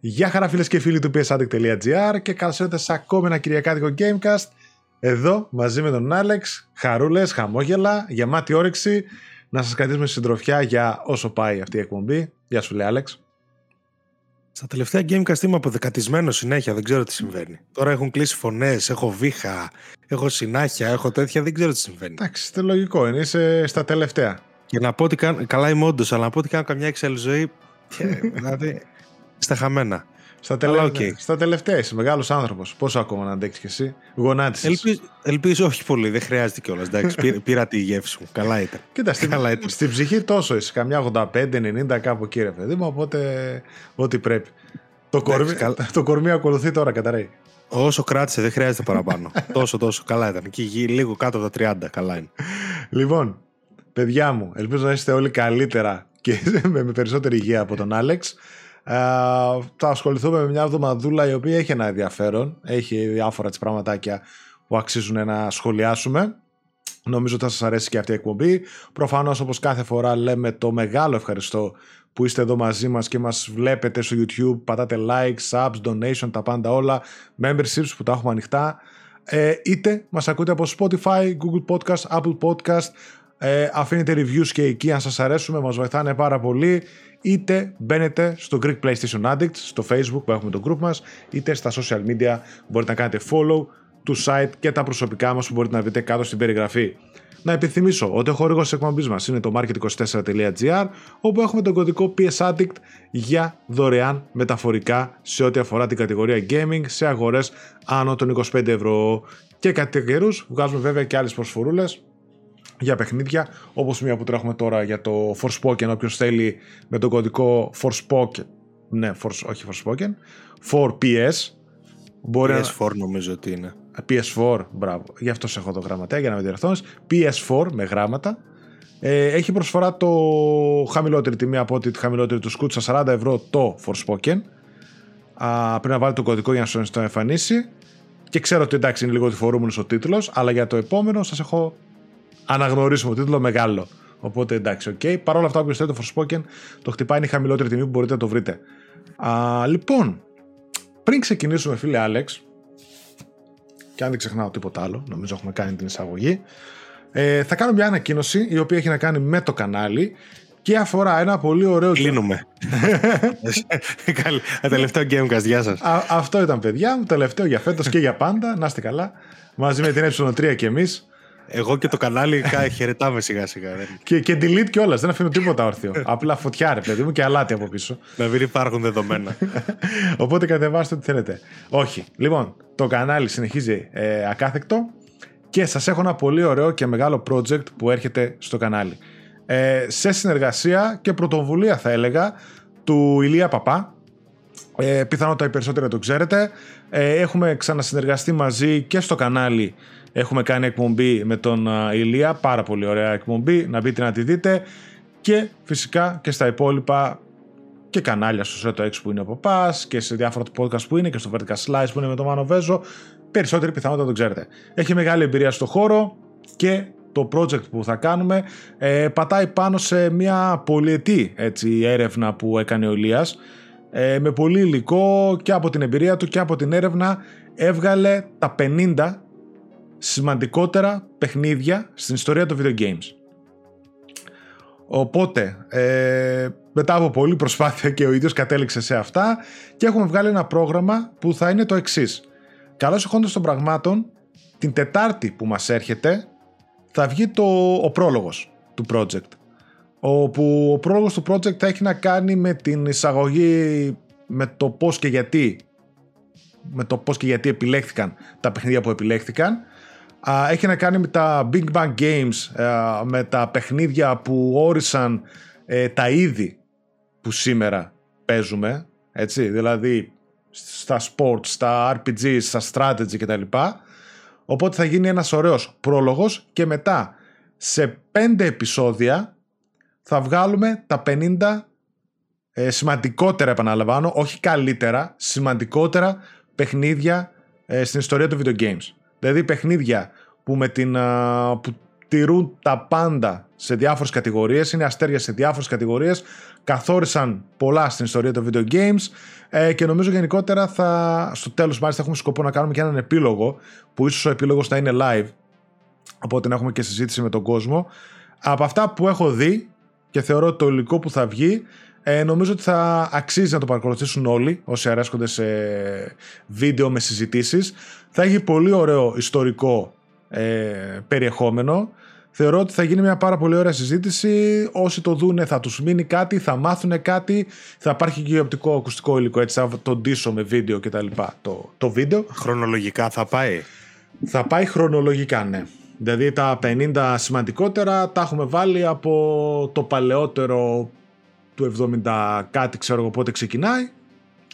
Γεια χαρά φίλες και φίλοι του psaddict.gr και καλώς ήρθατε σε ακόμη ένα κυριακάτικο Gamecast εδώ μαζί με τον Άλεξ, χαρούλες, χαμόγελα, γεμάτη όρεξη να σας κρατήσουμε συντροφιά για όσο πάει αυτή η εκπομπή. Γεια σου λέει Άλεξ. Στα τελευταία Gamecast είμαι αποδεκατισμένος συνέχεια, δεν ξέρω τι συμβαίνει. Τώρα έχουν κλείσει φωνές, έχω βήχα, έχω συνάχια, έχω τέτοια, δεν ξέρω τι συμβαίνει. Εντάξει, είναι λογικό, είναι, είσαι στα τελευταία. Και να πω ότι κάνω, καλά είμαι όντως, αλλά να πω ότι κάνω καμιά εξέλ ζωή. δηλαδή, στα χαμένα. Στα, τελε... okay. στα τελευταία είσαι μεγάλος άνθρωπος. Πόσο ακόμα να αντέξεις κι εσύ. Γονάτισες. Ελπίζω, ελπίζω όχι πολύ, δεν χρειάζεται κιόλας. Εντάξει, πήρα, τη γεύση μου. Καλά ήταν. Κοίτα, στην, Καλά ήταν. στην ψυχή τόσο είσαι. Καμιά 85-90 κάπου εκεί, ρε παιδί μου. Οπότε ό,τι πρέπει. Το, κορμί, το κορμί ακολουθεί τώρα, καταραίει. Όσο κράτησε, δεν χρειάζεται παραπάνω. τόσο, τόσο. Καλά ήταν. Και λίγο κάτω από τα 30. Καλά είναι. Λοιπόν, παιδιά μου, ελπίζω να είστε όλοι καλύτερα και με περισσότερη υγεία από τον Άλεξ. Ε, θα ασχοληθούμε με μια εβδομαδούλα η οποία έχει ένα ενδιαφέρον. Έχει διάφορα τις πραγματάκια που αξίζουν να σχολιάσουμε. Νομίζω ότι θα σας αρέσει και αυτή η εκπομπή. Προφανώς όπως κάθε φορά λέμε το μεγάλο ευχαριστώ που είστε εδώ μαζί μας και μας βλέπετε στο YouTube, πατάτε like, subs, donation, τα πάντα όλα, memberships που τα έχουμε ανοιχτά. Ε, είτε μας ακούτε από Spotify, Google Podcast, Apple Podcast, ε, αφήνετε reviews και εκεί αν σας αρέσουμε, μας βοηθάνε πάρα πολύ είτε μπαίνετε στο Greek PlayStation Addict, στο Facebook που έχουμε το group μας, είτε στα social media μπορείτε να κάνετε follow του site και τα προσωπικά μας που μπορείτε να βρείτε κάτω στην περιγραφή. Να επιθυμίσω ότι ο χορηγός της εκπομπής μας είναι το market24.gr, όπου έχουμε τον κωδικό PS Addict για δωρεάν μεταφορικά σε ό,τι αφορά την κατηγορία gaming σε αγορές άνω των 25 ευρώ. Και κατά καιρούς βγάζουμε βέβαια και άλλες προσφορούλες για παιχνίδια, όπως μία που τρέχουμε τώρα για το Forspoken, όποιος θέλει με τον κωδικό Forspoken, ναι, for, όχι Forspoken, 4PS, μπορεί PS4 νομίζω ότι είναι. PS4, μπράβο, γι' αυτό σε έχω το γραμματέα για να με διορθώνεις, PS4 με γράμματα, ε, έχει προσφορά το χαμηλότερη τιμή από ότι τη χαμηλότερη του Scoot στα 40 ευρώ το Forspoken, Α, πρέπει να βάλει το κωδικό για να σου το εμφανίσει. Και ξέρω ότι εντάξει είναι λίγο φορούμενος ο τίτλος αλλά για το επόμενο σας έχω αναγνωρίσουμε το τίτλο μεγάλο. Οπότε εντάξει, OK. Okay. Παρ' όλα αυτά, όποιος θέλει το Forspoken, το χτυπάει είναι η χαμηλότερη τιμή που μπορείτε να το βρείτε. Α, λοιπόν, πριν ξεκινήσουμε, φίλε Άλεξ, και αν δεν ξεχνάω τίποτα άλλο, νομίζω έχουμε κάνει την εισαγωγή, ε, θα κάνω μια ανακοίνωση η οποία έχει να κάνει με το κανάλι και αφορά ένα πολύ ωραίο. Κλείνουμε. τελευταίο Gamecast, γεια σας. Αυτό ήταν, παιδιά μου. Τελευταίο για φέτος και για πάντα. Να είστε καλά. Μαζί με την ε3 και εμείς. Εγώ και το κανάλι χαιρετάμε σιγά σιγά. και, και delete κιόλας, δεν αφήνω τίποτα όρθιο. Απλά φωτιά ρε παιδί μου και αλάτι από πίσω. Να μην υπάρχουν δεδομένα. Οπότε κατεβάστε ό,τι θέλετε. Όχι. Λοιπόν, το κανάλι συνεχίζει ε, ακάθεκτο και σας έχω ένα πολύ ωραίο και μεγάλο project που έρχεται στο κανάλι. Ε, σε συνεργασία και πρωτοβουλία θα έλεγα του Ηλία Παπά, ε, πιθανότατα οι περισσότεροι το ξέρετε. Ε, έχουμε ξανασυνεργαστεί μαζί και στο κανάλι Έχουμε κάνει εκπομπή με τον Ηλία, πάρα πολύ ωραία εκπομπή, να μπείτε να τη δείτε. Και φυσικά και στα υπόλοιπα και κανάλια στο Seto X που είναι από πα και σε διάφορα podcast που είναι και στο Vertical Slice που είναι με τον Μάνο Βέζο. Περισσότεροι πιθανότητα το ξέρετε. Έχει μεγάλη εμπειρία στο χώρο και το project που θα κάνουμε ε, πατάει πάνω σε μια πολυετή έτσι, έρευνα που έκανε ο Ηλίας ε, με πολύ υλικό και από την εμπειρία του και από την έρευνα έβγαλε τα 50 σημαντικότερα παιχνίδια στην ιστορία των video games. Οπότε, ε, μετά από πολλή προσπάθεια και ο ίδιος κατέληξε σε αυτά και έχουμε βγάλει ένα πρόγραμμα που θα είναι το εξής. Καλώς εχόντως των πραγμάτων, την Τετάρτη που μας έρχεται θα βγει το, ο πρόλογος του project. Όπου ο πρόλογος του project θα έχει να κάνει με την εισαγωγή, με το πώς και γιατί με το πώς και γιατί επιλέχθηκαν τα παιχνίδια που επιλέχθηκαν έχει να κάνει με τα Big Bang Games, με τα παιχνίδια που όρισαν ε, τα είδη που σήμερα παίζουμε, έτσι, δηλαδή στα sports, στα RPG, στα strategy κτλ. Οπότε θα γίνει ένας ωραίος πρόλογος και μετά σε πέντε επεισόδια θα βγάλουμε τα 50 ε, σημαντικότερα επαναλαμβάνω, όχι καλύτερα, σημαντικότερα παιχνίδια ε, στην ιστορία του video games. Δηλαδή παιχνίδια που, με την, που τηρούν τα πάντα σε διάφορες κατηγορίες, είναι αστέρια σε διάφορες κατηγορίες, καθόρισαν πολλά στην ιστορία των video games ε, και νομίζω γενικότερα θα, στο τέλος μάλιστα έχουμε σκοπό να κάνουμε και έναν επίλογο που ίσως ο επίλογος θα είναι live οπότε να έχουμε και συζήτηση με τον κόσμο. Από αυτά που έχω δει και θεωρώ ότι το υλικό που θα βγει ε, νομίζω ότι θα αξίζει να το παρακολουθήσουν όλοι όσοι αρέσκονται σε βίντεο με συζητήσεις. Θα έχει πολύ ωραίο ιστορικό ε, περιεχόμενο. Θεωρώ ότι θα γίνει μια πάρα πολύ ωραία συζήτηση. Όσοι το δούνε θα τους μείνει κάτι, θα μάθουν κάτι. Θα υπάρχει και οπτικό ακουστικό υλικό, έτσι θα το ντύσω με βίντεο κτλ. Το, το βίντεο. Χρονολογικά θα πάει; Θα πάει χρονολογικά, ναι. Δηλαδή τα 50 σημαντικότερα τα έχουμε βάλει από το παλαιότερο του 70 κάτι ξέρω εγώ πότε ξεκινάει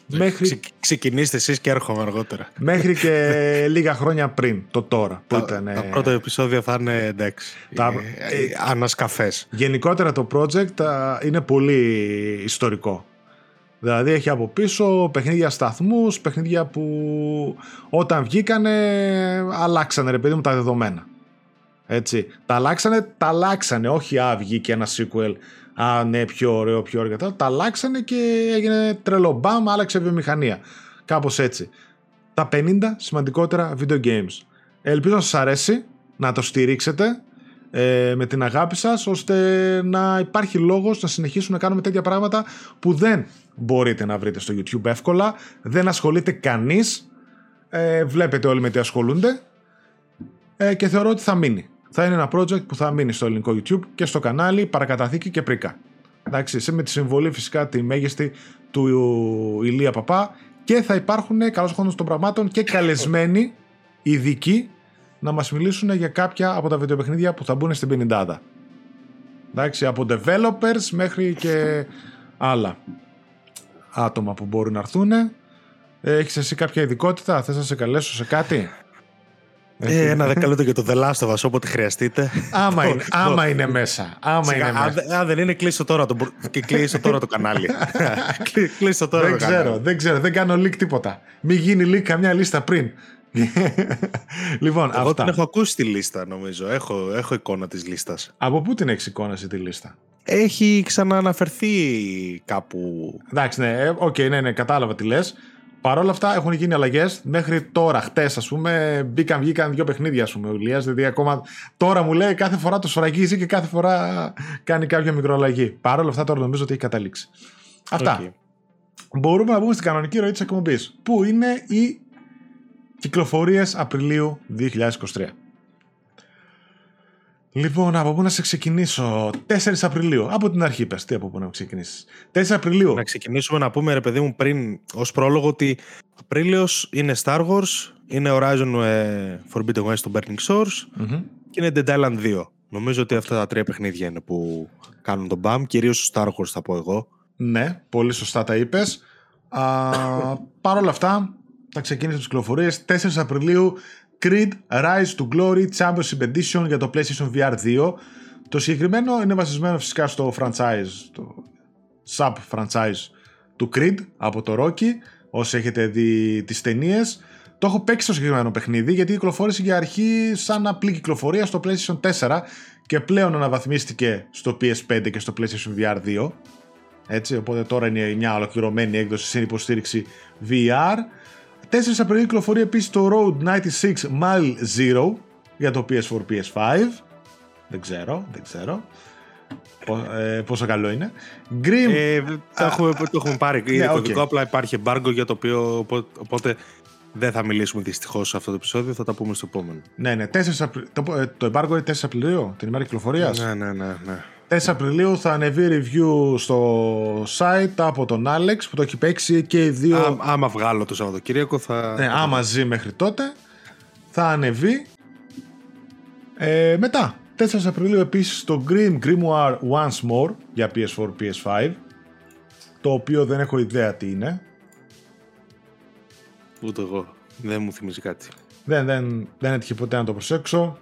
Μέχρι... ξεκινήστε εσείς και έρχομαι αργότερα. Μέχρι και λίγα χρόνια πριν, το τώρα. Που τα, ήταν... τα πρώτα επεισόδια θα είναι εντάξει. Τα... Ε, ε, ανασκαφές. Γενικότερα το project είναι πολύ ιστορικό. Δηλαδή έχει από πίσω παιχνίδια σταθμούς, παιχνίδια που όταν βγήκανε αλλάξανε ρε παιδί μου τα δεδομένα. Έτσι. Τα αλλάξανε, τα αλλάξανε, όχι α, βγήκε ένα sequel Α, ναι, πιο ωραίο, πιο ωραίο. Τα αλλάξανε και έγινε τρελό. Μπαμ, άλλαξε βιομηχανία. Κάπως έτσι. Τα 50 σημαντικότερα video games. Ελπίζω να σας αρέσει, να το στηρίξετε ε, με την αγάπη σας, ώστε να υπάρχει λόγος να συνεχίσουμε να κάνουμε τέτοια πράγματα που δεν μπορείτε να βρείτε στο YouTube εύκολα, δεν ασχολείται κανείς, ε, βλέπετε όλοι με τι ασχολούνται ε, και θεωρώ ότι θα μείνει θα είναι ένα project που θα μείνει στο ελληνικό YouTube και στο κανάλι παρακαταθήκη και πρίκα. Εντάξει, με τη συμβολή φυσικά τη μέγιστη του Ηλία Παπά και θα υπάρχουν καλώς χρόνος των πραγμάτων και καλεσμένοι ειδικοί να μας μιλήσουν για κάποια από τα βιντεοπαιχνίδια που θα μπουν στην 50. Εντάξει, από developers μέχρι και άλλα άτομα που μπορούν να έρθουν. Έχεις εσύ κάποια ειδικότητα, θες να σε καλέσω σε κάτι; Ε, ένα δεκάλεπτο για το The Last of Us όποτε χρειαστείτε. Άμα είναι, άμα είναι μέσα. Άμα είναι μέσα. Αν δεν είναι, κλείσω τώρα το, και κλείσω τώρα το κανάλι. κλείσω τώρα δεν το ξέρω, κανάλι. Δεν ξέρω, δεν κάνω leak τίποτα. Μην γίνει leak καμιά λίστα πριν. λοιπόν, Εγώ αυτά. την έχω ακούσει τη λίστα νομίζω. Έχω, έχω εικόνα της λίστας. Από πού την έχεις εικόνα τη λίστα; Έχει ξανααναφερθεί κάπου. Εντάξει, ναι, ε, OK, okay, ναι, ναι, κατάλαβα τι λες. Παρ' όλα αυτά έχουν γίνει αλλαγές. Μέχρι τώρα, χτες, ας πούμε, μπήκαν, βγήκαν δύο παιχνίδια, ας πούμε, ο Ηλίας, Δηλαδή, ακόμα τώρα μου λέει κάθε φορά το σφραγίζει και κάθε φορά κάνει κάποια μικροαλλαγή. Παρ' όλα αυτά, τώρα νομίζω ότι έχει καταλήξει. Αυτά. Okay. Μπορούμε να μπούμε στην κανονική ροή της εκπομπής. Πού είναι οι κυκλοφορίες Απριλίου 2023. Λοιπόν, από πού να σε ξεκινήσω; 4 Απριλίου. Από την αρχή, πες. Τι από πού να ξεκινήσεις. 4 Απριλίου. Να ξεκινήσουμε να πούμε, ρε παιδί μου, πριν ως πρόλογο ότι Απρίλιος είναι Star Wars, είναι Horizon ε, Forbidden West στο Burning Source mm-hmm. και είναι Dead Island 2. Νομίζω ότι αυτά τα τρία παιχνίδια είναι που κάνουν τον BAM. Κυρίως στο Star Wars θα πω εγώ. Ναι, πολύ σωστά τα είπες. Παρ' όλα αυτά, θα ξεκίνησε τις κυκλοφορίες. 4 Απριλίου Creed Rise to Glory Championship Edition για το PlayStation VR 2. Το συγκεκριμένο είναι βασισμένο φυσικά στο franchise, το sub-franchise του Creed από το Rocky, όσοι έχετε δει τις ταινίες. Το έχω παίξει στο συγκεκριμένο παιχνίδι γιατί κυκλοφόρησε για αρχή σαν απλή κυκλοφορία στο PlayStation 4 και πλέον αναβαθμίστηκε στο PS5 και στο PlayStation VR 2. Έτσι, οπότε τώρα είναι μια ολοκληρωμένη έκδοση σε υποστήριξη VR. 4 Απριλίου κυκλοφορεί επίσης το Road 96 Mile Zero για το PS4, PS5. Δεν ξέρω, δεν ξέρω. Ε, πόσο καλό είναι. Grim. Ε, το, έχουμε, το έχουμε πάρει. Είναι ναι, okay. απλά υπάρχει embargo για το οποίο οπότε δεν θα μιλήσουμε δυστυχώς σε αυτό το επεισόδιο, θα τα πούμε στο επόμενο. Ναι, ναι. 4 Απρι... το, το embargo είναι 4 Απριλίου, την ημέρα κυκλοφορίας. Ναι, ναι, ναι. ναι. 4 Απριλίου θα ανεβεί review στο site από τον Alex που το έχει παίξει και οι δύο. Á, άμα βγάλω το Σαββατοκύριακο θα. Ναι, άμα ζει μέχρι τότε θα ανεβεί. Ε, μετά, 4 Απριλίου επίσης το Grim Grimoire Once More για PS4, PS5 το οποίο δεν έχω ιδέα τι είναι. Ούτε εγώ. Δεν μου θυμίζει κάτι. Δεν, δεν, δεν έτυχε ποτέ να το προσέξω.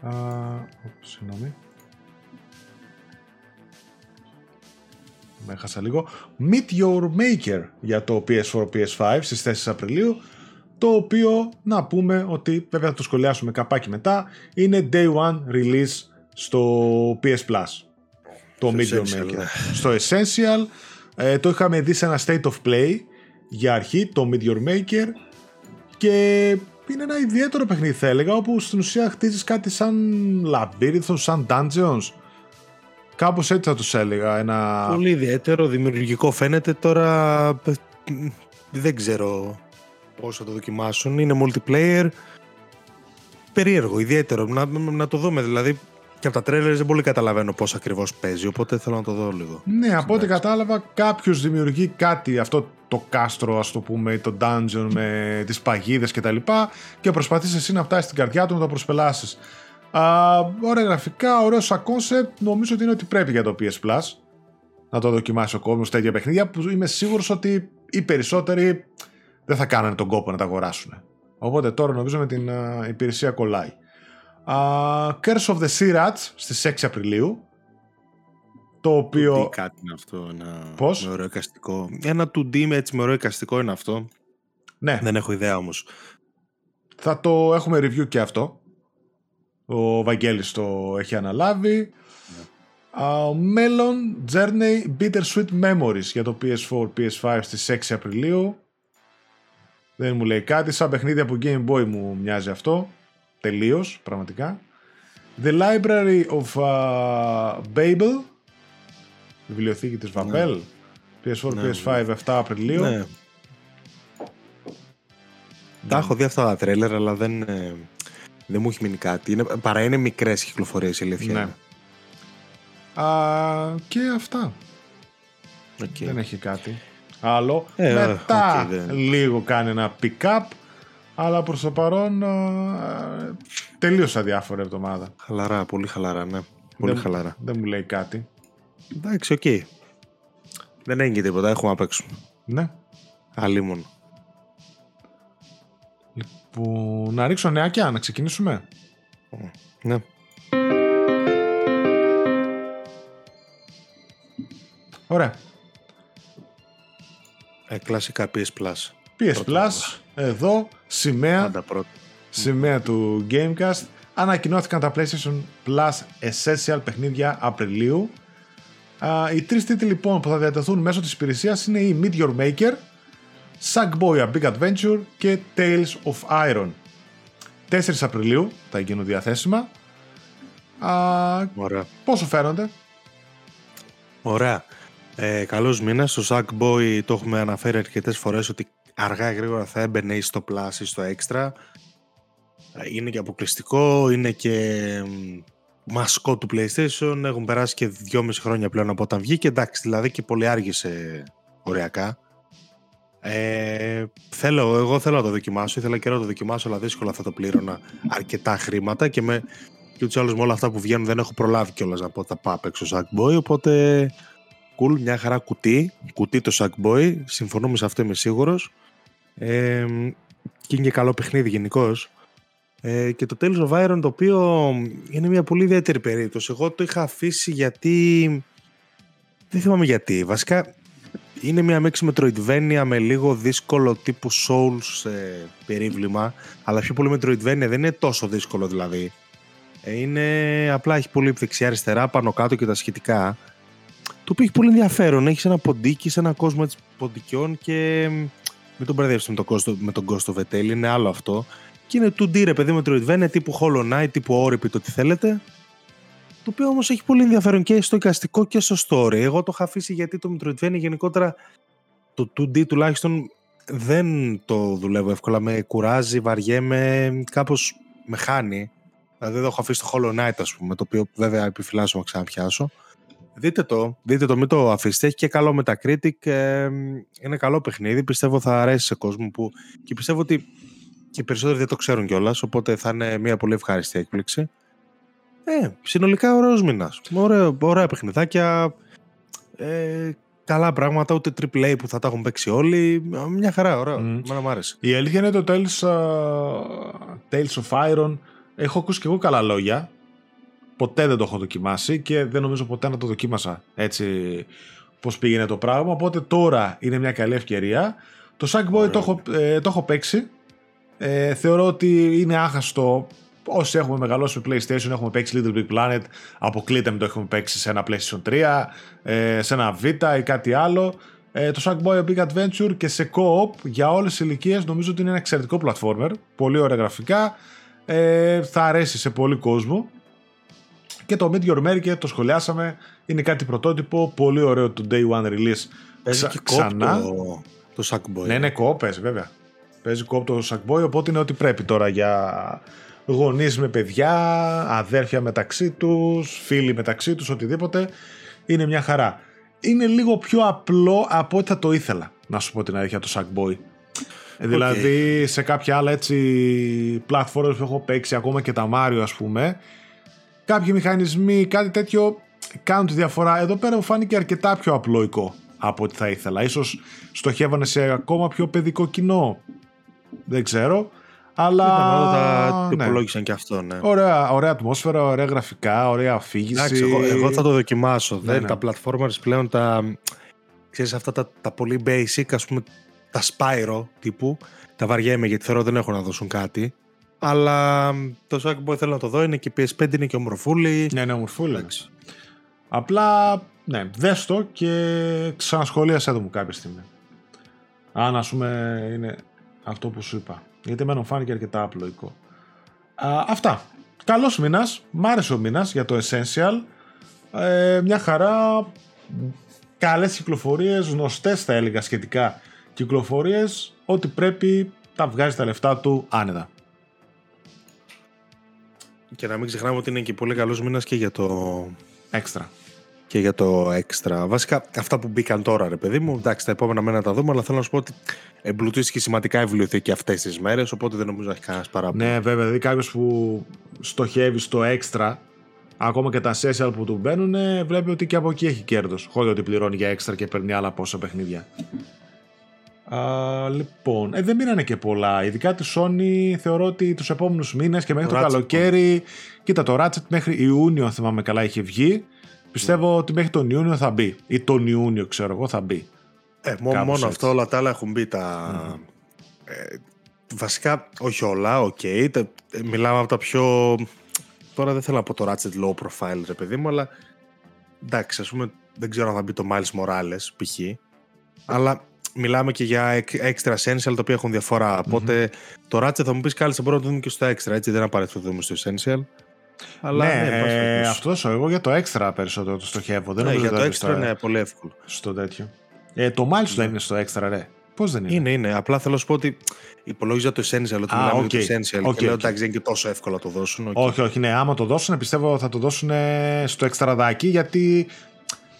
Α, συγγνώμη. Με έχασα λίγο. Meet Your Maker για το PS4, PS5 στις 4 Απριλίου. το οποίο να πούμε ότι βέβαια θα το σχολιάσουμε καπάκι μετά είναι day one release στο PS Plus το Medium Maker ναι. στο Essential ε, το είχαμε δει σε ένα State of Play για αρχή το Meteor Maker και είναι ένα ιδιαίτερο παιχνίδι θα έλεγα όπου στην ουσία χτίζεις κάτι σαν λαμπύριθο, σαν dungeons. Κάπως έτσι θα τους έλεγα ένα... Πολύ ιδιαίτερο, δημιουργικό φαίνεται. Τώρα δεν ξέρω πώς θα το δοκιμάσουν. Είναι multiplayer. Περίεργο, ιδιαίτερο. Να, να το δούμε δηλαδή και από τα τρέλερ δεν πολύ καταλαβαίνω πώς ακριβώς παίζει, οπότε θέλω να το δω λίγο. Ναι, από ό,τι κατάλαβα, κάποιος δημιουργεί κάτι, αυτό το κάστρο, ας το πούμε, το dungeon με τις παγίδες κτλ. Και, και προσπαθείς εσύ να φτάσεις στην καρδιά του να το προσπελάσεις. Ωραία γραφικά, ωραίος σαν concept. Νομίζω ότι είναι ότι πρέπει για το PS Plus να το δοκιμάσει ο κόσμος τέτοια παιχνίδια που είμαι σίγουρος ότι οι περισσότεροι δεν θα κάνανε τον κόπο να τα αγοράσουν. Οπότε τώρα νομίζω με την υπηρεσία κολλάει. Uh, Curse of the Sea Rats στις 6 Απριλίου το οποίο... 2D κάτι είναι αυτό, ένα Πώς; με ωραίο Ένα 2D με έτσι με ωραίο εικαστικό είναι αυτό. Ναι. Δεν έχω ιδέα όμως. Θα το έχουμε review και αυτό. Ο Βαγγέλης το έχει αναλάβει. Ναι. Uh, Melon Journey Bittersweet Memories για το PS4, PS5 στις 6 Απριλίου. Δεν μου λέει κάτι. Σαν παιχνίδι από Game Boy μου μοιάζει αυτό. Τελείως, πραγματικά. The Library of uh, Babel, βιβλιοθήκη της Βαμπέλ, PS4, ναι, PS5, 7 Απριλίου. Ναι. Τα έχω δει αυτά τα τρέιλερ, αλλά δεν, ε, δεν μου έχει μείνει κάτι. Είναι, παρά είναι μικρές κυκλοφορίες, η αλήθεια ναι. Α, και αυτά. Okay. Δεν έχει κάτι άλλο. Ε, Μετά okay, λίγο κάνει ένα pick-up αλλά προς το παρόν ε, τελείως αδιάφορη εβδομάδα. Χαλαρά, πολύ χαλαρά, ναι. Πολύ δεν, χαλαρά. Δεν μου λέει κάτι. Εντάξει, OK. Okay. Δεν έγινε τίποτα, έχουμε να παίξουμε. Ναι. Αλίμον. Λοιπόν, να ρίξω νεάκια, να ξεκινήσουμε. Ναι. Ωραία. Ε, κλασικά PS Plus. PS Plus, εδώ, σημαία, σημαία του Gamecast. Ανακοινώθηκαν τα PlayStation Plus Essential παιχνίδια Απριλίου. Οι τρεις τίτλοι λοιπόν που θα διατεθούν μέσω της υπηρεσίας είναι η Meteor Maker, Sackboy A Big Adventure και Tales of Iron. 4 Απριλίου θα γίνουν διαθέσιμα. Ωραία. Πόσο φαίνονται; Ωραία. Ε, καλός μήνας. Στο Sackboy το έχουμε αναφέρει αρκετές φορές ότι αργά γρήγορα θα έμπαινε στο Plus ή στο Extra. Είναι και αποκλειστικό, είναι και μασκό του PlayStation. Έχουν περάσει και δυόμιση χρόνια πλέον από όταν βγήκε. Εντάξει, δηλαδή και πολύ άργησε οριακά. Ε, θέλω, εγώ θέλω να το δοκιμάσω, ήθελα και να το δοκιμάσω, αλλά δύσκολα θα το πλήρωνα αρκετά χρήματα και με, και ούτως άλλως με όλα αυτά που βγαίνουν δεν έχω προλάβει κιόλας να πω θα πάω έξω Sackboy, οπότε cool, μια χαρά κουτί, κουτί το Sackboy, συμφωνούμε σε αυτό είμαι σίγουρος. Ε, και είναι και καλό παιχνίδι γενικώς. Ε, και το Tales of Iron το οποίο είναι μια πολύ ιδιαίτερη περίπτωση. Εγώ το είχα αφήσει γιατί... Δεν θυμάμαι γιατί. Βασικά είναι μια μέξη Metroidvania με λίγο δύσκολο τύπου Souls ε, περίβλημα. Αλλά πιο πολύ Metroidvania δεν είναι τόσο δύσκολο δηλαδή. Ε, είναι απλά έχει πολύ δεξιά αριστερά πάνω κάτω και τα σχετικά. Το οποίο έχει πολύ ενδιαφέρον. Έχεις ένα ποντίκι σε ένα κόσμο έτσι ποντικιών και μην τον μπερδεύσετε με, το με τον Ghost of a είναι άλλο αυτό. Και είναι 2D ρε παιδί με Metroidvania τύπου Hollow Knight, τύπου Όρυπη, το τι θέλετε. Το οποίο όμως έχει πολύ ενδιαφέρον και στο εικαστικό και στο story. Εγώ το είχα αφήσει γιατί το Metroidvania γενικότερα το 2D τουλάχιστον δεν το δουλεύω εύκολα. Με κουράζει, βαριέμαι, κάπως με χάνει. Δηλαδή δεν έχω αφήσει το Hollow Knight, ας πούμε, το οποίο βέβαια επιφυλάσσω να ξαναπιάσω. Δείτε το, δείτε το, μην το αφήσετε. Έχει και καλό Metacritic. Ε, είναι καλό παιχνίδι. Πιστεύω θα αρέσει σε κόσμο που. και πιστεύω ότι και οι περισσότεροι δεν το ξέρουν κιόλας. Οπότε θα είναι μια πολύ ευχάριστη έκπληξη. Ε, συνολικά ωραίος μήνας. Ωραία, ωραία παιχνιδάκια. Ε, καλά πράγματα, ούτε AAA που θα τα έχουν παίξει όλοι. Μια χαρά, ωραία. Mm. Μένα μου άρεσε. Η αλήθεια είναι το Tales, uh, Tales of Iron. Έχω ακούσει και εγώ καλά λόγια ποτέ δεν το έχω δοκιμάσει και δεν νομίζω ποτέ να το δοκίμασα έτσι πώς πήγαινε το πράγμα οπότε τώρα είναι μια καλή ευκαιρία το Sackboy το έχω, ε, το έχω παίξει Ε, θεωρώ ότι είναι άχαστο όσοι έχουμε μεγαλώσει με PlayStation, έχουμε παίξει Little Big Planet, αποκλείται με το έχουμε παίξει σε ένα PlayStation 3, ε, σε ένα Vita ή κάτι άλλο. Ε, το Sackboy A Big Adventure και σε co-op για όλες τις ηλικίες νομίζω ότι είναι ένα εξαιρετικό platformer, πολύ ωραία γραφικά, ε, θα αρέσει σε πολύ κόσμο. Και το Meet Your Mary το σχολιάσαμε, είναι κάτι πρωτότυπο, πολύ ωραίο το Day One Release. Παίζει και ξανά. Το, το Sackboy. Ναι, είναι co παίζει βέβαια. Παίζει co το Sackboy, οπότε είναι ό,τι πρέπει τώρα για γονείς με παιδιά, αδέρφια μεταξύ τους, φίλοι μεταξύ τους, οτιδήποτε. Είναι μια χαρά. Είναι λίγο πιο απλό από ό,τι θα το ήθελα, να σου πω την αλήθεια, το Sackboy. Okay. Δηλαδή σε κάποια άλλα έτσι platforms που έχω παίξει, ακόμα και τα Mario ας πούμε, κάποιοι μηχανισμοί, κάτι τέτοιο κάνουν τη διαφορά. Εδώ πέρα μου φάνηκε αρκετά πιο απλοϊκό από ό,τι θα ήθελα. Ίσως στοχεύανε σε ακόμα πιο παιδικό κοινό. Δεν ξέρω. Αλλά. Τα ναι. υπολόγισαν και αυτό, ναι. Ωραία, ωραία ατμόσφαιρα, ωραία γραφικά, ωραία αφήγηση. Εντάξει, εγώ, εγώ θα το δοκιμάσω. Ναι, ναι. Τα platformers πλέον τα. Ξέρεις, αυτά τα, τα πολύ basic, ας πούμε, τα Spyro τύπου, τα βαριέμαι γιατί θεωρώ δεν έχουν να δώσουν κάτι. Αλλά το Sackboy θέλω να το δω, είναι και PS5, είναι και ομορφούλη. Ναι, είναι ομορφούλη. Απλά, ναι, δες το και ξανασχολίασέ το μου κάποια στιγμή. Αν ας πούμε είναι αυτό που σου είπα. Γιατί εμένα μου φάνηκε αρκετά απλοϊκό. Α, αυτά. Καλός μήνας. Μ' άρεσε ο μήνας για το Essential. Ε, μια χαρά. Καλές κυκλοφορίες, γνωστές θα έλεγα σχετικά κυκλοφορίες. Ό,τι πρέπει τα βγάζει τα λεφτά του άνετα. Και να μην ξεχνάμε ότι είναι και πολύ καλός μήνας και για το... Έξτρα και για το έξτρα. Βασικά αυτά που μπήκαν τώρα, ρε παιδί μου, εντάξει, τα επόμενα μένα τα δούμε, αλλά θέλω να σου πω ότι εμπλουτίστηκε σημαντικά η βιβλιοθήκη αυτές τις μέρες, οπότε δεν νομίζω να έχει κανένας παράπονο. Ναι, βέβαια, δηλαδή κάποιος που στοχεύει στο έξτρα, ακόμα και τα session που του μπαίνουν, βλέπει ότι και από εκεί έχει κέρδος. Χωρίς ότι πληρώνει για έξτρα και παίρνει άλλα πόσα παιχνίδια. Α, λοιπόν, ε, δεν μείνανε και πολλά. Ειδικά τη Sony θεωρώ ότι τους επόμενους μήνες και μέχρι το, το καλοκαίρι. Κοίτα, το Ratchet μέχρι Ιούνιο, αν θυμάμαι καλά, είχε βγει. Πιστεύω ότι μέχρι τον Ιούνιο θα μπει. Ή τον Ιούνιο, ξέρω εγώ, θα μπει. Ε, μόνο αυτό, όλα τα άλλα έχουν μπει τα. Ε, βασικά, όχι όλα, OK. Okay, μιλάμε από τα πιο. Τώρα δεν θέλω να πω το Ratchet low profile, ρε παιδί μου, αλλά εντάξει, ας πούμε, δεν ξέρω αν θα μπει το Miles Morales, π.χ. Αλλά μιλάμε και για extra essential τα οποία έχουν διαφορά. Οπότε το Ratchet θα μου πεις κάλεσε μπορούμε να το δούμε και στο extra, έτσι δεν απαραίτητο το δούμε στο essential. Αλλά ναι, ναι ε, αυτός εγώ για το έξτρα περισσότερο το στοχεύω. Δεν ναι, για το έξτρα είναι πολύ εύκολο. Στο τέτοιο. Ε, το Miles δεν είναι στο έξτρα, ρε. Πώς δεν είναι; Είναι, είναι. Απλά θέλω να σου πω ότι υπολόγιζα το Essential, ότι μιλάμε okay. για το Essential. Okay, και λέω εντάξει, δεν είναι και τόσο εύκολο να το δώσουν. Okay. Όχι, όχι, ναι. Άμα το δώσουν, πιστεύω θα το δώσουν στο εξτραδάκι γιατί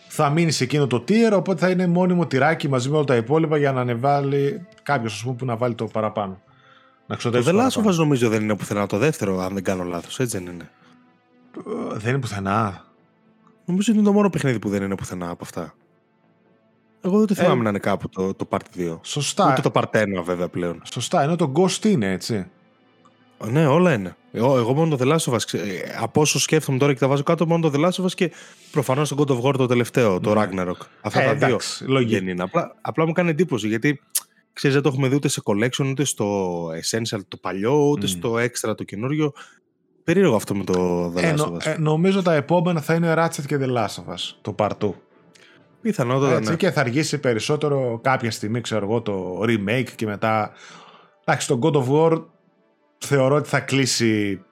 θα μείνει σε εκείνο το tier, οπότε θα είναι μόνιμο τυράκι μαζί με όλα τα υπόλοιπα για να ανεβάλει κάποιος, ας πούμε, που να βάλει το παραπάνω. Να το The Last νομίζω δεν είναι πουθενά το δεύτερο, αν δεν κάνω λάθος. Έτσι δεν είναι. Δεν είναι πουθενά. Νομίζω ότι είναι το μόνο παιχνίδι που δεν είναι πουθενά από αυτά. Εγώ δεν το θυμάμαι ε, να είναι κάπου το, το Part 2. Σωστά. Ούτε το Part 1 βέβαια πλέον. Σωστά, ενώ το Ghost είναι έτσι. Ναι, όλα είναι. Εγώ, εγώ μόνο το The Last of Us, ε, από όσο σκέφτομαι τώρα και τα βάζω κάτω, μόνο το The Last of Us και προφανώς το God of War το τελευταίο, το ναι. Ragnarok. Αυτά ε, τα εντάξει, δύο δεν είναι. Απλά, απλά μου κάνει εντύπωση γιατί ξέρεις, δεν το έχουμε δει ούτε σε collection, ούτε στο Essential το παλιό, ούτε mm. στο Extra το καινούριο. Περίεργο αυτό με το The Last of Us. Ε, νομίζω τα επόμενα θα είναι Ratchet και The Last of Us, το Part 2. Πιθανότατα, Έτσι, ναι. Και θα αργήσει περισσότερο κάποια στιγμή, ξέρω εγώ, το remake και μετά... Εντάξει, το God of War θεωρώ ότι θα κλείσει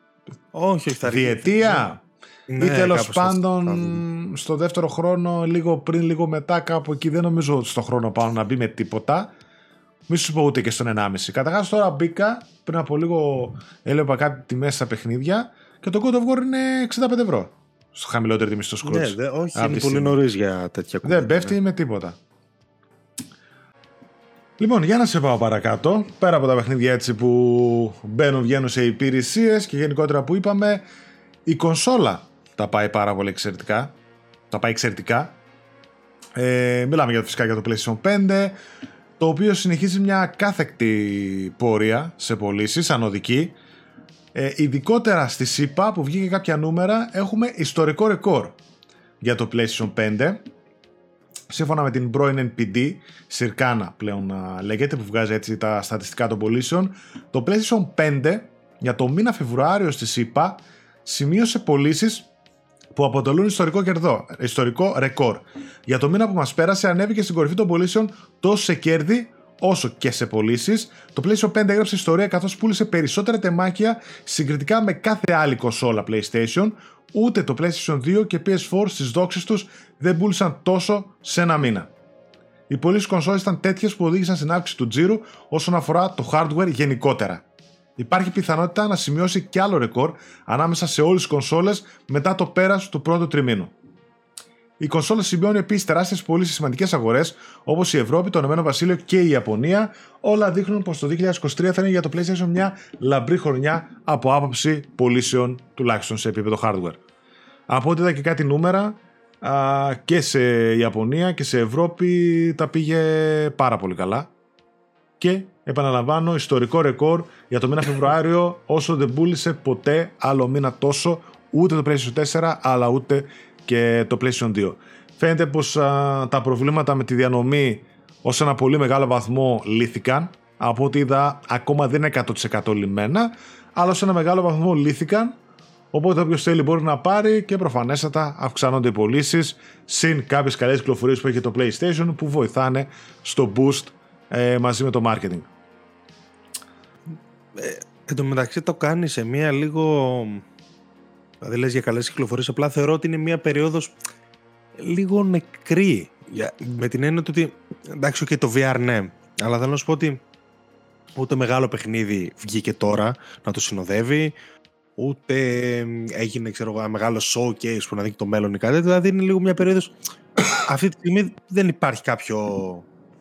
όχι, όχι, θα διετία. Ναι, ή τέλος πάντων στο δεύτερο χρόνο, λίγο πριν, λίγο μετά, κάπου εκεί δεν νομίζω ότι στο χρόνο πάνω να μπει με τίποτα. Μη σου πω ούτε και στον 1,5. Καταρχάς τώρα μπήκα πριν από λίγο έλεπα κάτι τιμέ στα παιχνίδια και το God of War είναι 65 ευρώ. Στο χαμηλότερο τιμή στο Scrooge. Ναι, δε, όχι, είναι πολύ νωρίς για τέτοια κουβέντα. Δεν πέφτει ναι. με τίποτα. Λοιπόν, για να σε πάω παρακάτω. Πέρα από τα παιχνίδια έτσι που μπαίνουν, βγαίνουν σε υπηρεσίες και γενικότερα που είπαμε, η κονσόλα τα πάει πάρα πολύ εξαιρετικά. Τα πάει εξαιρετικά. Ε, μιλάμε για, φυσικά για το PlayStation 5 το οποίο συνεχίζει μια κάθεκτη πορεία σε πωλήσεις, ανωδική. Ε, ειδικότερα στη ΣΥΠΑ που βγήκε κάποια νούμερα έχουμε ιστορικό ρεκόρ για το PlayStation 5 σύμφωνα με την πρώην NPD, Circana πλέον λέγεται, που βγάζει έτσι τα στατιστικά των πωλήσεων, το PlayStation 5 για το μήνα Φεβρουάριο στη ΣΥΠΑ σημείωσε πωλήσεις που αποτελούν ιστορικό κερδό, ιστορικό ρεκόρ. Για το μήνα που μας πέρασε, ανέβηκε στην κορυφή των πωλήσεων τόσο σε κέρδη όσο και σε πωλήσεις. Το PlayStation 5 έγραψε ιστορία καθώς πούλησε περισσότερα τεμάκια συγκριτικά με κάθε άλλη κονσόλα PlayStation. Ούτε το PlayStation 2 και PS4 στις δόξει τους δεν πούλησαν τόσο σε ένα μήνα. Οι πωλήσεις κονσόλε ήταν τέτοιες που οδήγησαν στην αύξηση του τζίρου όσον αφορά το hardware γενικότερα. Υπάρχει πιθανότητα να σημειώσει και άλλο ρεκόρ ανάμεσα σε όλες τις κονσόλες μετά το πέρας του πρώτου τριμήνου. Η κονσόλα σημειώνει επίσης τεράστιες πωλήσει σε σημαντικές αγορές όπως η Ευρώπη, το Ηνωμένο Βασίλειο και η Ιαπωνία. Όλα δείχνουν πως το 2023 θα είναι για το PlayStation μια λαμπρή χρονιά από άποψη πωλήσεων, τουλάχιστον σε επίπεδο hardware. Από ό,τι είδα και κάτι νούμερα, και σε Ιαπωνία και σε Ευρώπη τα πήγε πάρα πολύ καλά. Και επαναλαμβάνω, ιστορικό ρεκόρ για το μήνα Φεβρουάριο, όσο δεν πούλησε ποτέ άλλο μήνα τόσο ούτε το PlayStation 4 αλλά ούτε και το PlayStation 2. Φαίνεται πως τα προβλήματα με τη διανομή ως ένα πολύ μεγάλο βαθμό λύθηκαν. Από ό,τι είδα ακόμα δεν είναι 100% λυμμένα, αλλά σε ένα μεγάλο βαθμό λύθηκαν. Οπότε όποιος θέλει μπορεί να πάρει και προφανέστατα αυξάνονται οι πωλήσεις συν κάποιες καλές κυκλοφορίες που έχει το PlayStation που βοηθάνε στο boost ε, μαζί με το marketing. Ε, εν τω μεταξύ το κάνει σε μία λίγο Δηλαδή λες για καλές κυκλοφορίες, απλά θεωρώ ότι είναι μια περίοδος λίγο νεκρή. Για, με την έννοια ότι, εντάξει, και το VR ναι, αλλά θέλω να σου πω ότι ούτε μεγάλο παιχνίδι βγήκε τώρα να το συνοδεύει, ούτε έγινε ξέρω, ένα μεγάλο showcase που να δείχνει το μέλλον ή κάτι. Δηλαδή είναι λίγο μια περίοδος. Αυτή τη στιγμή δεν υπάρχει κάποιο.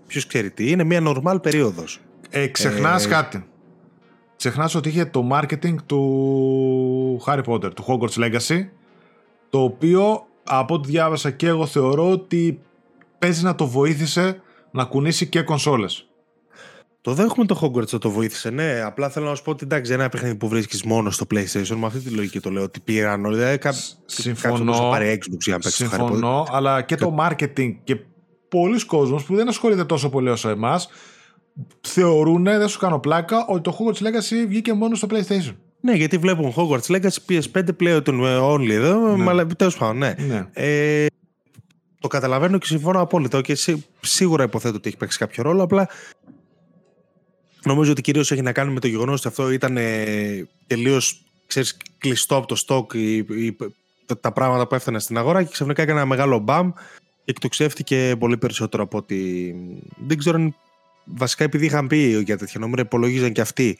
Ποιος ξέρει τι, είναι μια normal περίοδος. Ε, Ξεχνάς ε, κάτι ξεχνάς ότι είχε το marketing του Harry Potter, του Hogwarts Legacy, το οποίο από ό,τι διάβασα και εγώ θεωρώ ότι παίζει να το βοήθησε να κουνήσει και κονσόλες. Το δέχομαι το Hogwarts να το βοήθησε, ναι. Απλά θέλω να σου πω ότι εντάξει, ένα παιχνίδι που βρίσκεις μόνο στο PlayStation, με αυτή τη λογική το λέω ότι πήραν όλοι. Δηλαδή, συμφωνώ. πάρει Xbox για να παίξεις Συμφωνώ, αλλά και το marketing και πολλοί κόσμος που δεν ασχολείται τόσο πολύ όσο εμάς, θεωρούν, δεν σου κάνω πλάκα, ότι το Hogwarts Legacy βγήκε μόνο στο PlayStation. Ναι, γιατί βλέπουν Hogwarts Legacy PS5 πλέον only εδώ, ναι. αλλά τέλος πάντων, ναι. ναι. Ε, το καταλαβαίνω και συμφωνώ απόλυτα και σίγουρα υποθέτω ότι έχει παίξει κάποιο ρόλο, απλά νομίζω ότι κυρίως έχει να κάνει με το γεγονός ότι αυτό ήταν ε, τελείως ξέρεις, κλειστό από το stock η, η, τα, τα, πράγματα που έφταναν στην αγορά και ξαφνικά έκανε ένα μεγάλο μπαμ και εκτοξεύτηκε πολύ περισσότερο από ότι δεν ξέρω αν βασικά επειδή είχαν πει για τέτοια νούμερα, υπολόγιζαν και αυτοί.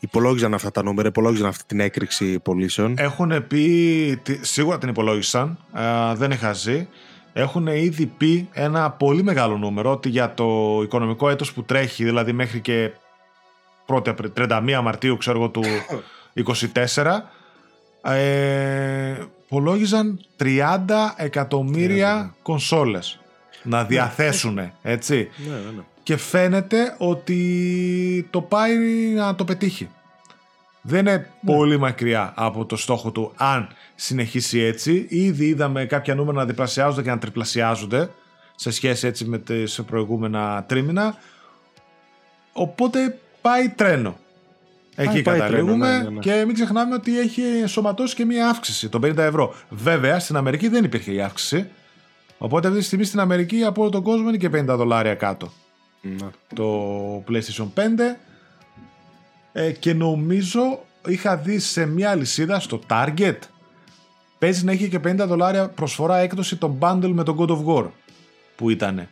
Υπολόγιζαν αυτά τα νούμερα, υπολόγιζαν αυτή την έκρηξη πωλήσεων. Έχουν πει, σίγουρα την υπολόγισαν, δεν είχα ζει. Έχουν ήδη πει ένα πολύ μεγάλο νούμερο ότι για το οικονομικό έτος που τρέχει, δηλαδή μέχρι και 31 Μαρτίου ξέρω εγώ του 24, ε, υπολόγιζαν 30 εκατομμύρια κονσόλες να ναι. διαθέσουν, έτσι. Ναι, ναι, και φαίνεται ότι το πάει να το πετύχει. Δεν είναι ναι. πολύ μακριά από το στόχο του αν συνεχίσει έτσι. Ήδη είδαμε κάποια νούμερα να διπλασιάζονται και να τριπλασιάζονται σε σχέση έτσι με τις προηγούμενα τρίμηνα. Οπότε πάει τρένο. Εκεί καταλήγουμε ναι, ναι, ναι. και μην ξεχνάμε ότι έχει σωματώσει και μία αύξηση των 50 ευρώ. Βέβαια στην Αμερική δεν υπήρχε η αύξηση. Οπότε αυτή τη στιγμή στην Αμερική από όλο τον κόσμο είναι και 50 δολάρια κάτω. Ναι. το PlayStation 5 ε, και νομίζω είχα δει σε μια αλυσίδα στο Target παίζει να έχει και 50 δολάρια προσφορά έκδοση το bundle με το God of War που ήταν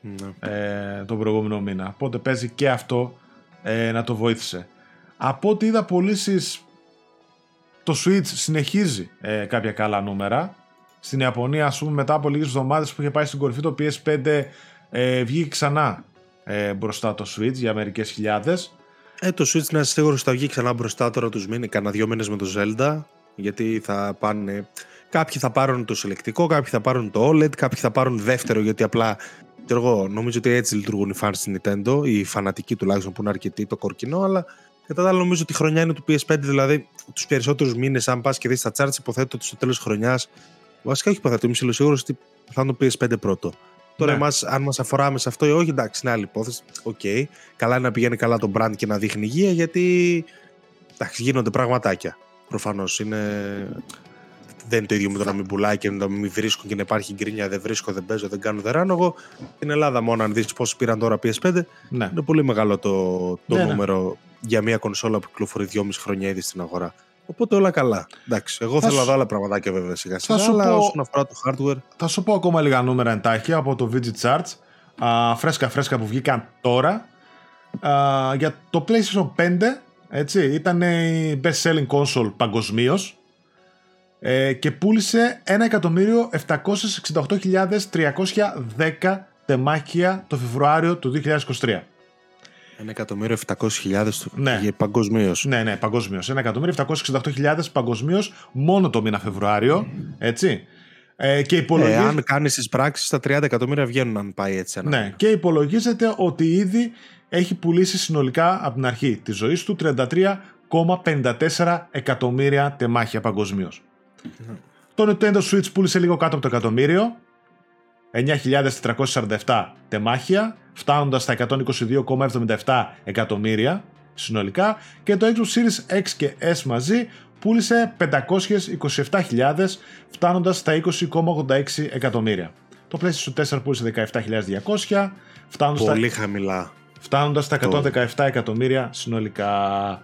ναι. ε, τον προηγούμενο μήνα οπότε παίζει και αυτό ε, να το βοήθησε από ό,τι είδα πωλήσεις το Switch συνεχίζει ε, κάποια καλά νούμερα στην Ιαπωνία ας πούμε μετά από λίγες εβδομάδες που είχε πάει στην κορυφή το PS5 ε, βγήκε ξανά ε, μπροστά το Switch για μερικές χιλιάδες. Ε, το Switch να είσαι σίγουρο θα βγει ξανά μπροστά τώρα τους μήνε, κανένα δύο μήνες με το Zelda. Γιατί θα πάνε. Κάποιοι θα πάρουν το συλλεκτικό, κάποιοι θα πάρουν το OLED, κάποιοι θα πάρουν δεύτερο γιατί απλά. Εγώ νομίζω ότι έτσι λειτουργούν οι fans στην Nintendo, οι φανατικοί τουλάχιστον που είναι αρκετοί, το κορκινό, αλλά κατά τα άλλα νομίζω ότι η χρονιά είναι του PS5, δηλαδή τους περισσότερους μήνες, αν πας και δεις τα charts, υποθέτω ότι στο τέλος της χρονιάς. Βασικά όχι υποθέτω, είμαι σίγουρος ότι θα είναι το PS5 πρώτο. Τώρα, ναι. εμάς, αν μας αφορά σε αυτό ή όχι, εντάξει, είναι άλλη υπόθεση. OK. Okay. Καλά είναι να πηγαίνει καλά το brand και να δείχνει υγεία, γιατί εντάξει, γίνονται πραγματάκια. Προφανώς είναι. Δεν είναι το ίδιο με το να μην πουλάει και να μην βρίσκουν και να υπάρχει γκρίνια. Δεν βρίσκω, δεν παίζω, δεν κάνω, δεν ράνω. Εγώ στην Ελλάδα μόνο, αν δεις πόσοι πήραν τώρα PS5, ναι. είναι πολύ μεγάλο το, το ναι, ναι. νούμερο ναι. για μια κονσόλα που κυκλοφορεί 2,5 χρόνια ήδη στην αγορά. Οπότε όλα καλά. Εντάξει, εγώ θα θέλω να δω άλλα πραγματάκια βέβαια σιγά σιγά. Αλλά πω... όσον αφορά το hardware. Θα σου πω ακόμα λίγα νούμερα εντάχει από το VG Charts. Α, φρέσκα φρέσκα που βγήκαν τώρα. Α, για το PlayStation 5 έτσι, ήταν η best selling console παγκοσμίως ε, και πούλησε 1.768.310 τεμάχια το Φεβρουάριο του 2023. Ένα εκατομμύριο 700.000 ναι. παγκοσμίως. Ναι, ναι, παγκοσμίως. Ένα εκατομμύριο 768.000 παγκοσμίως μόνο το μήνα Φεβρουάριο. Έτσι. Ε, και υπολογίζεται... ε, αν κάνεις τις πράξεις, τα 30 εκατομμύρια βγαίνουν αν πάει έτσι. Ένα ναι, και υπολογίζεται ότι ήδη έχει πουλήσει συνολικά από την αρχή της ζωής του 33,54 εκατομμύρια τεμάχια παγκοσμίως. Ναι. Το Nintendo Switch πούλησε λίγο κάτω από το εκατομμύριο. 9.447 τεμάχια φτάνοντας στα 122,77 εκατομμύρια συνολικά και το Xbox Series X και S μαζί πούλησε 527.000 φτάνοντας στα 20,86 εκατομμύρια. Το PlayStation 4 πούλησε 17.200 φτάνοντας Πολύ στα... χαμηλά. Φτάνοντας στα 117 εκατομμύρια συνολικά.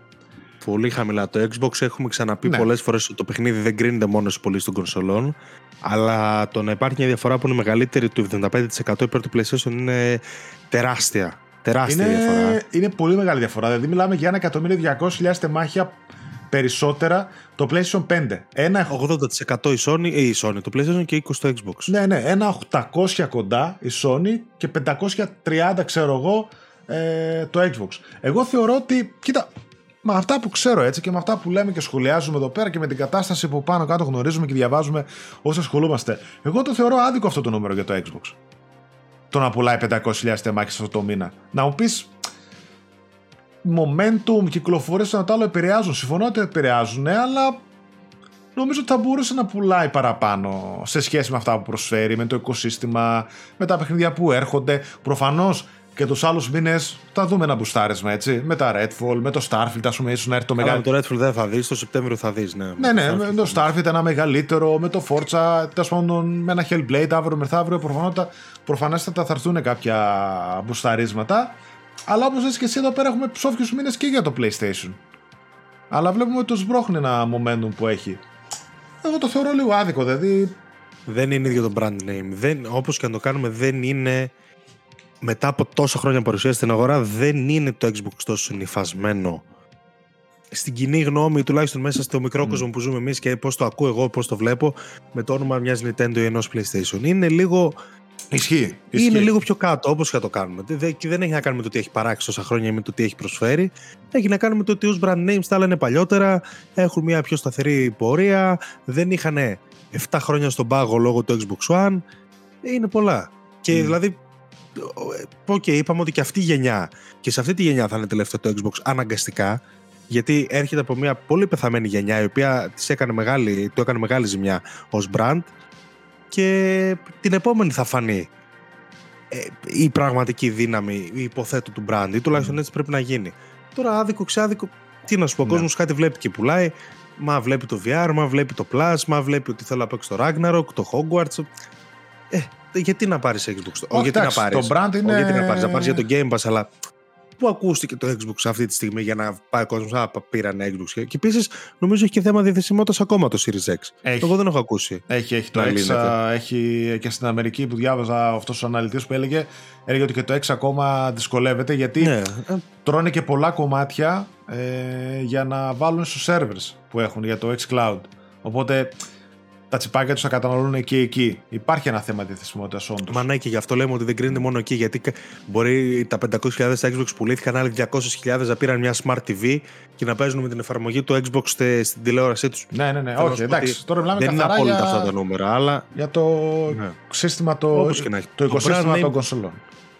Πολύ χαμηλά. Το Xbox έχουμε ξαναπεί ναι. πολλές φορές ότι το παιχνίδι δεν κρίνεται μόνο στις πωλήσει των κονσολών αλλά το να υπάρχει μια διαφορά που είναι μεγαλύτερη του 75% υπέρ του PlayStation είναι τεράστια. Τεράστια είναι, διαφορά. Είναι πολύ μεγάλη διαφορά. Δηλαδή, μιλάμε για 1.200.000 τεμάχια περισσότερα το PlayStation 5. Ένα... 80% η Sony, ή η Sony, το PlayStation και 20% το Xbox. Ναι, ναι. Ένα 800 κοντά η Sony και 530 ξέρω εγώ ε, το Xbox. Εγώ θεωρώ ότι, κοίτα, με αυτά που ξέρω έτσι και με αυτά που λέμε και σχολιάζουμε εδώ πέρα και με την κατάσταση που πάνω κάτω γνωρίζουμε και διαβάζουμε όσοι ασχολούμαστε. Εγώ το θεωρώ άδικο αυτό το νούμερο για το Xbox. Το να πουλάει 500.000 τεμάχια αυτό το μήνα. Να μου πεις momentum, κυκλοφορίες ένα το άλλο επηρεάζουν. Συμφωνώ ότι επηρεάζουν, αλλά νομίζω ότι θα μπορούσε να πουλάει παραπάνω σε σχέση με αυτά που προσφέρει, με το οικοσύστημα, με τα παιχνίδια που έρχονται. Προφανώς και τους άλλους μήνες θα δούμε ένα μπουστάρισμα έτσι. Με τα Redfall, με το Starfield, ας πούμε, ίσως να έρθει το μεγάλο. το Redfall δεν θα δεις, το Σεπτέμβριο θα δεις, ναι. Ναι, ναι, με το Starfield ένα μεγαλύτερο, με το Forza, τέλος πάντων με ένα Hellblade αύριο μεθαύριο. Προφανέστατα θα έρθουν κάποια μπουσταρίσματα. Αλλά όπως λες και εσύ, εδώ πέρα έχουμε ψόφιους μήνες και για το PlayStation. Αλλά βλέπουμε ότι το σμπρώχνει ένα momentum που έχει. Εγώ το θεωρώ λίγο άδικο, δηλαδή. Δεν είναι ίδιο το brand name. Δεν, όπως και αν το κάνουμε, δεν είναι μετά από τόσα χρόνια παρουσία στην αγορά δεν είναι το Xbox τόσο συνηθισμένο στην κοινή γνώμη, τουλάχιστον μέσα στο μικρό κόσμο που ζούμε εμείς και πώς το ακούω εγώ, πώς το βλέπω, με το όνομα μιας Nintendo ή ενός PlayStation. Είναι λίγο. Ισχύει. Είναι λίγο πιο κάτω, όπως και το κάνουμε. Και δεν έχει να κάνει με το τι έχει παράξει τόσα χρόνια ή με το τι έχει προσφέρει. Έχει να κάνει με το ότι ως brand names τα άλλα παλιότερα, έχουν μια πιο σταθερή πορεία, δεν είχαν 7 χρόνια στον πάγο λόγω του Xbox One. Είναι πολλά. Και δηλαδή OK, okay, είπαμε ότι και αυτή η γενιά και σε αυτή τη γενιά θα είναι τελευταίο το Xbox αναγκαστικά γιατί έρχεται από μια πολύ πεθαμένη γενιά η οποία της έκανε μεγάλη, του έκανε μεγάλη ζημιά ως brand και την επόμενη θα φανεί ε, η πραγματική δύναμη, η υποθέτω του brand ή τουλάχιστον έτσι πρέπει να γίνει. Τώρα άδικο, ξάδικο, τι να σου πω, ο ναι. κόσμος κάτι βλέπει και πουλάει, μα βλέπει το VR, μα βλέπει το Plus, μα βλέπει ότι θέλω να παίξει το Ragnarok, το Hogwarts. Ε, γιατί να πάρεις Xbox; Όχι, γιατί να πάρει. Το brand είναι. γιατί να πάρεις; Να πάρεις για το Game Pass, αλλά πού ακούστηκε το Xbox αυτή τη στιγμή για να πάει ο κόσμος; Α, πήραν Xbox. Και επίσης νομίζω έχει και θέμα διαθεσιμότητας ακόμα το Series X. Έχει. Εγώ δεν έχω ακούσει. Έχει, έχει. Το X έχει και στην Αμερική που διάβαζα αυτός ο αναλυτής που έλεγε, έλεγε ότι και το X ακόμα δυσκολεύεται γιατί ναι. τρώνε και πολλά κομμάτια ε, για να βάλουν στους servers που έχουν για το X Cloud. Οπότε τα τσιπάκια τους θα καταναλώνουν και εκεί. Υπάρχει ένα θέμα διαθεσιμότητας όντως. Μα ναι, και γι' αυτό λέμε ότι δεν κρίνεται μόνο εκεί. Γιατί μπορεί τα 500.000 Xbox που πουλήθηκαν, άλλοι 200.000 να πήραν μια Smart TV και να παίζουν με την εφαρμογή του Xbox στην τηλεόρασή τους. Ναι, ναι, ναι. Όχι, εντάξει. Τώρα μιλάμε δεν είναι απόλυτα για... αυτά τα νούμερα, αλλά. Για το ναι. σύστημα, το, το οικοσύστημα των κονσολών.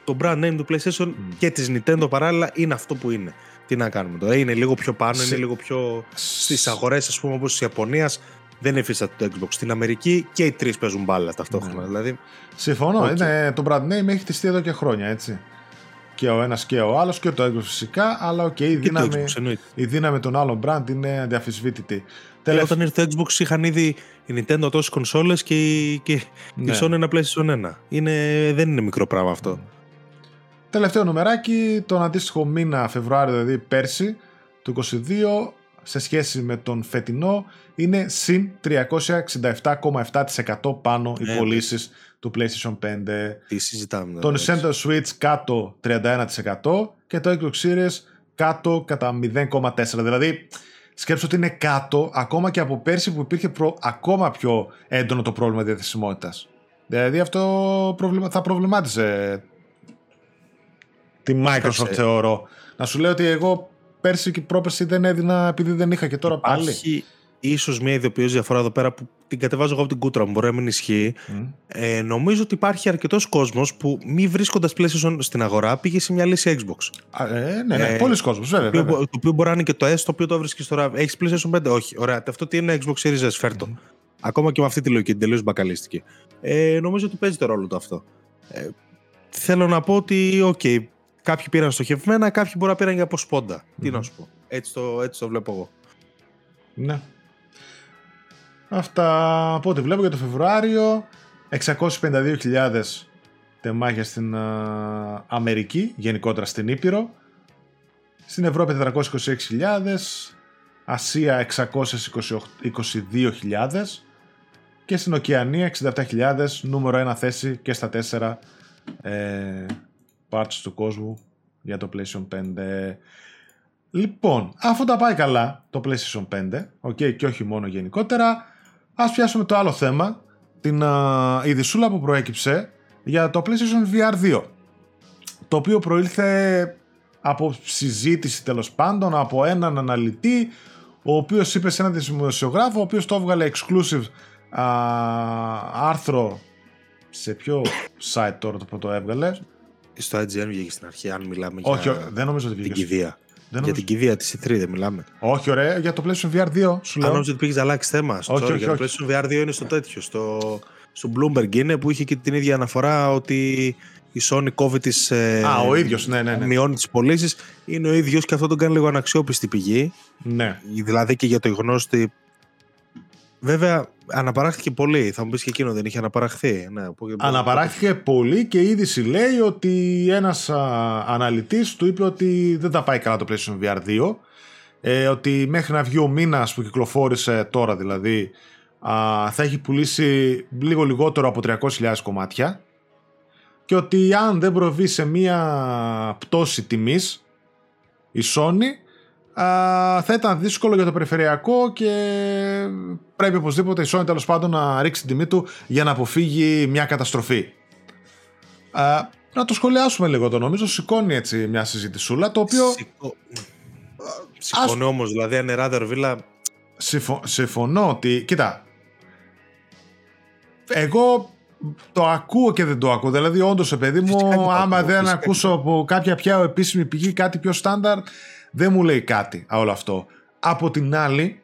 Το brand name του PlayStation mm. και της Nintendo παράλληλα είναι αυτό που είναι. Τι να κάνουμε τώρα. Είναι λίγο πιο πάνω, είναι λίγο πιο στις αγορές, ας πούμε, όπως της Ιαπωνίας δεν υφίσταται το Xbox. Στην Αμερική και οι τρεις παίζουν μπάλα ταυτόχρονα. Ναι. Δηλαδή, Συμφωνώ. Okay. Είναι, το brand name έχει τιστεί εδώ και χρόνια, έτσι. Και ο ένας και ο άλλος και το Xbox φυσικά, αλλά okay, η, δύναμη, η δύναμη των άλλων brand είναι αδιαφυσβήτητη. Τελευ... Όταν ήρθε το Xbox είχαν ήδη η Nintendo τόσες κονσόλες και, η, και ναι. η Sony ένα PlayStation 1. Είναι, δεν είναι μικρό πράγμα αυτό. Τελευταίο νομεράκι, τον αντίστοιχο μήνα Φεβρουάριο, δηλαδή πέρσι, το 22, σε σχέση με τον φετινό, είναι συν 367,7% πάνω οι ναι, πωλήσεις του PlayStation 5. Τι συζητάμε. Το Nintendo Switch κάτω 31% και το Xbox Series κάτω κατά 0,4%. Δηλαδή, σκέψω ότι είναι κάτω ακόμα και από πέρσι που υπήρχε προ... ακόμα πιο έντονο το πρόβλημα διαθεσιμότητας. Δηλαδή αυτό θα προβλημάτισε τη Microsoft θεωρώ. Να σου λέω ότι εγώ πέρσι και πρόπερσι δεν έδινα επειδή δεν είχα και τώρα πάλι. Υπάρχει ίσως μια ιδιοποιώ διαφορά εδώ πέρα που την κατεβάζω εγώ από την κούτρα μου, μπορεί να μην ισχύει. Ε, νομίζω ότι υπάρχει αρκετός κόσμος που μη βρίσκοντας PlayStation στην αγορά πήγε σε μια λύση Xbox. ε, ναι, ναι, ε, πολλοί κόσμοι, βέβαια, βέβαια. Το οποίο μπορεί να είναι και το S, το οποίο το βρίσκεις τώρα. Έχεις PlayStation 5, όχι. Ωραία, αυτό τι είναι Xbox Series S, φέρτο. Ακόμα και με αυτή τη λογική, τελείως μπακαλίστικη. Ε, νομίζω ότι παίζει το ρόλο του αυτό. Ε, θέλω να πω ότι, OK, Κάποιοι πήραν στοχευμένα, κάποιοι μπορεί να πήραν για από σπόντα. Τι να σου πω. Έτσι το, έτσι το βλέπω εγώ. Ναι. Αυτά από ό,τι βλέπω για το Φεβρουάριο. 652.000 τεμάχια στην Αμερική, γενικότερα στην Ήπειρο. Στην Ευρώπη 426.000. Ασία 622.000 και στην Οκεανία 67.000 νούμερο 1 θέση και στα 4 ε, parts του κόσμου για το PlayStation 5. Λοιπόν, αφού τα πάει καλά το PlayStation 5, okay, και όχι μόνο γενικότερα, ας πιάσουμε το άλλο θέμα, την uh, ειδισούλα που προέκυψε για το PlayStation VR 2, το οποίο προήλθε από συζήτηση τέλος πάντων από έναν αναλυτή ο οποίος είπε σε έναν δημοσιογράφο ο οποίος το έβγαλε exclusive άρθρο σε ποιο site τώρα το που το έβγαλε στο IGN βγήκε στην αρχή, αν μιλάμε όχι, για δεν νομίζω ότι την κηδεία. Δεν για την κηδεία της E3 δεν μιλάμε. Όχι, ωραία, για το PlayStation VR 2 σου λέω. Αν νομίζω ότι πήγες αλλάξεις θέμα. Στο όχι, όχι, για το PlayStation VR 2 είναι στο τέτοιο. Στο, στο Bloomberg είναι που είχε και την ίδια αναφορά ότι η Sony κόβει τις. Ε, Α, ο ίδιος, ναι, ναι, ναι. Μειώνει τις πωλήσεις. Είναι ο ίδιος και αυτό τον κάνει λίγο αναξιόπιστη πηγή. Ναι. Δηλαδή και για το γνώστη Βέβαια, αναπαράχθηκε πολύ. Θα μου πεις και εκείνο δεν είχε αναπαραχθεί. Ναι, αναπαράχθηκε πολύ και η είδηση λέει ότι ένας αναλυτής του είπε ότι δεν τα πάει καλά το PlayStation VR 2. Ε, ότι μέχρι να βγει ο μήνας που κυκλοφόρησε τώρα δηλαδή α, θα έχει πουλήσει λίγο λιγότερο από 300.000 κομμάτια και ότι αν δεν προβεί σε μία πτώση τιμής η Sony θα ήταν δύσκολο για το περιφερειακό και πρέπει οπωσδήποτε η Sony τέλος πάντων να ρίξει την τιμή του για να αποφύγει μια καταστροφή. να το σχολιάσουμε λίγο το νομίζω, σηκώνει έτσι μια συζητησούλα το οποίο... Σηκώ... Σηκώνει όμως, δηλαδή αν είναι Villa... Συμφω... Συμφωνώ ότι, κοίτα, εγώ το ακούω και δεν το ακούω. Δηλαδή, όντως, παιδί μου, άμα δεν ακούσω από κάποια πια επίσημη πηγή κάτι πιο στάνταρ, δεν μου λέει κάτι όλο αυτό. Από την άλλη,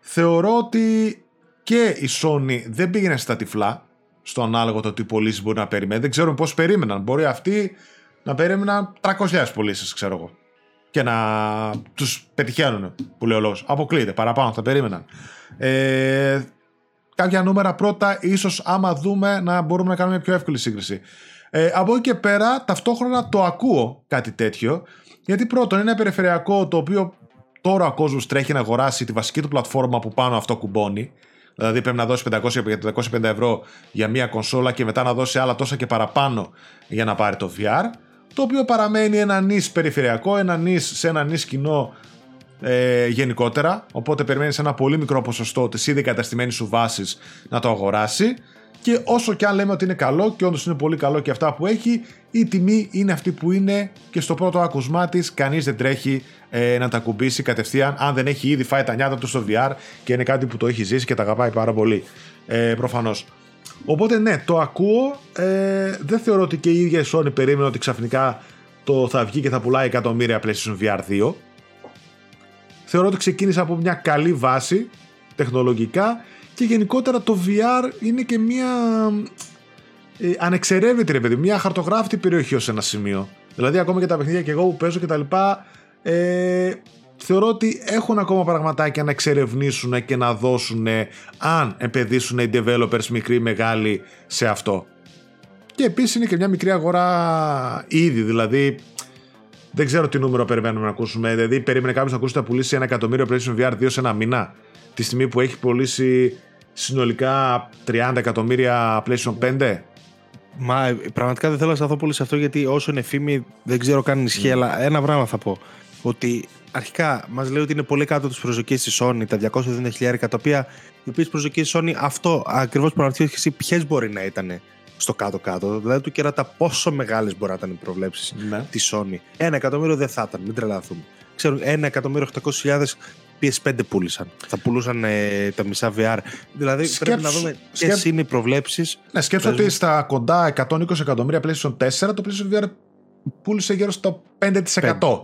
θεωρώ ότι και η Sony δεν πήγαινε στα τυφλά στο ανάλογο το τι πωλήσεις μπορεί να περιμένει. Δεν ξέρω πώς περίμεναν. Μπορεί αυτοί να περίμεναν 300.000 πωλήσεις, ξέρω εγώ. Και να τους πετυχαίνουν, που λέει ο λόγος. Αποκλείεται, παραπάνω θα περίμεναν. Ε, κάποια νούμερα πρώτα, ίσως άμα δούμε να μπορούμε να κάνουμε μια πιο εύκολη σύγκριση. Ε, από εκεί και πέρα, ταυτόχρονα το ακούω κάτι τέτοιο γιατί πρώτον είναι ένα περιφερειακό το οποίο τώρα ο κόσμος τρέχει να αγοράσει τη βασική του πλατφόρμα που πάνω αυτό κουμπώνει. Δηλαδή πρέπει να δώσει 500 550 ευρώ για μία κονσόλα και μετά να δώσει άλλα τόσα και παραπάνω για να πάρει το VR. Το οποίο παραμένει ένα νης περιφερειακό, ένα νης σε ένα νης κοινό ε, γενικότερα. Οπότε περιμένεις ένα πολύ μικρό ποσοστό της ήδη καταστημένη σου βάσης να το αγοράσει. Και όσο και αν λέμε ότι είναι καλό και όντως είναι πολύ καλό και αυτά που έχει, η τιμή είναι αυτή που είναι και στο πρώτο άκουσμά της κανείς δεν τρέχει ε, να τα κουμπίσει κατευθείαν αν δεν έχει ήδη φάει τα νιάτα του στο VR και είναι κάτι που το έχει ζήσει και τα αγαπάει πάρα πολύ. Ε, Προφανώς. Οπότε ναι, το ακούω. Ε, δεν θεωρώ ότι και η ίδια η Sony περίμενε ότι ξαφνικά το θα βγει και θα πουλάει εκατομμύρια PlayStation VR 2. Θεωρώ ότι ξεκίνησε από μια καλή βάση τεχνολογικά και γενικότερα το VR είναι και μια ε, ανεξερεύνητη ρε παιδί, μια χαρτογράφητη περιοχή ως ένα σημείο. Δηλαδή ακόμα και τα παιχνίδια και εγώ που παίζω και τα λοιπά ε, θεωρώ ότι έχουν ακόμα πραγματάκια να εξερευνήσουν και να δώσουν αν επενδύσουν οι developers μικροί ή μεγάλοι σε αυτό. Και επίσης είναι και μια μικρή αγορά ήδη, δηλαδή δεν ξέρω τι νούμερο περιμένουμε να ακούσουμε. Δηλαδή, περίμενε κάποιος να ακούσει ότι θα πουλήσει ένα εκατομμύριο PlayStation VR 2 σε ένα μήνα. Τη στιγμή που έχει πουλήσει συνολικά 30 εκατομμύρια PlayStation 5. Μα πραγματικά δεν θέλω να σταθώ πολύ σε αυτό γιατί όσο είναι φήμη δεν ξέρω καν ισχύει, mm. αλλά ένα πράγμα θα πω. Ότι αρχικά μας λέει ότι είναι πολύ κάτω τις προσδοκίες της Sony, τα 250.000 τα οποία οι οποίες προσδοκίες της Sony αυτό ακριβώς που αναρωτιέσαι εσύ, ποιες μπορεί να ήταν στο κάτω-κάτω. Δηλαδή του κεράτα πόσο μεγάλες μπορεί να ήταν οι προβλέψεις ναι. της Sony. Ένα εκατομμύριο δεν θα ήταν, μην τρελαθούμε. Ξέρουν, ένα εκατομμύριο 800.000 PS5 πούλησαν. Θα πουλούσαν ε, τα μισά VR. Δηλαδή σκέψου, πρέπει να δούμε ποιες είναι οι προβλέψεις. Ναι, σκέψω ότι στα κοντά 120 εκατομμύρια PlayStation 4 το PlayStation VR πούλησε γύρω στο 5%. 5.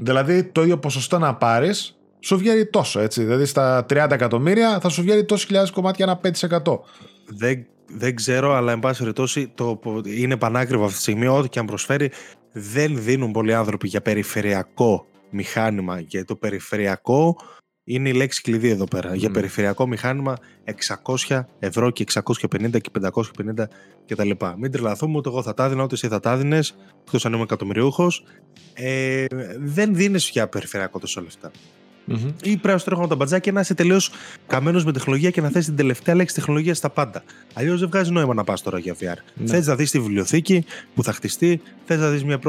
Δηλαδή το ίδιο ποσοστό να πάρεις σου βγαίνει τόσο έτσι. Δηλαδή στα 30 εκατομμύρια θα σου βγαίνει τόσε χιλιάδες κομμάτια ένα 5%. Δεν, δεν ξέρω, αλλά εν πάση περιπτώσει είναι πανάκριβο αυτή τη στιγμή. Ό,τι και αν προσφέρει, δεν δίνουν πολλοί άνθρωποι για περιφερειακό μηχάνημα. Και το περιφερειακό είναι η λέξη κλειδί εδώ πέρα. Για περιφερειακό μηχάνημα 600 ευρώ και 650 και 550 κτλ. Μην τρελαθούμε, ούτε εγώ θα τα έδινα, ούτε εσύ θα τα έδινες, εκτός αν είμαι εκατομμυριούχος. Ε, δεν δίνεις πια περιφερειακό τόσο λεφτά. Mm-hmm. Ή πρέπει να τρέχουμε τα μπατζάκια να είσαι τελείως καμένος με τεχνολογία και να θέσει την τελευταία λέξη τεχνολογίας στα πάντα. Αλλιώς δεν βγάζει νόημα να πας τώρα για VR. Ναι. Θες να δεις τη βιβλιοθήκη που θα χτιστεί, θες να δεις μια,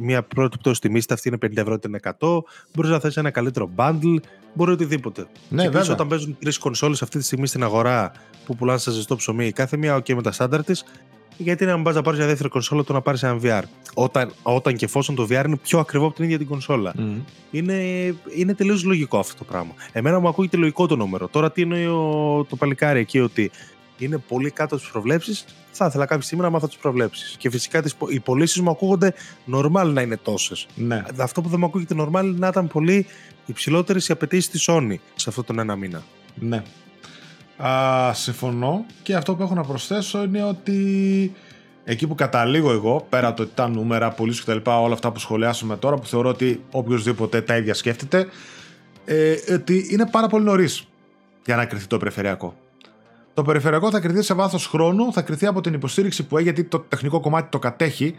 μια πρώτη πτώση τιμής, αυτή είναι 50 ευρώ, είναι 100. Μπορείς να θες ένα καλύτερο bundle, μπορεί οτιδήποτε. Ναι, και επίση όταν παίζουν τρεις κονσόλες αυτή τη στιγμή στην αγορά που πουλάνε σε ζεστό ψωμί, κάθε μία OK με τα στάνταρ της, γιατί να μην πας να πάρεις μια δεύτερη κονσόλα, το να πάρεις ένα VR. Όταν, όταν και εφόσον το VR είναι πιο ακριβό από την ίδια την κονσόλα. Mm. Είναι, είναι τελείως λογικό αυτό το πράγμα. Εμένα μου ακούγεται λογικό το νούμερο. Τώρα τι είναι το παλικάρι εκεί, ότι είναι πολύ κάτω τις προβλέψεις; Θα ήθελα κάποια στιγμή να μάθω τις προβλέψεις. Και φυσικά τις, οι πωλήσεις μου ακούγονται normal να είναι τόσες. Ναι. Αυτό που δεν μου ακούγεται normal είναι να ήταν πολύ υψηλότερες οι απαιτήσεις της Sony σε αυτόν τον ένα μήνα. Ναι. Α, συμφωνώ και αυτό που έχω να προσθέσω είναι ότι εκεί που καταλήγω εγώ, πέρα από το τα νούμερα, πωλήσει και τα λοιπά, όλα αυτά που σχολιάσαμε τώρα, που θεωρώ ότι οποιοδήποτε τα ίδια σκέφτεται, ε, ότι είναι πάρα πολύ νωρίς για να κρυθεί το περιφερειακό. Το περιφερειακό θα κρυθεί σε βάθος χρόνου, θα κρυθεί από την υποστήριξη που έχει, γιατί το τεχνικό κομμάτι το κατέχει,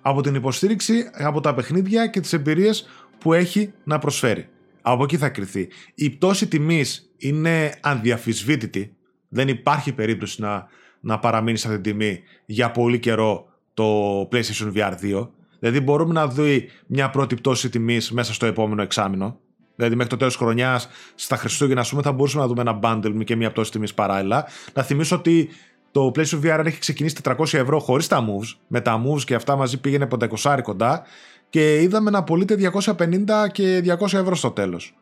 από την υποστήριξη, από τα παιχνίδια και τις εμπειρίες που έχει να προσφέρει. Από εκεί θα κρυθεί. Η πτώση τιμής είναι ανδιαφυσβήτητη. Δεν υπάρχει περίπτωση να, να παραμείνει σε αυτή την τιμή για πολύ καιρό το PlayStation VR 2. Δηλαδή μπορούμε να δούμε μια πρώτη πτώση τιμής μέσα στο επόμενο εξάμεινο. Δηλαδή μέχρι το τέλος τη χρονιάς, στα Χριστούγεννα, πούμε, θα μπορούσαμε να δούμε ένα bundle και μια πτώση τιμής παράλληλα. Να θυμίσω ότι το PlayStation VR έχει ξεκινήσει 400 ευρώ χωρίς τα moves. Με τα moves και αυτά μαζί πήγαινε 500 κοντά. Και είδαμε να πωλείται 250 και 200 ευρώ στο τέλος.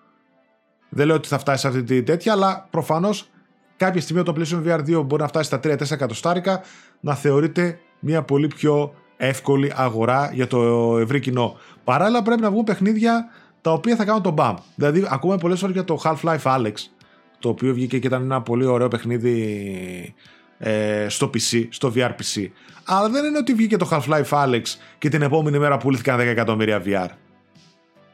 Δεν λέω ότι θα φτάσει σε αυτή τη τέτοια, αλλά προφανώς κάποια στιγμή το PlayStation VR 2 μπορεί να φτάσει στα 3-4 εκατοστάρικα να θεωρείται μια πολύ πιο εύκολη αγορά για το ευρύ κοινό. Παράλληλα πρέπει να βγουν παιχνίδια τα οποία θα κάνουν τον BAM. Δηλαδή ακούμε πολλές φορές για το Half-Life Alex το οποίο βγήκε και ήταν ένα πολύ ωραίο παιχνίδι ε, στο PC, στο VR PC. Αλλά δεν είναι ότι βγήκε το Half-Life Alex και την επόμενη μέρα πουλήθηκαν 10 εκατομμύρια VR.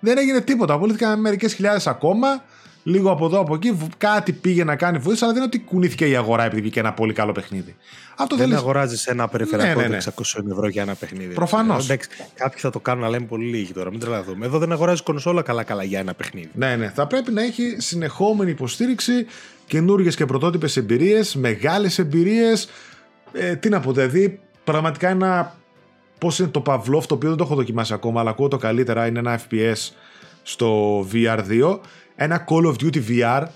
Δεν έγινε τίποτα. Πουλήθηκαν μερικές χιλιάδες ακόμα λίγο από εδώ από εκεί, κάτι πήγε να κάνει βοήθεια, αλλά δεν είναι ότι κουνήθηκε η αγορά επειδή βγήκε ένα πολύ καλό παιχνίδι. Αυτό δεν θέλεις... αγοράζεις ένα περιφερειακό ναι, ναι, ναι. 600 ευρώ για ένα παιχνίδι. Προφανώς. Κάποιοι θα το κάνουν, αλλά είναι πολύ λίγοι τώρα. Μην τρελαθούμε. Εδώ δεν αγοράζει κονσόλα καλά-καλά για ένα παιχνίδι. Ναι, ναι. Θα πρέπει να έχει συνεχόμενη υποστήριξη, καινούργιες και πρωτότυπες εμπειρίες, μεγάλες εμπειρίες. Ε, τι να πω, δηλαδή πραγματικά ένα. Πώς είναι το Pavlov, το οποίο δεν το έχω δοκιμάσει ακόμα, αλλά ακούω το καλύτερα, είναι ένα FPS στο VR2 ένα Call of Duty VR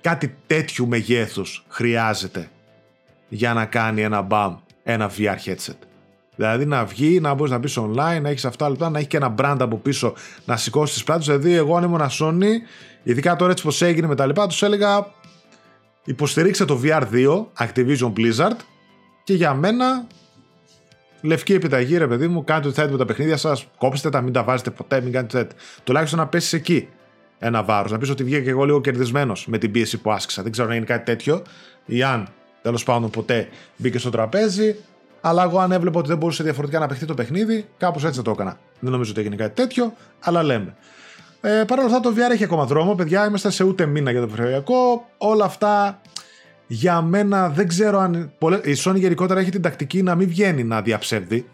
κάτι τέτοιου μεγέθους χρειάζεται για να κάνει ένα BAM, ένα VR headset. Δηλαδή να βγει, να μπορείς να μπεις online, να έχεις αυτά λεπτά, να έχει και ένα brand από πίσω να σηκώσει τις πλάτες. Δηλαδή, εγώ αν ήμουν Sony, ειδικά τώρα έτσι πώ έγινε με τα λοιπά, τους έλεγα υποστηρίξτε το VR2 Activision Blizzard και για μένα λευκή επιταγή, ρε παιδί μου, κάντε ό,τι θέλετε με τα παιχνίδια σας, κόψτε τα, μην τα βάζετε ποτέ, μην κάνετε τέτοια. Τουλάχιστον να πέσεις εκεί. ένα βάρος. Να πεις ότι βγήκα και εγώ λίγο κερδισμένος με την πίεση που άσκησα. Δεν ξέρω αν είναι κάτι τέτοιο ή αν τέλος πάντων ποτέ μπήκε στο τραπέζι. Αλλά εγώ αν έβλεπα ότι δεν μπορούσε διαφορετικά να παιχτεί το παιχνίδι, κάπως έτσι το έκανα. Δεν νομίζω ότι έγινε κάτι τέτοιο, αλλά λέμε. Ε, Παρ' όλα αυτά το VR έχει ακόμα δρόμο, παιδιά. Είμαστε σε ούτε μήνα για το περιφερειακό. Όλα αυτά για μένα δεν ξέρω αν. Η Sony γενικότερα έχει την τακτική να μην βγαίνει να διαψεύδει.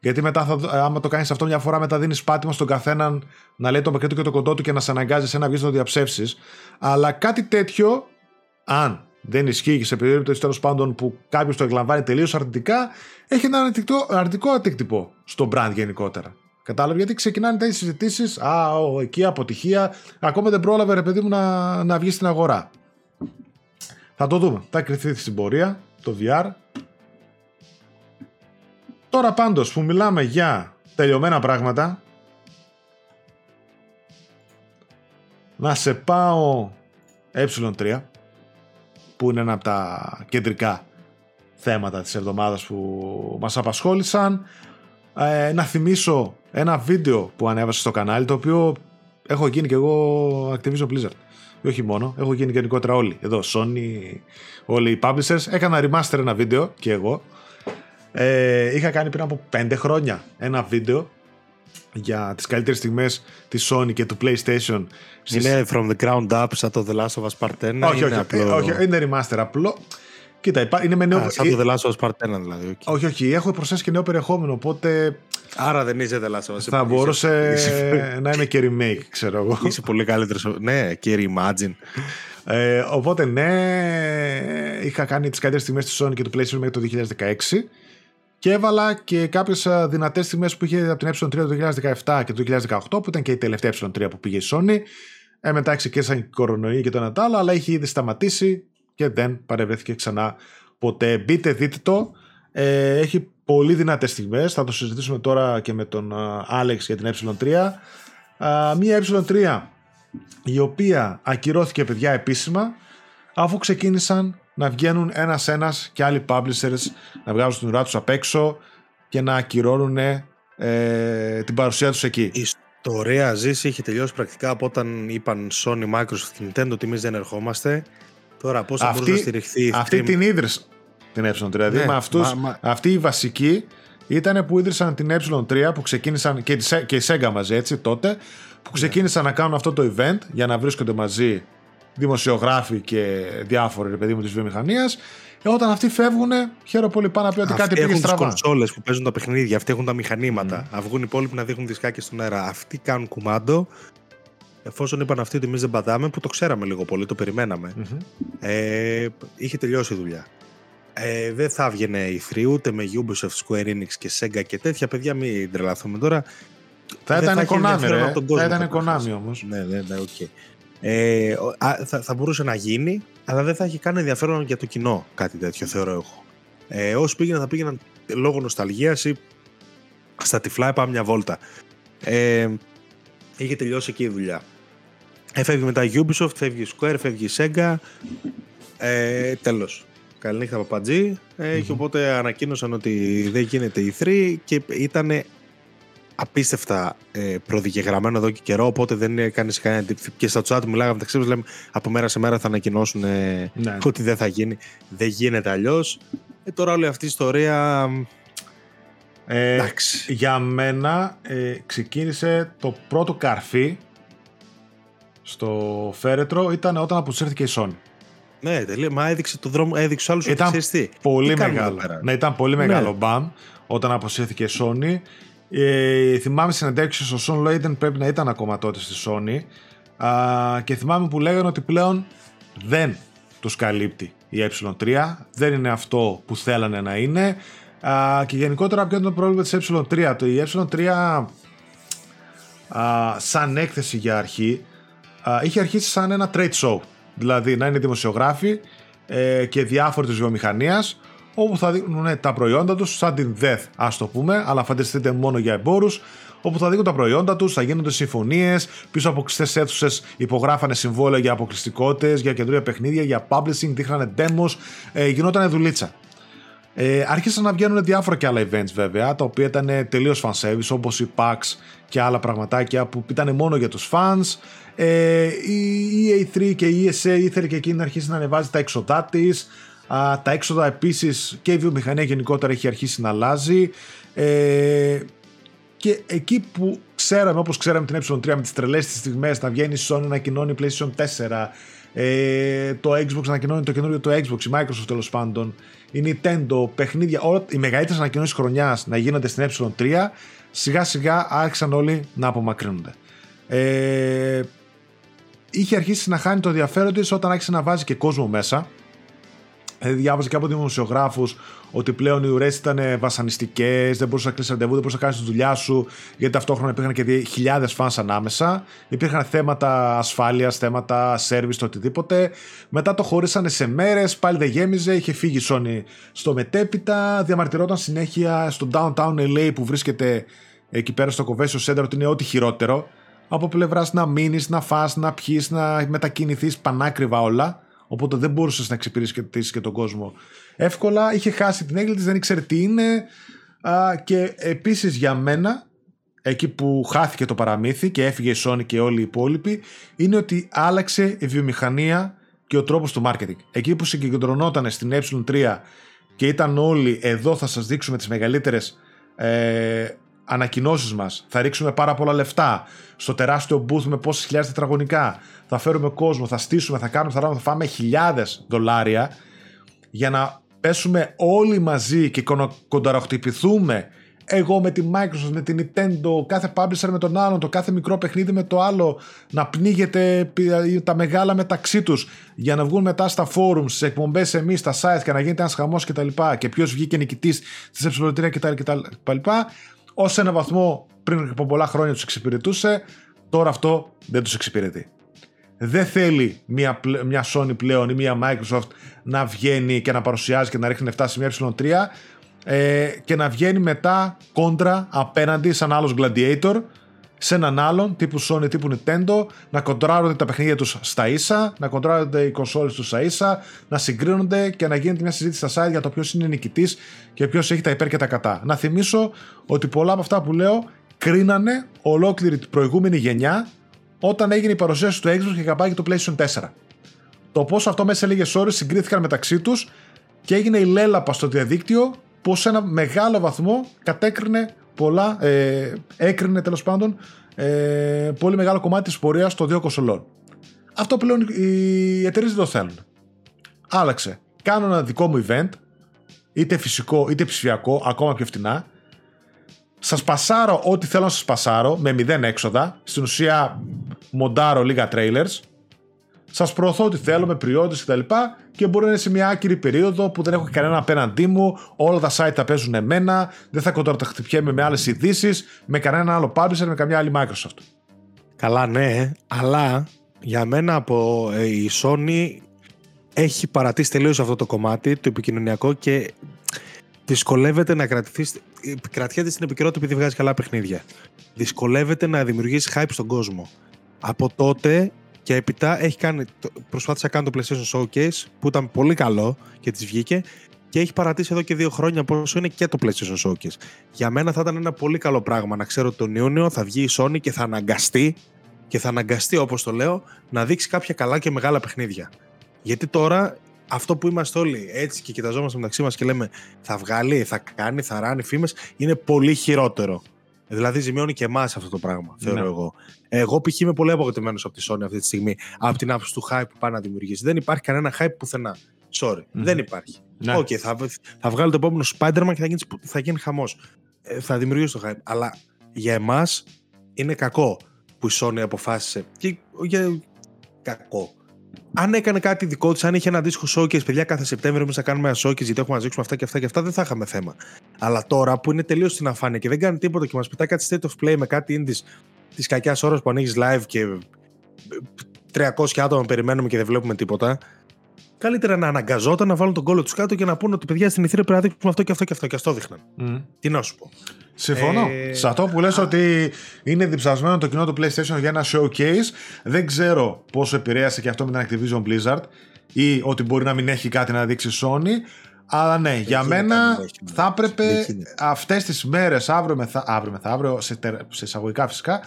Γιατί μετά, θα, άμα το κάνεις αυτό μια φορά, μετά δίνεις πάτημα στον καθέναν να λέει το πακέτο και το κοντό του και να σε αναγκάζει να βγεις να το διαψεύσεις. Αλλά κάτι τέτοιο, αν δεν ισχύει και σε περίπτωση τέλος πάντων που κάποιος το εκλαμβάνει τελείως αρνητικά, έχει ένα αρνητικό, αρνητικό αντίκτυπο στο brand γενικότερα. Κατάλαβε γιατί ξεκινάνε τέτοιες συζητήσεις. Α, ο, εκεί αποτυχία. Ακόμα δεν πρόλαβε ρε παιδί μου να, να βγει στην αγορά. Θα το δούμε. Θα κρυθεί στην πορεία το VR. Τώρα πάντως που μιλάμε για τελειωμένα πράγματα να σε πάω ε3 που είναι ένα από τα κεντρικά θέματα της εβδομάδας που μας απασχόλησαν ε, να θυμίσω ένα βίντεο που ανέβασε στο κανάλι το οποίο έχω γίνει και εγώ Activision Blizzard όχι μόνο, έχω γίνει γενικότερα όλοι εδώ Sony, όλοι οι publishers έκανα remaster ένα βίντεο και εγώ ε, είχα κάνει πριν από 5 χρόνια ένα βίντεο για τις καλύτερες στιγμές της Sony και του PlayStation. Είναι from the ground up σαν το The Last of Us Part 1 όχι, είναι όχι, απλό... όχι, είναι remaster απλό. Κοίτα, είναι με νέο... Α, σαν το The Last of Us Part 1 δηλαδή. Okay. Όχι, όχι, έχω προσθέσει και νέο περιεχόμενο, οπότε... Άρα δεν είσαι The Last of Us. Θα μπορούσε να είμαι και remake, ξέρω εγώ. Είσαι πολύ καλύτερος. Ναι, και reimagine. Ε, οπότε ναι, είχα κάνει τις καλύτερες στιγμές της Sony και του PlayStation μέχρι το 2016 και έβαλα και κάποιες δυνατές τιμές που είχε από την ε3 το 2017 και το 2018, που ήταν και η τελευταία ε3 που πήγε η Sony. Ε, μετά ξεκίνησαν και κορονοϊοί και το ένα άλλο, αλλά είχε ήδη σταματήσει και δεν παρευρέθηκε ξανά ποτέ. Μπείτε, δείτε το. Ε, έχει πολύ δυνατές στιγμές. Θα το συζητήσουμε τώρα και με τον Άλεξ για την ε3. μία ε3 η οποία ακυρώθηκε παιδιά επίσημα αφού ξεκίνησαν να βγαίνουν ένας-ένας και άλλοι publishers να βγάζουν την ουρά τους απ' έξω και να ακυρώνουν ε, την παρουσία τους εκεί. Η ιστορία ζήσει έχει τελειώσει πρακτικά από όταν είπαν Sony, Microsoft και Nintendo ότι εμείς δεν ερχόμαστε. Τώρα πώς θα μπορούσε να στηριχθεί Αυτή την ίδρυσε την ε3. Δηλαδή ναι, με αυτούς, μα, αυτοί οι βασικοί ήταν που ίδρυσαν την ε3 που ξεκίνησαν και, και η Sega μαζί έτσι τότε που ναι. ξεκίνησαν να κάνουν αυτό το event για να βρίσκονται μαζί δημοσιογράφοι και διάφοροι ρε παιδί μου της βιομηχανίας. Ε, όταν αυτοί φεύγουν, χαίρομαι πολύ πάνω να πει ότι αυτοί κάτι πήγε στραβά. Αυτοί έχουν τις κονσόλες που παίζουν τα παιχνίδια, αυτοί έχουν τα μηχανήματα. Mm. Αυγούν οι υπόλοιποι να δείχνουν δισκάκια στον αέρα. Αυτοί κάνουν κουμάντο. Εφόσον είπαν αυτοί ότι εμείς δεν πατάμε, που το ξέραμε λίγο πολύ, το περιμέναμε. Mm-hmm. Ε, είχε τελειώσει η δουλειά. Ε, δεν θα έβγαινε η 3 ούτε με Ubisoft, Square Enix και Sega και τέτοια παιδιά. Μην τρελαθούμε τώρα. Θα ήταν Konami, ρε. Θα ήταν Konami όμως. Ναι, ναι, ναι, okay. Ε, θα, θα μπορούσε να γίνει, αλλά δεν θα έχει καν ενδιαφέρον για το κοινό κάτι τέτοιο, θεωρώ εγώ. Ε, όσοι πήγαιναν θα πήγαιναν λόγω νοσταλγίας ή στα τυφλά πάμε μια βόλτα. Ε, είχε τελειώσει εκεί η δουλειά. Ε, φεύγει μετά η Ubisoft, φεύγει η Square, φεύγει η Sega. Ε, τέλος. Καληνύχτα παπατζή. Ε, Και οπότε ανακοίνωσαν ότι δεν γίνεται η 3 και ήταν απίστευτα ε, προδιαγεγραμμένο εδώ και καιρό, οπότε δεν έκανε κανένα Και στα chat μιλάγαμε μεταξύ μας, λέμε από μέρα σε μέρα θα ανακοινώσουν ε, ναι. ότι δεν θα γίνει. Δεν γίνεται αλλιώς. Ε, τώρα όλη αυτή η ιστορία. Ε, για μένα ε, ξεκίνησε το πρώτο καρφί στο φέρετρο ήταν όταν αποσύρθηκε η Sony. Ναι, τελείω. Μα έδειξε το δρόμο, έδειξε άλλους ήταν πολύ μεγάλο. Ναι, ήταν πολύ ναι. μεγάλο μπαμ όταν αποσύρθηκε η Sony. Ε, θυμάμαι συνεντεύξει ο Σον Λέιντεν πρέπει να ήταν ακόμα τότε στη Sony α, και θυμάμαι που λέγανε ότι πλέον δεν τους καλύπτει η ε3 δεν είναι αυτό που θέλανε να είναι α, και γενικότερα ποιο είναι το πρόβλημα της ε3 το η ε3 α, σαν έκθεση για αρχή α, είχε αρχίσει σαν ένα trade show δηλαδή να είναι δημοσιογράφοι ε, και διάφοροι της βιομηχανίας όπου θα δείχνουν τα προϊόντα τους, σαν την DEath, ας το πούμε, αλλά φανταστείτε μόνο για εμπόρους, όπου θα δείχνουν τα προϊόντα τους, θα γίνονται συμφωνίες, πίσω από κλειστέ αίθουσες υπογράφανε συμβόλαια για αποκλειστικότητες, για καινούργια παιχνίδια, για publishing, δείχνανε demos, ε, γινόταν δουλίτσα. Ε, άρχισαν να βγαίνουν διάφορα και άλλα events βέβαια, τα οποία ήταν τελείως fan service, όπως η PAX και άλλα πραγματάκια που ήταν μόνο για τους fans. Ε, η EA3 και η ESA ήθελε και εκείνη να αρχίσει να ανεβάζει τα έξοδά της. Τα έξοδα επίσης και η βιομηχανία γενικότερα έχει αρχίσει να αλλάζει. Ε, και εκεί που ξέραμε, όπως ξέραμε την ε3 με τις τρελές τις στιγμές να βγαίνει η Sony να ανακοινώνει PlayStation 4 ε, το Xbox να ανακοινώνει το καινούριο το Xbox, η Microsoft τέλος πάντων, η Nintendo, παιχνίδια, όλα, οι μεγαλύτερες ανακοινώσεις χρονιάς να γίνονται στην ε3, σιγά σιγά άρχισαν όλοι να απομακρύνονται. Ε, είχε αρχίσει να χάνει το ενδιαφέρον της όταν άρχισε να βάζει και κόσμο μέσα. Ε, διάβαζε και από δημοσιογράφους ότι πλέον οι ουρές ήταν βασανιστικές, δεν μπορούσες να κλείσει ραντεβού, δεν μπορούσες να κάνεις τη δουλειά σου, γιατί ταυτόχρονα υπήρχαν και χιλιάδες φανς ανάμεσα. Υπήρχαν θέματα ασφάλειας, θέματα service, το οτιδήποτε. Μετά το χωρίσανε σε μέρες, πάλι δεν γέμιζε, είχε φύγει η Sony στο μετέπειτα, διαμαρτυρόταν συνέχεια στο downtown LA που βρίσκεται εκεί πέρα στο Convention Center ότι είναι ό,τι χειρότερο. Από πλευράς να μείνεις, να φας, να πιει, να μετακινηθείς πανάκριβα όλα. Οπότε δεν μπορούσες να εξυπηρετήσει και τον κόσμο εύκολα. Είχε χάσει την έγκλη της, δεν ήξερε τι είναι. Α, και επίσης για μένα, εκεί που χάθηκε το παραμύθι και έφυγε η Sony και όλοι οι υπόλοιποι, είναι ότι άλλαξε η βιομηχανία και ο τρόπος του marketing. Εκεί που συγκεντρωνόταν στην ε3 και ήταν όλοι εδώ θα σας δείξουμε τις μεγαλύτερες ε, ανακοινώσεις μας. Θα ρίξουμε πάρα πολλά λεφτά στο τεράστιο booth με πόσες χιλιάδες τετραγωνικά. Θα φέρουμε κόσμο, θα στήσουμε, θα κάνουμε, θα, θα φάμε χιλιάδες δολάρια για να πέσουμε όλοι μαζί και κονταροχτυπηθούμε εγώ με τη Microsoft, με την Nintendo, κάθε publisher με τον άλλον, το κάθε μικρό παιχνίδι με το άλλο, να πνίγεται τα μεγάλα μεταξύ τους για να βγουν μετά στα forums, σε εκπομπές εμείς, στα sites και να γίνεται ένας χαμός και τα λοιπά και ποιος βγήκε νικητής στις ε3 και τα λοιπά, ως ένα βαθμό πριν από πολλά χρόνια τους εξυπηρετούσε, τώρα αυτό δεν τους εξυπηρετεί. Δεν θέλει μια, μια Sony πλέον ή μια Microsoft να βγαίνει και να παρουσιάζει και να ρίχνει 7 σε μια ε3 ε, και να βγαίνει μετά κόντρα απέναντι σαν άλλος Gladiator σε έναν άλλον τύπου Sony, τύπου Nintendo να κοντράρονται τα παιχνίδια τους στα ίσα, να κοντράρονται οι κονσόλες τους στα ίσα, να συγκρίνονται και να γίνεται μια συζήτηση στα site για το ποιος είναι νικητής και ποιος έχει τα υπέρ και τα κατά. Να θυμίσω ότι πολλά από αυτά που λέω κρίνανε ολόκληρη την προηγούμενη γενιά όταν έγινε η παρουσίαση του Xbox και καπάκι το PlayStation 4. Το πώ αυτό μέσα σε λίγες ώρες συγκρίθηκαν μεταξύ τους και έγινε η λέλαπα στο διαδίκτυο που σε ένα μεγάλο βαθμό κατέκρινε πολλά, ε, έκρινε τέλος πάντων ε, πολύ μεγάλο κομμάτι της πορείας των δύο κονσολών. Αυτό πλέον οι εταιρείες δεν το θέλουν. Άλλαξε. Κάνω ένα δικό μου event, είτε φυσικό είτε ψηφιακό, ακόμα πιο φτηνά, Σας πασάρω ό,τι θέλω να σας πασάρω με μηδέν έξοδα. Στην ουσία, μοντάρω λίγα trailers. Σας προωθώ ό,τι θέλω με πριόντε κτλ. Και, και μπορεί να είναι σε μια άκυρη περίοδο που δεν έχω κανένα απέναντί μου. Όλα τα site θα παίζουν εμένα. Δεν θα κοντροταχτυπιέμαι με άλλες ειδήσεις. Με κανένα άλλο publisher, με καμιά άλλη Microsoft. Καλά, ναι, αλλά για μένα από ε, η Sony έχει παρατήσει τελείως αυτό το κομμάτι, το επικοινωνιακό και δυσκολεύεται να κρατηθείς. Κρατιέται στην επικαιρότητα επειδή βγάζει καλά παιχνίδια. Δυσκολεύεται να δημιουργήσει hype στον κόσμο. Από τότε και έπειτα έχει κάνει, προσπάθησε να κάνει το PlayStation Showcase που ήταν πολύ καλό και της βγήκε και έχει παρατήσει εδώ και δύο χρόνια πόσο είναι και το PlayStation Showcase. Για μένα θα ήταν ένα πολύ καλό πράγμα να ξέρω ότι τον Ιούνιο θα βγει η Sony και θα αναγκαστεί και θα αναγκαστεί όπως το λέω να δείξει κάποια καλά και μεγάλα παιχνίδια. Γιατί τώρα αυτό που είμαστε όλοι έτσι και κοιταζόμαστε μεταξύ μας και λέμε θα βγάλει, θα κάνει, θα ράνει φήμες, είναι πολύ χειρότερο. Δηλαδή ζημιώνει και εμάς αυτό το πράγμα, θεωρώ ναι. εγώ. Εγώ π.χ. είμαι πολύ απογοητευμένος από τη Sony αυτή τη στιγμή, από την άποψη του hype που πάει να δημιουργήσει. Δεν υπάρχει κανένα hype πουθενά. Sorry, δεν υπάρχει. Ναι. Okay, θα, θα βγάλει το επόμενο Spider-Man και θα γίνει, θα γίνει χαμός. Ε, θα δημιουργήσει το hype. Αλλά για εμάς είναι κακό που η Sony αποφάσισε. Και για κακό αν έκανε κάτι δικό της, αν είχε ένα αντίστοιχο showcase, παιδιά, κάθε Σεπτέμβριο εμείς θα κάνουμε ένα showcase γιατί έχουμε να δείξουμε αυτά και αυτά και αυτά, δεν θα είχαμε θέμα. Αλλά τώρα που είναι τελείως στην αφάνεια και δεν κάνει τίποτα και μας πετάει κάτι state of play με κάτι indies της κακιάς ώρας που ανοίγεις live και 300 άτομα περιμένουμε και δεν βλέπουμε τίποτα. Καλύτερα να αναγκαζόταν να βάλουν τον κόλλο τους κάτω και να πούνε ότι παιδιά στην ηθρία πρέπει να δείξουμε αυτό και αυτό και αυτό. Και α το δείχναν. Mm. Τι να σου πω. Συμφωνώ. Ε... Σε αυτό που λες ότι είναι διψασμένο το κοινό του PlayStation για ένα showcase, δεν ξέρω πόσο επηρέασε και αυτό με την Activision Blizzard ή ότι μπορεί να μην έχει κάτι να δείξει Sony, Αλλά ναι, για μένα θα έπρεπε αυτές τις μέρες, αύριο μεθα... αύριο, μεθαύριο σε, σε εισαγωγικά φυσικά,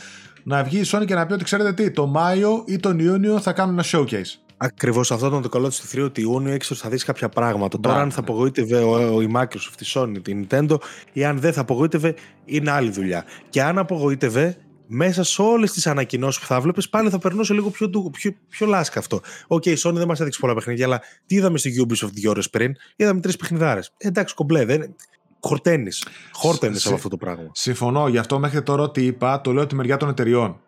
να βγει η Sony και να πει ότι ξέρετε τι, το Μάιο ή τον Ιούνιο θα κάνουν ένα showcase. Ακριβώς αυτό ήταν το καλό της θηρίου ότι Ιούνιο έξω θα δεις κάποια πράγματα. Τώρα, αν θα απογοήτευε ο, ο, η Microsoft, η Sony, η Nintendo ή αν δεν θα απογοήτευε, είναι άλλη δουλειά. Και αν απογοήτευε, μέσα σε όλες τις ανακοινώσεις που θα βλέπεις, πάλι θα περνούσε λίγο πιο, πιο, πιο λάσκα αυτό. OK, okay, η Sony δεν μας έδειξε πολλά παιχνίδια, αλλά τι είδαμε στη Ubisoft δύο ώρες πριν, είδαμε τρεις παιχνιδάρες. Ε, εντάξει, κομπλέ, δεν. Χορταίνει. Χόρταινες από αυτό το πράγμα. Συμφωνώ. Γι' αυτό μέχρι τώρα ότι είπα, το λέω τη μεριά των εταιριών.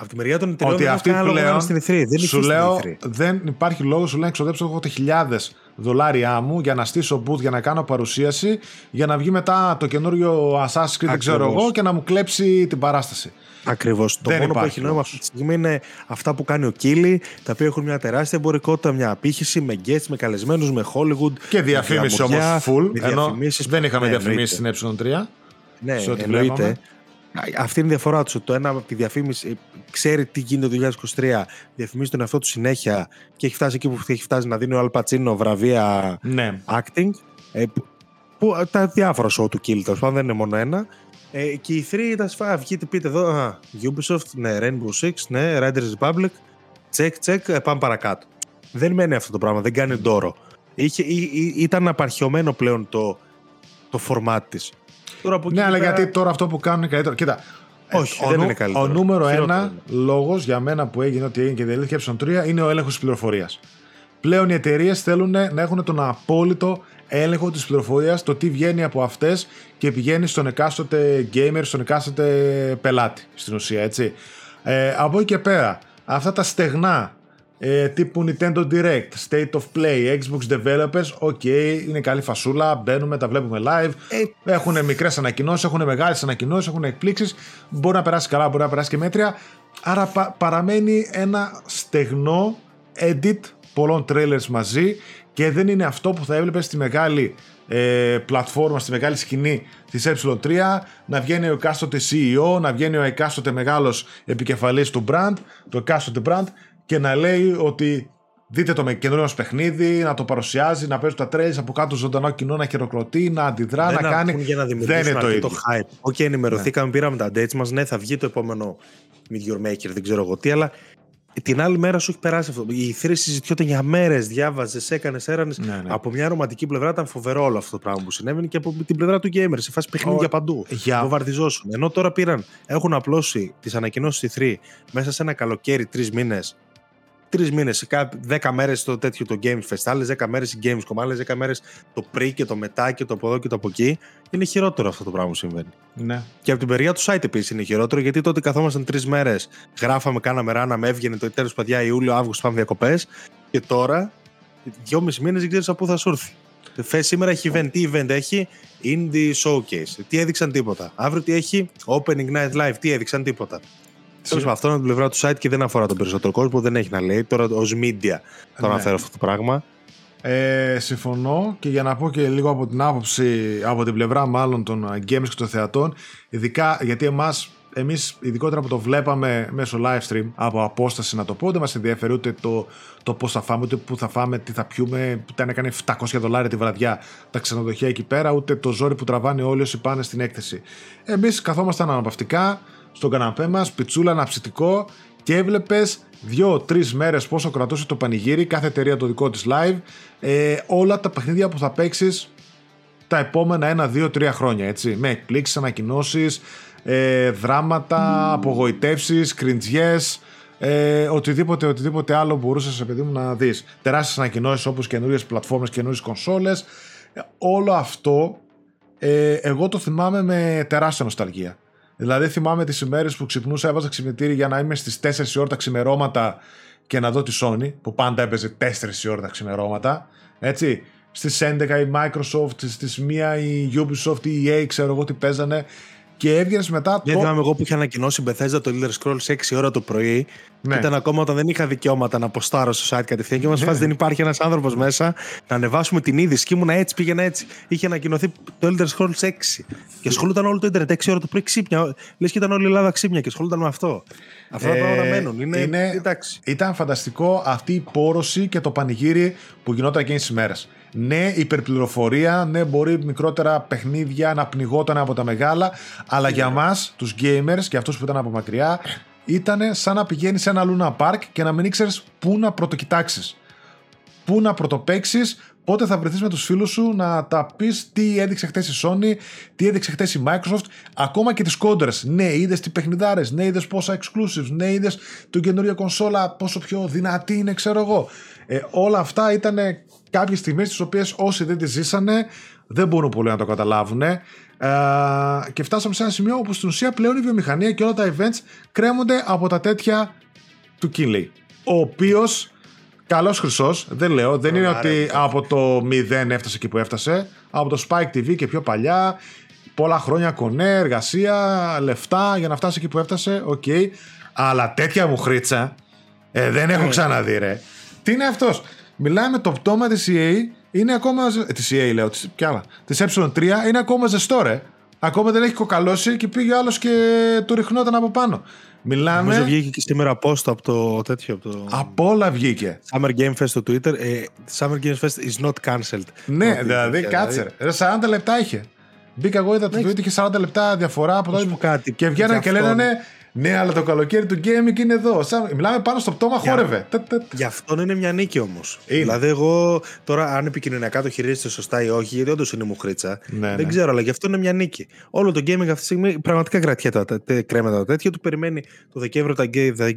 Από τη μεριά των εταιριών ότι δεν αυτή πλέον στην E3. Δεν σου λέω, δεν υπάρχει λόγος, σου λέει να ξοδέψω εγώ χιλιάδες δολάρια μου για να στήσω booth, για να κάνω παρουσίαση, για να βγει μετά το καινούριο Assassin's Creed, δεν ξέρω εγώ, και να μου κλέψει την παράσταση. Ακριβώς. Το μόνο που έχει νόημα αυτή τη στιγμή είναι αυτά που κάνει ο Κίλι, τα οποία έχουν μια τεράστια εμπορικότητα, μια απήχηση με guests, με καλεσμένους, με Hollywood. Και διαφήμιση όμως full. Ενώ δεν είχαμε ναι, διαφημίσει στην Ε3. Ναι, εννοείται. Αυτή είναι η διαφορά τους. Το ένα από τη διαφήμιση ε, ξέρει τι γίνεται το 2023, διαφημίζει τον εαυτό του συνέχεια και έχει φτάσει εκεί που έχει φτάσει να δίνει ο Αλπατσίνο βραβεία ναι. acting. Ε, που, τα διάφορα show του Kill, τέλος δεν είναι μόνο ένα. Ε, και οι 3 ήταν σφά, βγείτε πείτε εδώ, α, Ubisoft, ναι, Rainbow Six, ναι, Riders Republic, check, check, ε, πάμε παρακάτω. Δεν μένει αυτό το πράγμα, δεν κάνει ντόρο. Είχε, ήταν απαρχιωμένο πλέον το, το format της. Τώρα ναι, αλλά γιατί τώρα αυτό που κάνουν είναι καλύτερο. Κοίτα, όχι, ο, δεν είναι καλύτερο. Ο νούμερο ένα λόγος για μένα που έγινε ότι έγινε και διαλύθηκε η 3 είναι ο έλεγχος της πληροφορίας. Πλέον οι εταιρείες θέλουν να έχουν τον απόλυτο έλεγχο της πληροφορίας, το τι βγαίνει από αυτές και πηγαίνει στον εκάστοτε gamer, στον εκάστοτε πελάτη στην ουσία, έτσι. Ε, από εκεί και πέρα, αυτά τα στεγνά ε, τύπου Nintendo Direct, State of Play, Xbox Developers, ok, είναι καλή φασούλα, μπαίνουμε, τα βλέπουμε live, ε, έχουν μικρές ανακοινώσεις, έχουν μεγάλες ανακοινώσεις, έχουν εκπλήξεις, μπορεί να περάσει καλά, μπορεί να περάσει και μέτρια, άρα παραμένει ένα στεγνό edit πολλών trailers μαζί και δεν είναι αυτό που θα έβλεπες στη μεγάλη ε, πλατφόρμα, στη μεγάλη σκηνή της E3 να βγαίνει ο εκάστοτε CEO, να βγαίνει ο εκάστοτε μεγάλος επικεφαλής του brand, το εκάστοτε brand και να λέει ότι δείτε το με καινούριο μας παιχνίδι, να το παρουσιάζει, να παίζει τα trailers από κάτω ζωντανό κοινό, να χειροκροτεί, να αντιδρά, δεν να κάνει. Για να δεν είναι το ίδιο. Το hype. OK, okay, ενημερωθήκαμε, ναι. πήραμε τα dates μας. Ναι, θα βγει το επόμενο Meteor Maker, δεν ξέρω εγώ τι, αλλά την άλλη μέρα σου έχει περάσει αυτό. Η θρή συζητιόταν για μέρες, διάβαζες, έκανες, έρανες. Ναι, ναι. Από μια ρομαντική πλευρά ήταν φοβερό όλο αυτό το πράγμα που συνέβαινε και από την πλευρά του gamer. Σε φάση παιχνίδια oh, παντού. Για... Βομβαρδιζόσουν. Ενώ τώρα πήραν, έχουν απλώσει τις ανακοινώσεις στη 3 μέσα σε ένα καλοκαίρι, τρεις μήνες τρεις μήνες, δέκα μέρες το τέτοιο το Game Fest, άλλες δέκα μέρες η Gamescom, άλλες δέκα μέρες το pre και το μετά και το από εδώ και το από εκεί. Είναι χειρότερο αυτό το πράγμα που συμβαίνει. Ναι. Και από την περιά του site επίσης είναι χειρότερο, γιατί τότε καθόμασταν τρεις μέρες, γράφαμε, κάναμε ράνα, με έβγαινε το τέλος παιδιά Ιούλιο, Αύγουστο, πάμε διακοπές. Και τώρα, δυόμιση μήνες δεν ξέρεις από πού θα σου έρθει. Φες σήμερα έχει event. Τι event έχει, Indie Showcase. Τι έδειξαν τίποτα. Αύριο τι έχει, Opening Night Live. Τι έδειξαν τίποτα. Τέλος αυτό είναι την πλευρά του site και δεν αφορά τον περισσότερο κόσμο, δεν έχει να λέει. Τώρα ως media το ναι. αναφέρω αυτό το πράγμα. Ε, συμφωνώ και για να πω και λίγο από την άποψη, από την πλευρά μάλλον των gamers και των θεατών, ειδικά γιατί εμάς εμείς ειδικότερα που το βλέπαμε μέσω live stream από απόσταση να το πω δεν μας ενδιαφέρει ούτε το, το πώς θα φάμε ούτε που θα φάμε, τι θα πιούμε που ήταν έκανε 700 δολάρια τη βραδιά τα ξενοδοχεία εκεί πέρα ούτε το ζόρι που τραβάνε όλοι όσοι πάνε στην έκθεση εμείς καθόμασταν αναπαυτικά στον καναπέ μας, πιτσούλα, αναψυτικό και έβλεπες δύο-τρεις μέρες πόσο κρατούσε το πανηγύρι, κάθε εταιρεία το δικό της live, ε, όλα τα παιχνίδια που θα παίξεις τα επόμενα ένα, δύο, τρία χρόνια. Έτσι, με εκπλήξεις, ανακοινώσεις, ε, δράματα, mm. απογοητεύσεις, κριντζιές. Ε, οτιδήποτε, οτιδήποτε άλλο μπορούσες σε παιδί μου να δεις. Τεράστιες ανακοινώσεις όπως καινούριες πλατφόρμες, καινούριες κονσόλες. Ε, όλο αυτό ε, εγώ το θυμάμαι με τεράστια νοσταλγία. Δηλαδή θυμάμαι τις ημέρες που ξυπνούσα, έβαζα ξυπνητήρι για να είμαι στις 4 η ώρα τα ξημερώματα και να δω τη Sony, που πάντα έπαιζε 4 η ώρα τα ξημερώματα. Έτσι, στις 11 η Microsoft, στις 1 η Ubisoft, η EA, ξέρω εγώ τι παίζανε και έβγαινες μετά. Δεν θυμάμαι εγώ που είχα ανακοινώσει η Bethesda το Elder Scrolls 6 ώρα το πρωί. Ναι. Ήταν ακόμα όταν δεν είχα δικαιώματα να ποστάρω στο site κατευθείαν και μα ναι. φάση δεν υπάρχει ένας άνθρωπος μέσα να ανεβάσουμε την είδηση. Και ήμουν έτσι, πήγαινα έτσι. Είχε ανακοινωθεί το Elder Scrolls 6. Και ασχολούνταν όλο το Ιντερνετ 6 ώρα το πρωί ξύπνια. Λες και ήταν όλη η Ελλάδα ξύπνια και ασχολούνταν με αυτό. Αυτά τα ε, πράγματα μένουν. Είναι, είναι, Ήταν φανταστικό αυτή η πόρωση και το πανηγύρι που γινόταν εκείνες τις μέρες. Ναι, υπερπληροφορία, ναι, μπορεί μικρότερα παιχνίδια να πνιγόταν από τα μεγάλα, αλλά για μας, τους gamers και αυτούς που ήταν από μακριά, ήταν σαν να πηγαίνεις σε ένα Luna Park και να μην ήξερες πού να πρωτοκοιτάξεις. Πού να πρωτοπαίξεις, πότε θα βρεθείς με τους φίλους σου να τα πεις τι έδειξε χθε η Sony, τι έδειξε χθε η Microsoft, ακόμα και τις κόντρες. Ναι, είδες τι παιχνιδάρες, ναι, είδες πόσα exclusives, ναι, είδες την καινούργια κονσόλα πόσο πιο δυνατή είναι, ξέρω εγώ. Ε, όλα αυτά ήταν κάποιες στιγμές τις οποίες όσοι δεν τις ζήσανε δεν μπορούν πολύ να το καταλάβουν. Ε, και φτάσαμε σε ένα σημείο όπου στην ουσία πλέον η βιομηχανία και όλα τα events κρέμονται από τα τέτοια του Kinley. Ο οποίος Καλός χρυσός, δεν λέω. Δεν είναι ότι από το 0 έφτασε εκεί που έφτασε. Από το Spike TV και πιο παλιά. Πολλά χρόνια κονέ, εργασία, λεφτά για να φτάσει εκεί που έφτασε. OK. Okay. Αλλά τέτοια μουχρίτσα ε, δεν έχω ναι. ξαναδεί, ρε. Τι είναι αυτός; Μιλάμε με το πτώμα της EA. Είναι ακόμα. Ε, της EA λέω. Της, ποια άλλα. Της E3 είναι ακόμα ζεστό, ρε. Ακόμα δεν έχει κοκαλώσει και πήγε άλλος και του ριχνόταν από πάνω. Μιλάμε. Νομίζω βγήκε και σήμερα post από το τέτοιο. Από, το... από όλα βγήκε. Summer Game Fest στο Twitter. Ε, Summer Game Fest is not cancelled. Ναι, δηλαδή κάτσε. Δηλαδή... 40 λεπτά είχε. Μπήκα εγώ, είδα το tweet, είχε 40 λεπτά διαφορά από το. Και βγαίνανε και λέγανε ναι, αλλά το καλοκαίρι του gaming είναι εδώ. Σαν, μιλάμε πάνω στο πτώμα, χόρευε. Γι' αυτό είναι μια νίκη όμως. Δηλαδή, εγώ τώρα, αν επικοινωνιακά το χειρίζεται σωστά ή όχι, γιατί όντως είναι μου χρήτσα. Ναι, δεν ναι. ξέρω, αλλά γι' αυτό είναι μια νίκη. Όλο το gaming αυτή τη στιγμή πραγματικά κρατιέται τα κρέματα τα τέτοια. Του περιμένει το Δεκέμβριο τα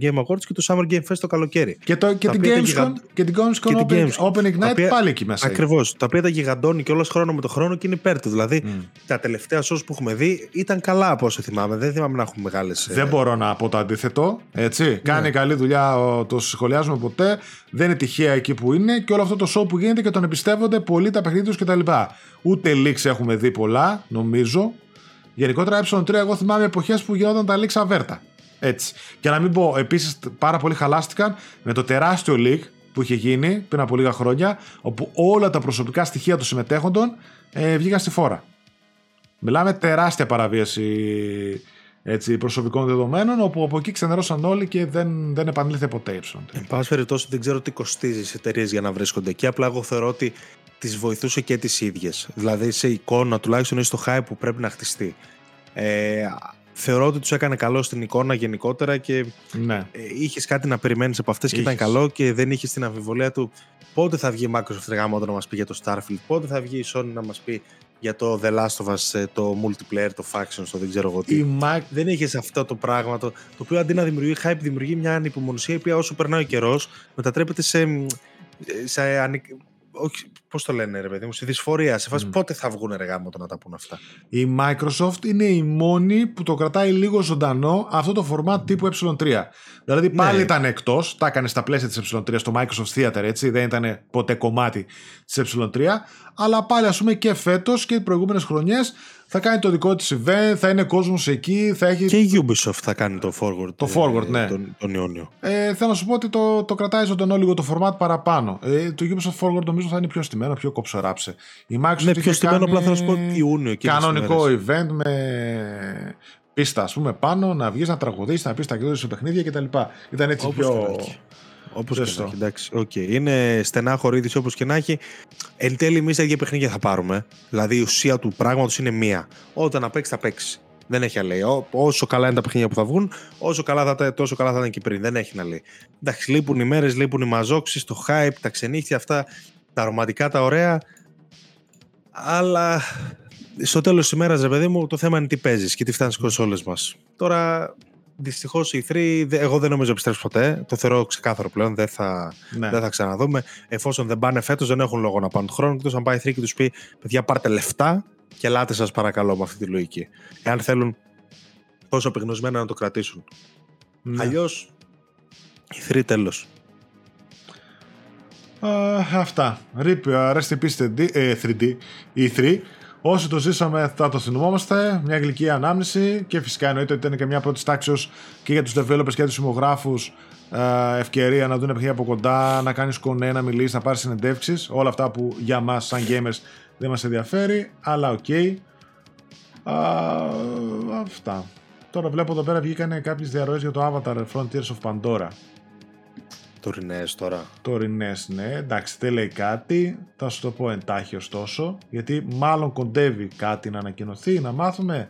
Game Awards και το Summer Game Fest το καλοκαίρι. Και, το, και, την Gamescom, και την Gamescom Open, Open Ignite οποία, πάλι εκεί μέσα. Ακριβώς. Τα οποία τα γιγαντώνει και όλος χρόνος με το χρόνο και είναι υπέρ του. Δηλαδή, mm. τα τελευταία shows που έχουμε δει ήταν καλά από όσο θυμάμαι. Δεν θυμάμαι να έχουμε μεγάλες. Δεν μπορώ να πω το αντίθετο. Έτσι. Ναι. Κάνει καλή δουλειά, το σχολιάζουμε ποτέ. Δεν είναι τυχαία εκεί που είναι και όλο αυτό το show που γίνεται και τον εμπιστεύονται πολύ τα παιχνίδια τους κτλ. Ούτε leaks έχουμε δει πολλά, νομίζω. Γενικότερα, ε3 εγώ θυμάμαι εποχές που γινόταν τα leaks αβέρτα. Έτσι. Και να μην πω, επίσης πάρα πολύ χαλάστηκαν με το τεράστιο leak που είχε γίνει πριν από λίγα χρόνια, όπου όλα τα προσωπικά στοιχεία των συμμετέχοντων ε, βγήκαν στη φόρα. Μιλάμε τεράστια παραβίαση έτσι, προσωπικών δεδομένων, όπου από εκεί ξενερώσαν όλοι και δεν, δεν επανήλθε ποτέ Y. Εν πάση περιπτώσει, δεν ξέρω τι κοστίζει σε εταιρείες για να βρίσκονται εκεί. Απλά εγώ θεωρώ ότι τις βοηθούσε και τις ίδιες. Δηλαδή, σε εικόνα, τουλάχιστον ή στο hype που πρέπει να χτιστεί. Ε, θεωρώ ότι τους έκανε καλό στην εικόνα γενικότερα και ναι. ε, είχες κάτι να περιμένεις από αυτές και ήταν καλό και δεν είχες την αμφιβολία του πότε θα βγει η Microsoft όταν να μας πει για το Starfield, πότε θα βγει η Sony να μας πει για το The Last of Us, ε, το multiplayer, το faction, το δεν ξέρω εγώ τι. Mac... Δεν είχε αυτό το πράγμα το, το οποίο αντί να δημιουργεί hype, δημιουργεί μια ανυπομονησία η οποία όσο περνάει ο καιρός μετατρέπεται σε, σε όχι, πώς το λένε, ρε παιδί μου, στη δυσφορία. Σε φάση mm. πότε θα βγουν ρε γάμο να τα πούν αυτά. Η Microsoft είναι η μόνη που το κρατάει λίγο ζωντανό αυτό το format τύπου ε3. Δηλαδή ναι. πάλι ήταν εκτός, τα έκανε στα πλαίσια της ε3 στο Microsoft Theater, έτσι, δεν ήταν ποτέ κομμάτι της ε3. Αλλά πάλι ας πούμε και φέτος και τι προηγούμενες χρονιές θα κάνει το δικό της event, θα είναι κόσμος εκεί, θα έχει. Και η Ubisoft θα κάνει το forward. Το forward, ναι. Τον, τον Ιόνιο. Ε, θέλω να σου πω ότι το, το κρατάει ζωντανό λίγο το format παραπάνω. Ε, το Ubisoft forward νομίζω θα είναι πιο στημένο, πιο κοψοράψε. Η Microsoft ναι, πιο στημένο, απλά θέλω να σου πω Ιούνιο. Κανονικό event με πίστα, ας πούμε, πάνω, να βγεις να τραγουδίσει, να πεις τα κλειδιά σου παιχνίδια κτλ. Ήταν έτσι Όπως πιο. Όπως και να έχει. Εντάξει, okay. Είναι στενά χωρίδι όπως και να έχει. Εν τέλει, εμείς τα ίδια παιχνίδια θα πάρουμε. Δηλαδή, η ουσία του πράγματος είναι μία. Όταν να παίξει, θα παίξει. Δεν έχει να λέει. Όσο καλά είναι τα παιχνίδια που θα βγουν, όσο καλά θα, τόσο καλά θα είναι και πριν. Δεν έχει να λέει. Εντάξει, λείπουν οι μέρες, λείπουν οι μαζόξεις, το hype, τα ξενύχια αυτά, τα ρομαντικά, τα ωραία. Αλλά στο τέλος της ημέρας, ρε παιδί μου, το θέμα είναι τι παίζεις και τι φτάνεις στις κονσόλες μας. Τώρα Δυστυχώς η 3, εγώ δεν νομίζω επιστρέψει ποτέ. Το θεωρώ ξεκάθαρο πλέον. Δεν θα, ναι. δεν θα ξαναδούμε. Εφόσον δεν πάνε φέτος, δεν έχουν λόγο να πάνε τον χρόνο. Εκτός αν πάει η 3 και τους πει: Παιδιά, πάρτε λεφτά και ελάτε σας παρακαλώ με αυτή τη λογική. Εάν θέλουν τόσο απεγνωσμένα να το κρατήσουν. Ναι. Αλλιώς E3 τέλος. Uh, αυτά. RIP, rest in peace 3D, η 3. Όσοι το ζήσαμε θα το θυμόμαστε. Μια γλυκή ανάμνηση και φυσικά εννοείται ότι ήταν και μια πρώτης τάξης και για τους developers και τους δημοσιογράφους ε, ευκαιρία να δουν παιχνίδια από κοντά, να κάνεις κονέ, να μιλήσεις, να πάρεις συνεντεύξεις. Όλα αυτά που για μας, σαν gamers, δεν μας ενδιαφέρει. Αλλά OK. Okay. αυτά. Τώρα βλέπω εδώ πέρα βγήκαν κάποιες διαρροές για το Avatar Frontiers of Pandora. Τωρινές τώρα. Τωρινές, ναι. Εντάξει, δεν λέει κάτι. Θα σου το πω εντάχει ωστόσο. Γιατί μάλλον κοντεύει κάτι να ανακοινωθεί, να μάθουμε.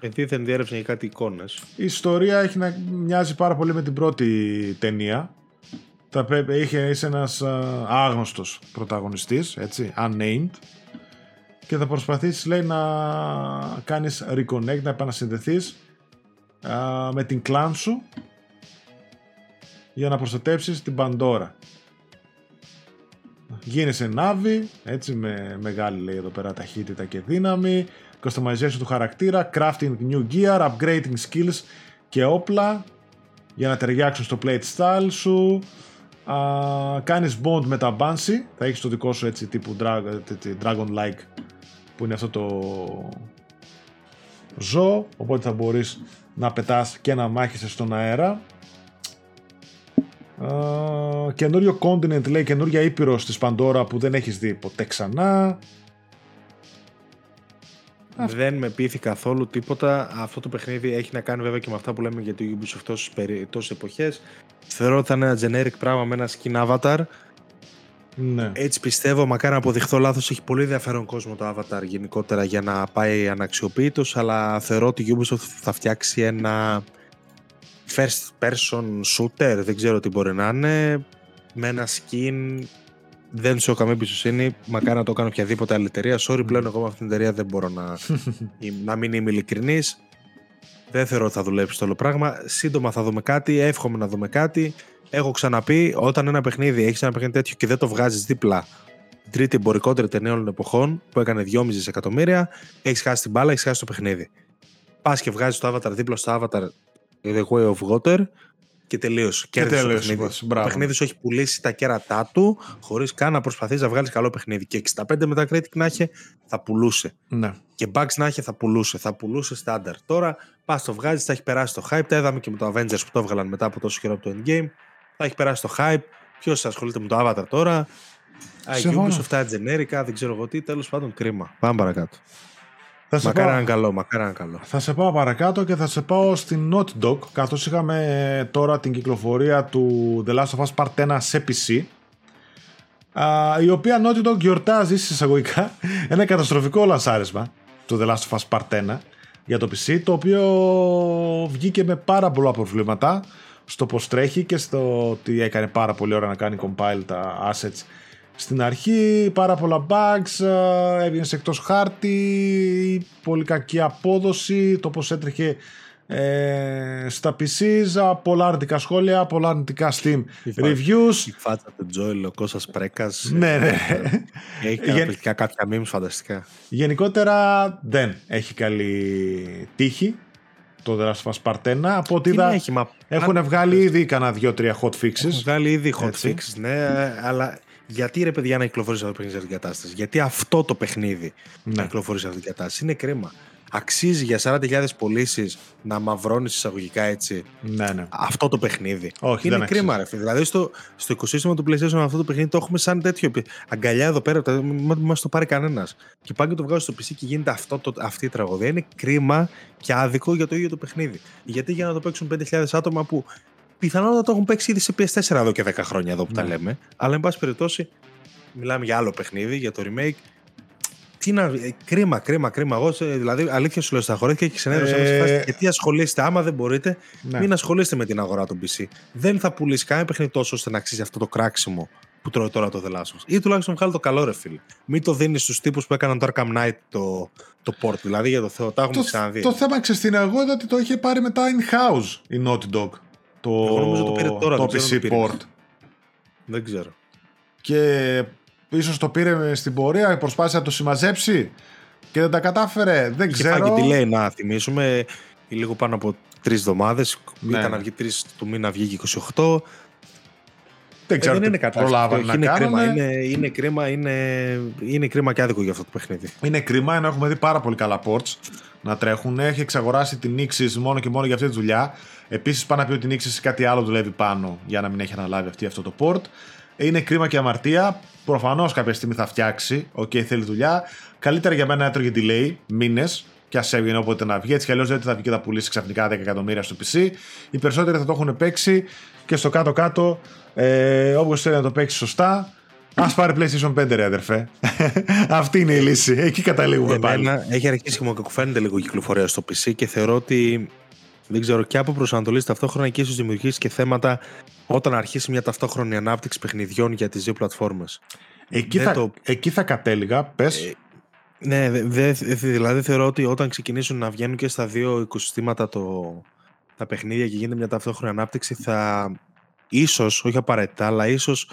δεν διέρευνε για κάτι εικόνες. Η ιστορία έχει να μοιάζει πάρα πολύ με την πρώτη ταινία. Θα πρέπει, είχε, είσαι ένας άγνωστος πρωταγωνιστής, έτσι, unnamed και θα προσπαθήσεις λέει να κάνεις reconnect, να επανασυνδεθείς με την κλάν σου για να προστατέψεις την Παντόρα. Γίνεσαι νάβη, έτσι με μεγάλη λέει εδώ πέρα ταχύτητα και δύναμη, customization του χαρακτήρα, crafting new gear, upgrading skills και όπλα για να ταιριάξουν στο plate style σου, α, κάνεις bond με τα Banshee, θα έχεις το δικό σου έτσι τύπου dragon-like που είναι αυτό το ζώο, οπότε θα μπορείς να πετάς και να μάχεσαι στον αέρα Uh, καινούριο continent λέει, καινούρια ήπειρος της Παντόρα που δεν έχεις δει ποτέ ξανά. Δεν με πείθει καθόλου τίποτα. Αυτό το παιχνίδι έχει να κάνει βέβαια και με αυτά που λέμε για το Ubisoft τόσες εποχές. Θεωρώ ότι θα είναι ένα generic πράγμα με ένα skin avatar. Ναι. Έτσι πιστεύω, μακάρι να αποδειχθώ λάθος. Έχει πολύ ενδιαφέρον κόσμο το avatar γενικότερα για να πάει αναξιοποιητός, αλλά θεωρώ ότι η Ubisoft θα φτιάξει ένα first person shooter, δεν ξέρω τι μπορεί να είναι, με ένα skin δεν σου έχω καμία εμπιστοσύνη. Μακάρι να το κάνω οποιαδήποτε άλλη εταιρεία. Sorry, πλέον εγώ με αυτήν την εταιρεία δεν μπορώ να, να μην είμαι ειλικρινής. Δεν θεωρώ ότι θα δουλέψει το όλο πράγμα. Σύντομα θα δούμε κάτι. Εύχομαι να δούμε κάτι. Έχω ξαναπεί, όταν ένα παιχνίδι έχεις ένα παιχνίδι τέτοιο και δεν το βγάζεις δίπλα τρίτη εμπορικότερη ταινία όλων εποχών που έκανε 2,5 δισεκατομμύρια, έχεις χάσει την μπάλα, έχεις χάσει το παιχνίδι. Πας και βγάζεις το avatar δίπλα στο avatar The Way of Water και τελείωσε. Και τελείωσε. Το παιχνίδι σου έχει πουλήσει τα κέρατά του χωρίς καν να προσπαθήσει να βγάλεις καλό παιχνίδι. Και 65 μετά Critic να έχει, θα πουλούσε. Ναι. Και bugs να έχει, θα πουλούσε. Θα πουλούσε στάνταρ. Τώρα πας το βγάζεις, θα έχει περάσει το hype. Τα είδαμε και με το Avengers που το έβγαλαν μετά από τόσο καιρό από το Endgame. Θα έχει περάσει το hype. Ποιος ασχολείται με το Avatar τώρα; Ubisoft, αυτά generic, δεν ξέρω εγώ τι. Τέλος πάντων, κρίμα. Πάμε παρακάτω. Θα σε μακάρι πάω... καλό, μακάρι καλό. Θα σε πάω παρακάτω και θα σε πάω στην Naughty Dog, καθώς είχαμε τώρα την κυκλοφορία του The Last of Us Part 1 σε PC, η οποία Naughty Dog γιορτάζει εισαγωγικά ένα καταστροφικό λανσάρισμα του The Last of Us Part 1 για το PC, το οποίο βγήκε με πάρα πολλά προβλήματα στο πως τρέχει και στο ότι έκανε πάρα πολύ ώρα να κάνει compile τα assets στην αρχή, πάρα πολλά bugs, ε, έβγαινες εκτός χάρτη, πολύ κακή απόδοση, το πως έτρεχε ε, στα PCs, πολλά αρνητικά σχόλια, πολλά αρνητικά Steam reviews. Η φάτσα του Τζόιλ, ο Κώστας Πρέκας. Ναι, ναι. Έχει καταπληκτικά κάποια memes φανταστικά. Γενικότερα δεν έχει καλή τύχη το The Last of Us Part 1. Από ό,τι είδα έχουν βγάλει ήδη κανένα δύο-τρία hot fixes. Έχουν βγάλει ήδη hot fixes, ναι, αλλά γιατί ρε παιδιά να κυκλοφορήσει αυτό το παιχνίδι σε αυτήν την κατάσταση; Γιατί αυτό το παιχνίδι ναι. να κυκλοφορήσει σε αυτήν την κατάσταση; Είναι κρίμα. Αξίζει για 40.000 πωλήσεις να μαυρώνεις εισαγωγικά έτσι ναι, ναι. αυτό το παιχνίδι; Όχι, είναι κρίμα, ρε φίλε. Δηλαδή στο, στο οικοσύστημα του PlayStation αυτό το παιχνίδι το έχουμε σαν τέτοιο. Αγκαλιά εδώ πέρα, μην μας το πάρει κανένας. Και πάει και το βγάζει στο PC και γίνεται αυτό, το, αυτή η τραγωδία. Είναι κρίμα και άδικο για το ίδιο το παιχνίδι. Γιατί για να το παίξουν 5.000 άτομα που πιθανότατα το έχουν παίξει ήδη σε PS4 εδώ και 10 χρόνια εδώ που τα ναι. λέμε. Αλλά, εν πάση περιπτώσει, μιλάμε για άλλο παιχνίδι, για το remake. Τι να, ε, κρίμα, κρίμα, κρίμα. Εγώ, δηλαδή, αλήθεια σου λέω, σταχωρέθηκα και ξενέρωσα ε... γιατί ασχολείστε. Άμα δεν μπορείτε, ναι. μην ασχολείστε με την αγορά του PC. Δεν θα πουλήσει κανένα παιχνίδι τόσο ώστε να αξίζει αυτό το κράξιμο που τρώει τώρα το δελάσο. Ή τουλάχιστον βγάλει το καλό ρε φίλε. Μην το δίνεις στους τύπους που έκαναν το Arkham Knight το, το port. Δηλαδή για το Θεό, τα έχουμε ξαναδεί. Το θέμα ξεστήνω εγώ είδα ότι το είχε πάρει μετά in-house η Naughty Dog το, Εγώ νομίζω το πήρε τώρα, το PC port. Δεν ξέρω. Και ίσως το πήρε στην πορεία, προσπάθησε να το συμμαζέψει και δεν τα κατάφερε. Δεν Είχε ξέρω. Φάει τι λέει να θυμίσουμε. Λίγο πάνω από τρεις εβδομάδες. Ναι. Ήταν να βγει τρεις του μήνα, βγήκε 28. Δεν ξέρω ε, δεν είναι κάτι να είναι κρίμα, είναι, είναι, κρίμα, είναι, είναι κρίμα και άδικο για αυτό το παιχνίδι. Είναι κρίμα, ενώ έχουμε δει πάρα πολύ καλά ports να τρέχουν. Έχει εξαγοράσει την Nixxes μόνο και μόνο για αυτή τη δουλειά. Επίσης, πάει να πει ότι την Nixxes κάτι άλλο δουλεύει πάνω για να μην έχει αναλάβει αυτή αυτό το port. Είναι κρίμα και αμαρτία. Προφανώς κάποια στιγμή θα φτιάξει. OK, okay, θέλει δουλειά. Καλύτερα για μένα έτρωγε delay, μήνες, και ας έβγαινε όποτε να βγει. Έτσι κι αλλιώς δεν θα βγει και θα πουλήσει ξαφνικά 10 εκατομμύρια στο PC. Οι περισσότεροι θα το έχουν παίξει και στο κάτω-κάτω Ε, Όπως θέλει να το παίξει σωστά, Α πάρει PlayStation 5, ρε αδερφέ. Αυτή είναι η λύση. Εκεί καταλήγουμε πάλι. Έχει αρχίσει και μου κακοφαίνεται λίγο η κυκλοφορία στο PC και θεωρώ ότι δεν ξέρω και από προσανατολής ταυτόχρονα και ίσω δημιουργήσει και θέματα όταν αρχίσει μια ταυτόχρονη ανάπτυξη παιχνιδιών για τις δύο πλατφόρμες. Εκεί, θα, το... εκεί θα κατέληγα. Πες. Ε, ναι, δε, δηλαδή θεωρώ ότι όταν ξεκινήσουν να βγαίνουν και στα δύο οικοσυστήματα το, τα παιχνίδια και γίνεται μια ταυτόχρονη ανάπτυξη θα ίσως, όχι απαραίτητα, αλλά ίσως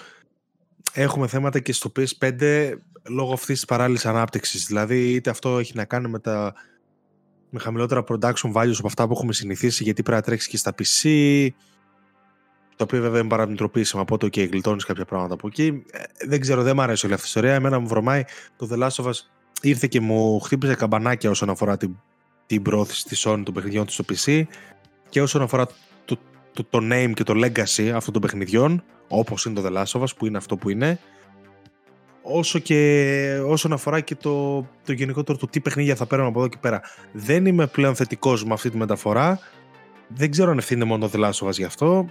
έχουμε θέματα και στο PS5 λόγω αυτής της παράλληλης ανάπτυξης. Δηλαδή είτε αυτό έχει να κάνει με τα με χαμηλότερα production values από αυτά που έχουμε συνηθίσει γιατί πρέπει να τρέξεις και στα PC το οποίο βέβαια είναι παραμετροπίσιμο από το και γλιτώνεις κάποια πράγματα από εκεί. Ε, δεν ξέρω, δεν μου αρέσει όλη αυτή η ιστορία. Εμένα μου βρωμάει το The Last of Us ήρθε και μου χτύπησε καμπανάκια όσον αφορά την, την πρόθεση της Sony των παιχνιδιών του στο PC και όσον αφορά το, το, το, name και το legacy αυτών των παιχνιδιών, όπως είναι το The Last of Us, που είναι αυτό που είναι, όσο και όσον αφορά και το, το γενικότερο το τι παιχνίδια θα παίρνω από εδώ και πέρα. Δεν είμαι πλέον θετικός με αυτή τη μεταφορά. Δεν ξέρω αν ευθύνεται μόνο το The Last of Us γι' αυτό.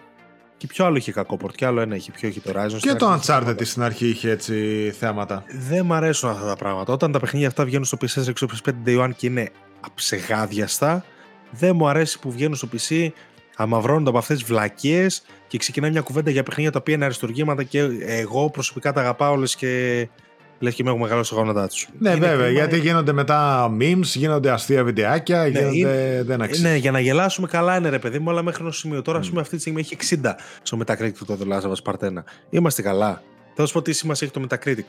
Και ποιο άλλο είχε κακό port, και άλλο ένα είχε, ποιο είχε το Horizon. Και το Uncharted στην αρχή είχε έτσι θέματα. Δεν μου αρέσουν αυτά τα πράγματα. Όταν τα παιχνίδια αυτά βγαίνουν στο PS4 και στο PS5 Day One και είναι αψεγάδιαστα, δεν μου αρέσει που βγαίνουν στο PC, αμαυρώνονται από αυτές τις βλακίες και ξεκινάει μια κουβέντα για παιχνίδια τα οποία είναι αριστοργήματα και εγώ προσωπικά τα αγαπάω όλες και λες και με έχω μεγάλο γόνατά τους. Ναι, είναι βέβαια, γιατί γίνονται μετά memes, γίνονται αστεία βιντεάκια, ναι, γίνονται... Είναι... δεν αξίζει. Ναι, για να γελάσουμε καλά είναι ρε παιδί μου, αλλά μέχρι ένα σημείο. Τώρα, ας πούμε, αυτή τη στιγμή έχει 60 στο Metacritic του το Last Παρτένα. Είμαστε καλά. Θα σου πω τι σημασία έχει το Metacritic.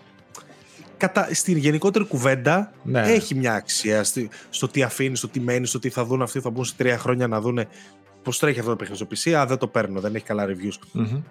Κατά, στην γενικότερη κουβέντα ναι. έχει μια αξία στο τι αφήνεις, στο τι μένεις, στο τι θα δουν αυτοί, θα μπουν σε τρία χρόνια να δουν πώς τρέχει αυτό το παιχνίδι στο PC. Α, δεν το παίρνω, δεν έχει καλά reviews. Mm-hmm.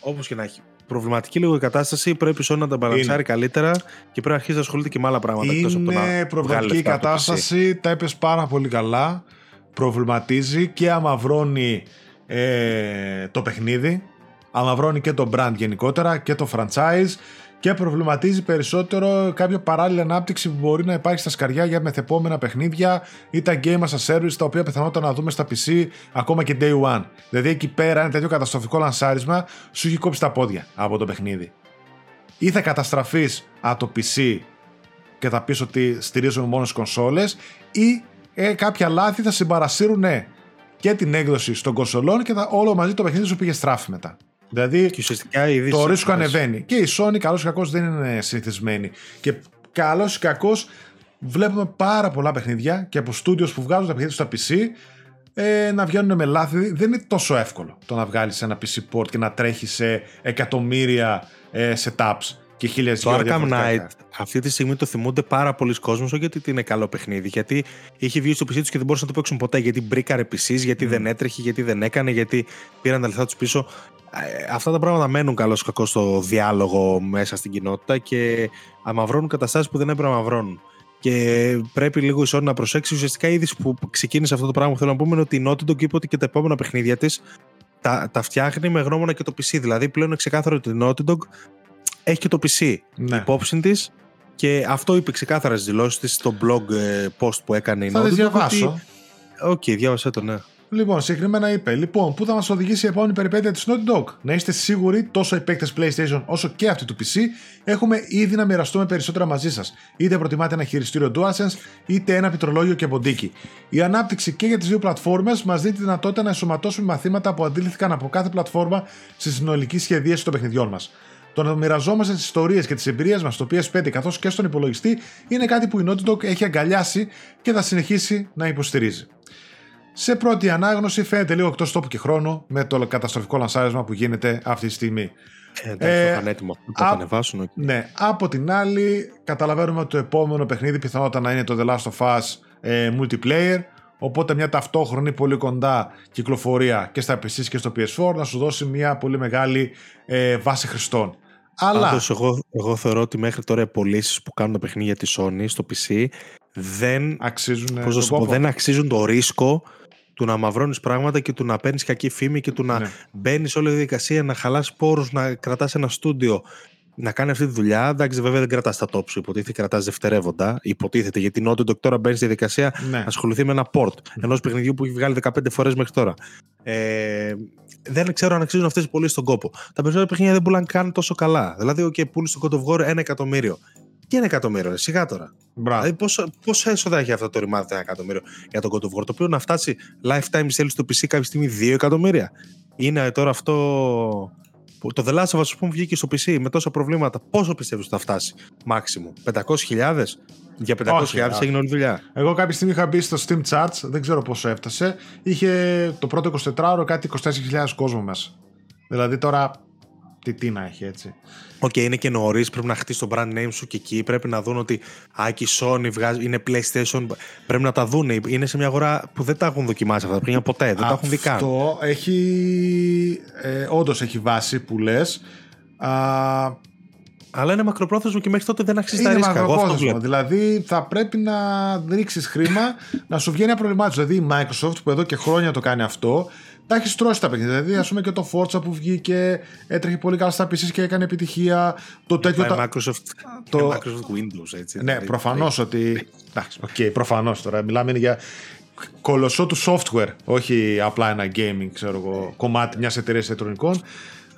Όπως και να έχει. Προβληματική λίγο η κατάσταση. Πρέπει η να τα μπαλανσάρει καλύτερα και πρέπει να αρχίσει να ασχολείται και με άλλα πράγματα. Είναι προβληματική η κατάσταση. Τα είπες πάρα πολύ καλά. Προβληματίζει και αμαυρώνει ε, το παιχνίδι. Αμαυρώνει και το brand γενικότερα και το franchise και προβληματίζει περισσότερο κάποια παράλληλη ανάπτυξη που μπορεί να υπάρχει στα σκαριά για μεθεπόμενα παιχνίδια ή τα game as a service τα οποία πιθανότατα να δούμε στα PC ακόμα και day one. Δηλαδή εκεί πέρα ένα τέτοιο καταστροφικό λανσάρισμα σου έχει κόψει τα πόδια από το παιχνίδι. Ή θα καταστραφείς από το PC και θα πεις ότι στηρίζουμε μόνο στις κονσόλες, ή ε, κάποια λάθη θα συμπαρασύρουν και την έκδοση των κονσολών και θα, όλο μαζί το παιχνίδι σου πήγε στράφη μετά. Δηλαδή το ρίσκο ανεβαίνει. Και η Sony καλώς ή κακώς δεν είναι συνηθισμένη. Και καλώς ή κακώς βλέπουμε πάρα πολλά παιχνίδια και από studios που βγάζουν τα παιχνίδια στα PC ε, να βγαίνουν με λάθη. Δεν είναι τόσο εύκολο το να βγάλεις ένα PC port και να τρέχεις σε εκατομμύρια ε, setups και χίλιες Το Arkham Knight αυτή τη στιγμή το θυμούνται πάρα πολλοί κόσμοι, όχι γιατί είναι καλό παιχνίδι, γιατί είχε βγει στο PC τους και δεν μπορούσαν να το παίξουν ποτέ. Γιατί μπρίκαρε PCs, γιατί δεν έτρεχε, γιατί δεν έκανε, γιατί πήραν τα λεφτά τους πίσω. Ε, αυτά τα πράγματα μένουν καλώς κακό στο διάλογο μέσα στην κοινότητα και αμαυρώνουν καταστάσεις που δεν έπρεπε να αμαυρώνουν. Και πρέπει λίγο η Sony να προσέξει. Ουσιαστικά η είδηση που ξεκίνησε αυτό το πράγμα που θέλω να πούμε είναι ότι η Naughty Dog είπε ότι και τα επόμενα παιχνίδια της τα, τα φτιάχνει με γνώμονα και το PC. Δηλαδή πλέον είναι ξεκάθαρο ότι η Naughty Dog έχει και το PC ναι. υπόψη της και αυτό είπε ξεκάθαρα στις δηλώσεις της στο blog ε, post που έκανε η Naughty Dog. Θα διαβάσω. OK, okay, διάβασέ το, ναι. Λοιπόν, συγκεκριμένα είπε: Λοιπόν, πού θα μας οδηγήσει η επόμενη περιπέτεια της Naughty Dog; Να είστε σίγουροι, τόσο οι παίκτες PlayStation όσο και αυτοί του PC, έχουμε ήδη να μοιραστούμε περισσότερα μαζί σας. Είτε προτιμάτε ένα χειριστήριο DualSense, είτε ένα πληκτρολόγιο και ποντίκι. Η ανάπτυξη και για τις δύο πλατφόρμες μας δίνει τη δυνατότητα να ενσωματώσουμε μαθήματα που αντλήθηκαν από κάθε πλατφόρμα στη συνολική σχεδίαση των παιχνιδιών μας. Το να μοιραζόμαστε τις ιστορίες και τις εμπειρίες μας στο PS5 καθώς και στον υπολογιστή είναι κάτι που η Naughty Dog έχει αγκαλιάσει και θα συνεχίσει να υποστηρίζει. Σε πρώτη ανάγνωση φαίνεται λίγο εκτός τόπου και χρόνου με το καταστροφικό λανσάρισμα που γίνεται αυτή τη στιγμή. Ε, εντάξει, ε, έτοιμο. Το α, ανεβάσουν. Ναι. Από την άλλη, καταλαβαίνουμε ότι το επόμενο παιχνίδι πιθανότατα να είναι το The Last of Us ε, multiplayer. Οπότε μια ταυτόχρονη πολύ κοντά κυκλοφορία και στα PC και στο PS4 να σου δώσει μια πολύ μεγάλη ε, βάση χρηστών. Αλλά... Πάντως, εγώ, εγώ θεωρώ ότι μέχρι τώρα οι πωλήσει που κάνουν τα παιχνίδια της Sony στο PC δεν αξίζουν, το, δεν αξίζουν το ρίσκο του να μαυρώνεις πράγματα και του να παίρνεις κακή φήμη και του να ναι. μπαίνεις όλη τη διαδικασία, να χαλάσει πόρους, να κρατάς ένα στούντιο, να κάνει αυτή τη δουλειά. Εντάξει, βέβαια δεν κρατάς τα top σου, υποτίθεται, κρατάς δευτερεύοντα. Υποτίθεται, γιατί νότιο τώρα μπαίνει στη διαδικασία ναι. να ασχοληθεί με ένα port ενός παιχνιδιού που έχει βγάλει 15 φορές μέχρι τώρα. Ε, δεν ξέρω αν αξίζουν αυτές οι πωλήσεις στον κόπο. Τα περισσότερα παιχνίδια δεν πουλάνε καν τόσο καλά. Δηλαδή, OK, πούλησε το God of War ένα εκατομμύριο. Τι ένα εκατομμύριο, σιγά τώρα. Μπράβο. Δηλαδή, πόσο, πόσα έσοδα έχει αυτό το ρημάδι ένα εκατομμύριο για τον God of War, το οποίο να φτάσει lifetime sales στο PC κάποια στιγμή 2 εκατομμύρια. Είναι τώρα αυτό. Που Το The Last of Us, ας πούμε, βγήκε στο PC με τόσα προβλήματα. Πόσο πιστεύεις ότι θα φτάσει, maximum, 500.000? Για 500.000 Όχι, α. έγινε όλη η δουλειά. Εγώ κάποια στιγμή είχα μπει στο Steam Charts, δεν ξέρω πόσο έφτασε. Είχε το πρώτο 24ωρο κάτι 24.000 κόσμο μέσα. Δηλαδή τώρα. Τι, τι να έχει έτσι. Οκ, είναι και νωρίς. Πρέπει να χτίσει το brand name σου και εκεί. Πρέπει να δουν ότι α, και η Sony βγάζει, είναι PlayStation. Πρέπει να τα δουν. Είναι σε μια αγορά που δεν τα έχουν δοκιμάσει αυτά τα παιχνίδια ποτέ. Δεν τα έχουν δει καν. Αυτό έχει. Ε, Όντως έχει βάση που λες. Αλλά είναι μακροπρόθεσμο και μέχρι τότε δεν αξίζει τα Είναι ρίσκα. Εγώ αυτό μακροπρόθεσμο. βλέπω. Δηλαδή θα πρέπει να ρίξεις χρήμα να σου βγαίνει απροβλημάτιστο. Δηλαδή η Microsoft που εδώ και χρόνια το κάνει αυτό, τα έχεις στρώσει τα παιχνίδια. Δηλαδή, ας πούμε και το Forza που βγήκε, έτρεχε πολύ καλά στα PCs και έκανε επιτυχία. Το τέτοιο. Πάει τα- Microsoft, το- είναι Microsoft Windows, έτσι. Ναι, δηλαδή. προφανώς ότι. Εντάξει, οκ, προφανώς τώρα. Μιλάμε είναι για κολοσσό του software, όχι απλά ένα gaming, ξέρω εγώ, κομμάτι μιας εταιρείας ηλεκτρονικών.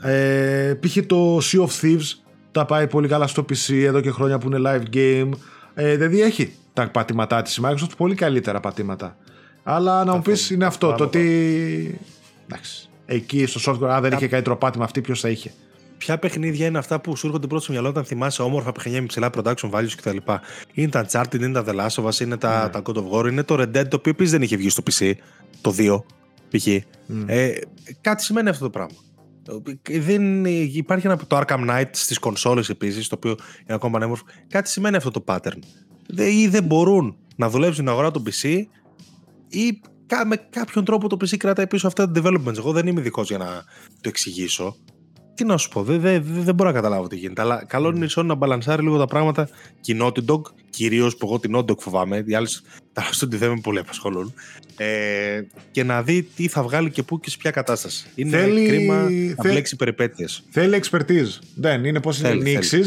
Ε, π.χ. το Sea of Thieves τα πάει πολύ καλά στο PC εδώ και χρόνια που είναι live game. Ε, δηλαδή έχει τα πατήματά της η Microsoft, πολύ καλύτερα πατήματα. Αλλά να μου πεις είναι αυτό, το Μπράβο, ότι. Εντάξει. Εκεί στο software, αν δεν είχε καλύτερο πάτημα αυτή, ποιος θα είχε; Ποια παιχνίδια είναι αυτά που σου έρχονται πρώτα στο μυαλό όταν θυμάσαι όμορφα παιχνίδια με ψηλά production values κτλ. Είναι τα Uncharted, είναι τα The Last of Us, είναι τα, Ναι. τα God of War, είναι το Red Dead το οποίο επίσης δεν είχε βγει στο PC. Το 2 π.χ. Ε, κάτι σημαίνει αυτό το πράγμα. Ε, Δεν υπάρχει ένα, το Arkham Knight στις κονσόλες επίσης, το οποίο είναι ακόμα πανέμορφο. Κάτι σημαίνει αυτό το pattern. Δε- Ή δεν μπορούν να δουλέψουν στην αγορά του PC, ή κα- με κάποιον τρόπο το PC κρατάει πίσω αυτά τα developments. Εγώ δεν είμαι ειδικός για να το εξηγήσω. Τι να σου πω, δεν, δεν, δεν, δεν μπορώ να καταλάβω τι γίνεται. Αλλά καλό είναι η Sony να μπαλανσάρει λίγο τα πράγματα. Και η Naughty Dog, κυρίως που εγώ την Naughty Dog φοβάμαι, οι άλλες τα στούντιο δεν με πολύ απασχολούν. Ε, και να δει τι θα βγάλει και πού και σε ποια κατάσταση. Είναι Θέλει- κρίμα να θέλ- μπλέξει περιπέτειες. Θέλει expertise. Δεν είναι πώς είναι Θέλει, Nixxes.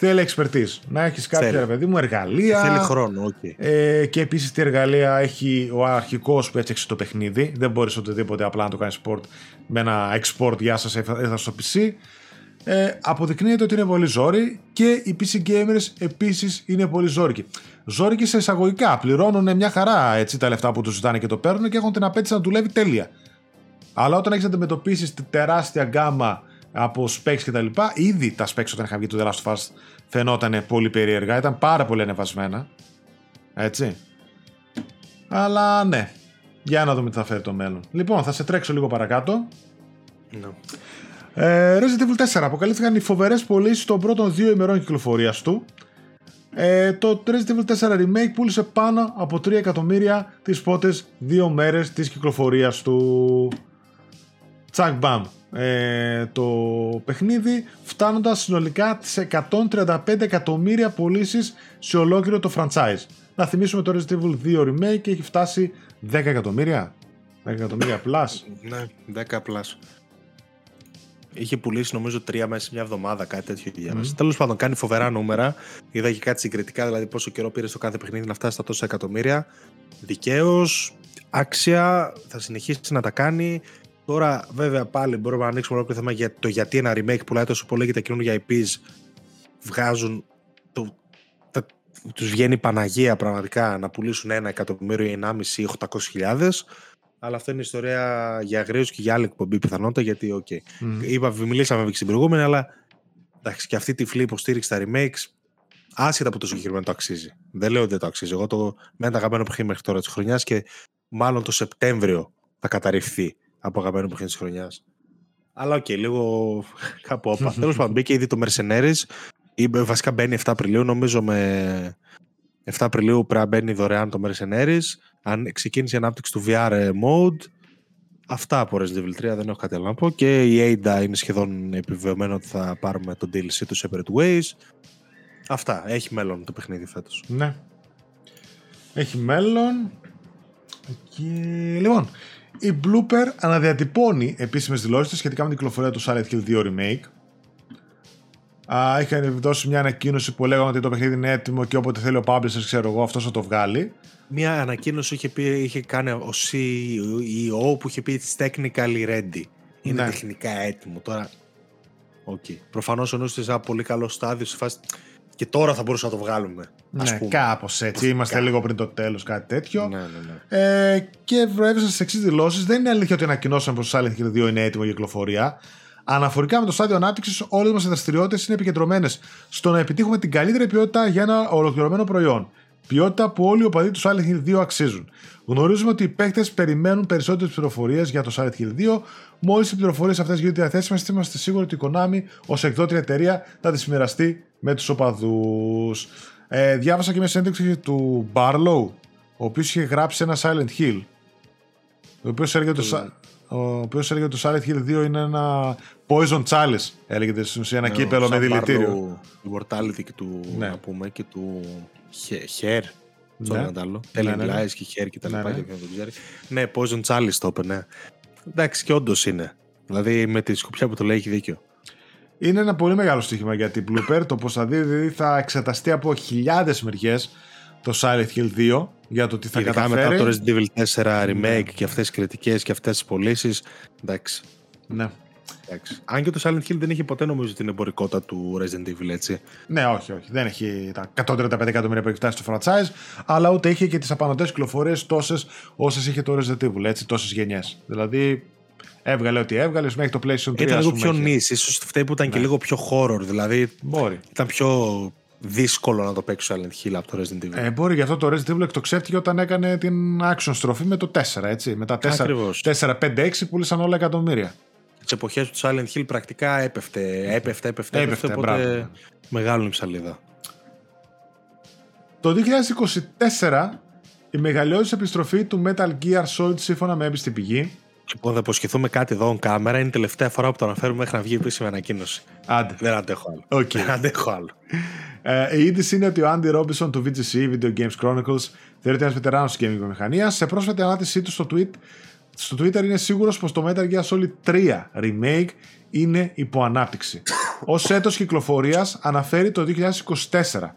Θέλει expertise. Να έχεις κάποια Θέλει. ρε παιδί μου εργαλεία. Θέλει χρόνο, οκ. Ε, και επίσης τι εργαλεία έχει ο αρχικός που έφτιαξε το παιχνίδι. Δεν μπορείς οτιδήποτε απλά να το κάνεις port με ένα export. Γεια σας, έφτασα στο PC. Ε, αποδεικνύεται ότι είναι πολύ ζόρι και οι PC gamers επίσης είναι πολύ ζόρικοι. Ζόρικοι σε εισαγωγικά. Πληρώνουν μια χαρά έτσι, τα λεφτά που τους ζητάνε και το παίρνουν και έχουν την απέτηση να δουλεύει τέλεια. Αλλά όταν έχεις να αντιμετωπίσεις τη τεράστια γκάμα από specs κτλ., ήδη τα specs όταν είχαν βγει το The Last of Us φαινόταν πολύ περίεργα, ήταν πάρα πολύ ανεβασμένα. Έτσι. Αλλά ναι. Για να δούμε τι θα φέρει το μέλλον. Λοιπόν, θα σε τρέξω λίγο παρακάτω. Ναι. Ε, Resident Evil 4 αποκαλύφθηκαν οι φοβερές πωλήσεις των πρώτων δύο ημερών κυκλοφορίας του. Ε, το Resident Evil 4 Remake πούλησε πάνω από 3 εκατομμύρια τις πρώτες δύο μέρες της κυκλοφορίας του. Τσακ μπαμ. Ε, το παιχνίδι φτάνοντας συνολικά τις 135 εκατομμύρια πωλήσεις σε ολόκληρο το franchise. Να θυμίσουμε το Resident Evil 2 Remake έχει φτάσει 10 εκατομμύρια. 10 εκατομμύρια plus. Ναι, 10 πλάσ. Είχε πουλήσει νομίζω τρία μέσα σε μια εβδομάδα, κάτι τέτοιο διάβασα. Τέλος πάντων, κάνει φοβερά νούμερα. Είδα και κάτι συγκριτικά, δηλαδή πόσο καιρό πήρε στο κάθε παιχνίδι να φτάσει στα τόσα εκατομμύρια. Δικαίως, άξια, θα συνεχίσει να τα κάνει. Τώρα, βέβαια, πάλι μπορούμε να ανοίξουμε ολόκληρο θέμα για το γιατί ένα remake πουλάει τόσο πολύ και τα καινούργια IPs βγάζουν. Το, τα, τους βγαίνει παναγία πραγματικά να πουλήσουν ένα εκατομμύριο ή ενάμιση ή 800.000. Αλλά αυτό είναι ιστορία για αγρίους και για άλλη εκπομπή πιθανότητα γιατί, οκ. Μμμ. Είπα, μιλήσαμε και στην προηγούμενη, αλλά εντάξει, και αυτή τη τυφλή υποστήριξη στα remakes, άσχετα από το συγκεκριμένο το αξίζει. Δεν λέω ότι δεν το αξίζει. Εγώ το με ένα αγαπημένο παιχνίδι μέχρι τώρα της χρονιάς και μάλλον το Σεπτέμβριο θα καταρριφθεί από αγαπημένο παιχνίδι της χρονιάς. Αλλά οκ, λίγο κάπου όπα. Τέλος πάντων, μπήκε ήδη το Mercenaries. Ή, βασικά μπαίνει 7 Απριλίου, νομίζω με 7 Απριλίου πρέπει να μπαίνει δωρεάν το Mercenaries. Αν ξεκίνησε η ανάπτυξη του VR mode. Αυτά από Resident Evil 3, δεν έχω κάτι άλλο να πω. Και η Ada είναι σχεδόν επιβεβαιωμένο ότι θα πάρουμε το DLC του Separate Ways. Αυτά. Έχει μέλλον το παιχνίδι φέτος. Ναι. Έχει μέλλον. Και... Λοιπόν, η Blooper αναδιατυπώνει επίσημες δηλώσεις της σχετικά με την κυκλοφορία του Silent Hill 2 Remake. Α, είχαν δώσει μια ανακοίνωση που λέγανε ότι το παιχνίδι είναι έτοιμο και όποτε θέλει ο publisher, ξέρω εγώ, αυτός θα το βγάλει. Μια ανακοίνωση είχε, πει, είχε κάνει ο CEO που είχε πει It's technically ready. Είναι ναι. τεχνικά έτοιμο. Τώρα. Okay. Προφανώς εννοούσε σε ένα πολύ καλός στάδιο σε φάση. Και τώρα θα μπορούσαμε να το βγάλουμε. Ναι, κάπως έτσι. Είμαστε λίγο πριν το τέλος, κάτι τέτοιο. Ναι, ναι, ναι. Ε, και προέβησαν στις εξής δηλώσεις. Δεν είναι αλήθεια ότι ανακοινώσαμε πως το Silent Hill 2 είναι έτοιμο για κυκλοφορία. Αναφορικά με το στάδιο ανάπτυξης, όλες μας οι δραστηριότητες είναι επικεντρωμένες στο να επιτύχουμε την καλύτερη ποιότητα για ένα ολοκληρωμένο προϊόν. Ποιότητα που όλοι οι οπαδοί του Silent Hill 2 αξίζουν. Γνωρίζουμε ότι οι παίκτες περιμένουν περισσότερες πληροφορίες για το Silent Hill 2. Μόλις οι πληροφορίες αυτές γίνονται διαθέσιμες, είμαστε σίγουροι ότι η Konami ως εκδότρια εταιρεία θα τις μοιραστεί με τους οπαδούς. Ε, διάβασα και μια συνέντευξη του Barlow, ο οποίος είχε γράψει ένα Silent Hill. Ο οποίος έλεγε, το, ο οποίος έλεγε ότι το Silent Hill 2 είναι ένα Poison Chalice. Έλεγε στην ουσία ένα ναι, κύπελο με δηλητήριο. Του Mortality και του, ναι. να πούμε, και του Hair. Ναι. άλλο. Telling ναι, ναι, και Hair και τα λοιπά. Ναι, ναι. ναι, Poison Chalice το είπε, ναι. Εντάξει, και όντως είναι. Δηλαδή με τη σκοπιά που το λέει έχει δίκιο. Είναι ένα πολύ μεγάλο στοίχημα για την Blooper. το πώς θα δει, δηλαδή θα εξεταστεί από χιλιάδες μεριές το Silent Hill 2 για το τι θα Ειδικά καταφέρει. μετά το Resident Evil 4 remake ναι. και αυτές τις κριτικές και αυτές τις πωλήσεις. Εντάξει. Ναι. Εντάξει. Αν και το Silent Hill δεν είχε ποτέ νομίζω την εμπορικότητα του Resident Evil, έτσι. Ναι, όχι, όχι. Δεν έχει τα 135 εκατομμύρια που έχει φτάσει στο franchise, αλλά ούτε είχε και τις απανοτές κυκλοφορίες τόσες όσες είχε το Resident Evil, έτσι, τόσες γενιές. Δηλαδή, έβγαλε ό,τι έβγαλε μέχρι το PlayStation 3. Ήταν λίγο πιο νης, ίσως φταίει που ήταν ναι. και λίγο πιο horror. Δηλαδή, Μπορεί. ήταν πιο δύσκολο να το παίξει ο Silent Hill από το Resident Evil. Ε, μπορεί γι' αυτό το Resident Evil εκτοξεύτηκε όταν έκανε την action στροφή με το 4, έτσι. Με τα 4, 4 5, 6 πούλησαν όλα εκατομμύρια. Τις εποχές του Silent Hill πρακτικά έπεφτε, έπεφτε, έπεφτε, έπεφτε, έπεφτε οπότε μεγάλη η ψαλίδα. Το 2024 η μεγαλειώδης επιστροφή του Metal Gear Solid σύμφωνα με έμπιστη πηγή Λοιπόν, θα υποσχεθούμε κάτι εδώ on κάμερα. Είναι η τελευταία φορά που το αναφέρουμε μέχρι να βγει επίσημη ανακοίνωση. Άντε. Δεν αντέχω άλλο. Okay. Δεν αντέχω άλλο. Ε, η είδηση είναι ότι ο Andy Robinson του VGC, Video Games Chronicles, θεωρείται ένας βετεράνος της gaming βιομηχανίας. Σε πρόσφατη ανάρτησή του στο, tweet, στο Twitter είναι σίγουρος πως το Metal Gear Solid 3 Remake είναι υπό ανάπτυξη. Ω έτος κυκλοφορίας αναφέρει το 2024.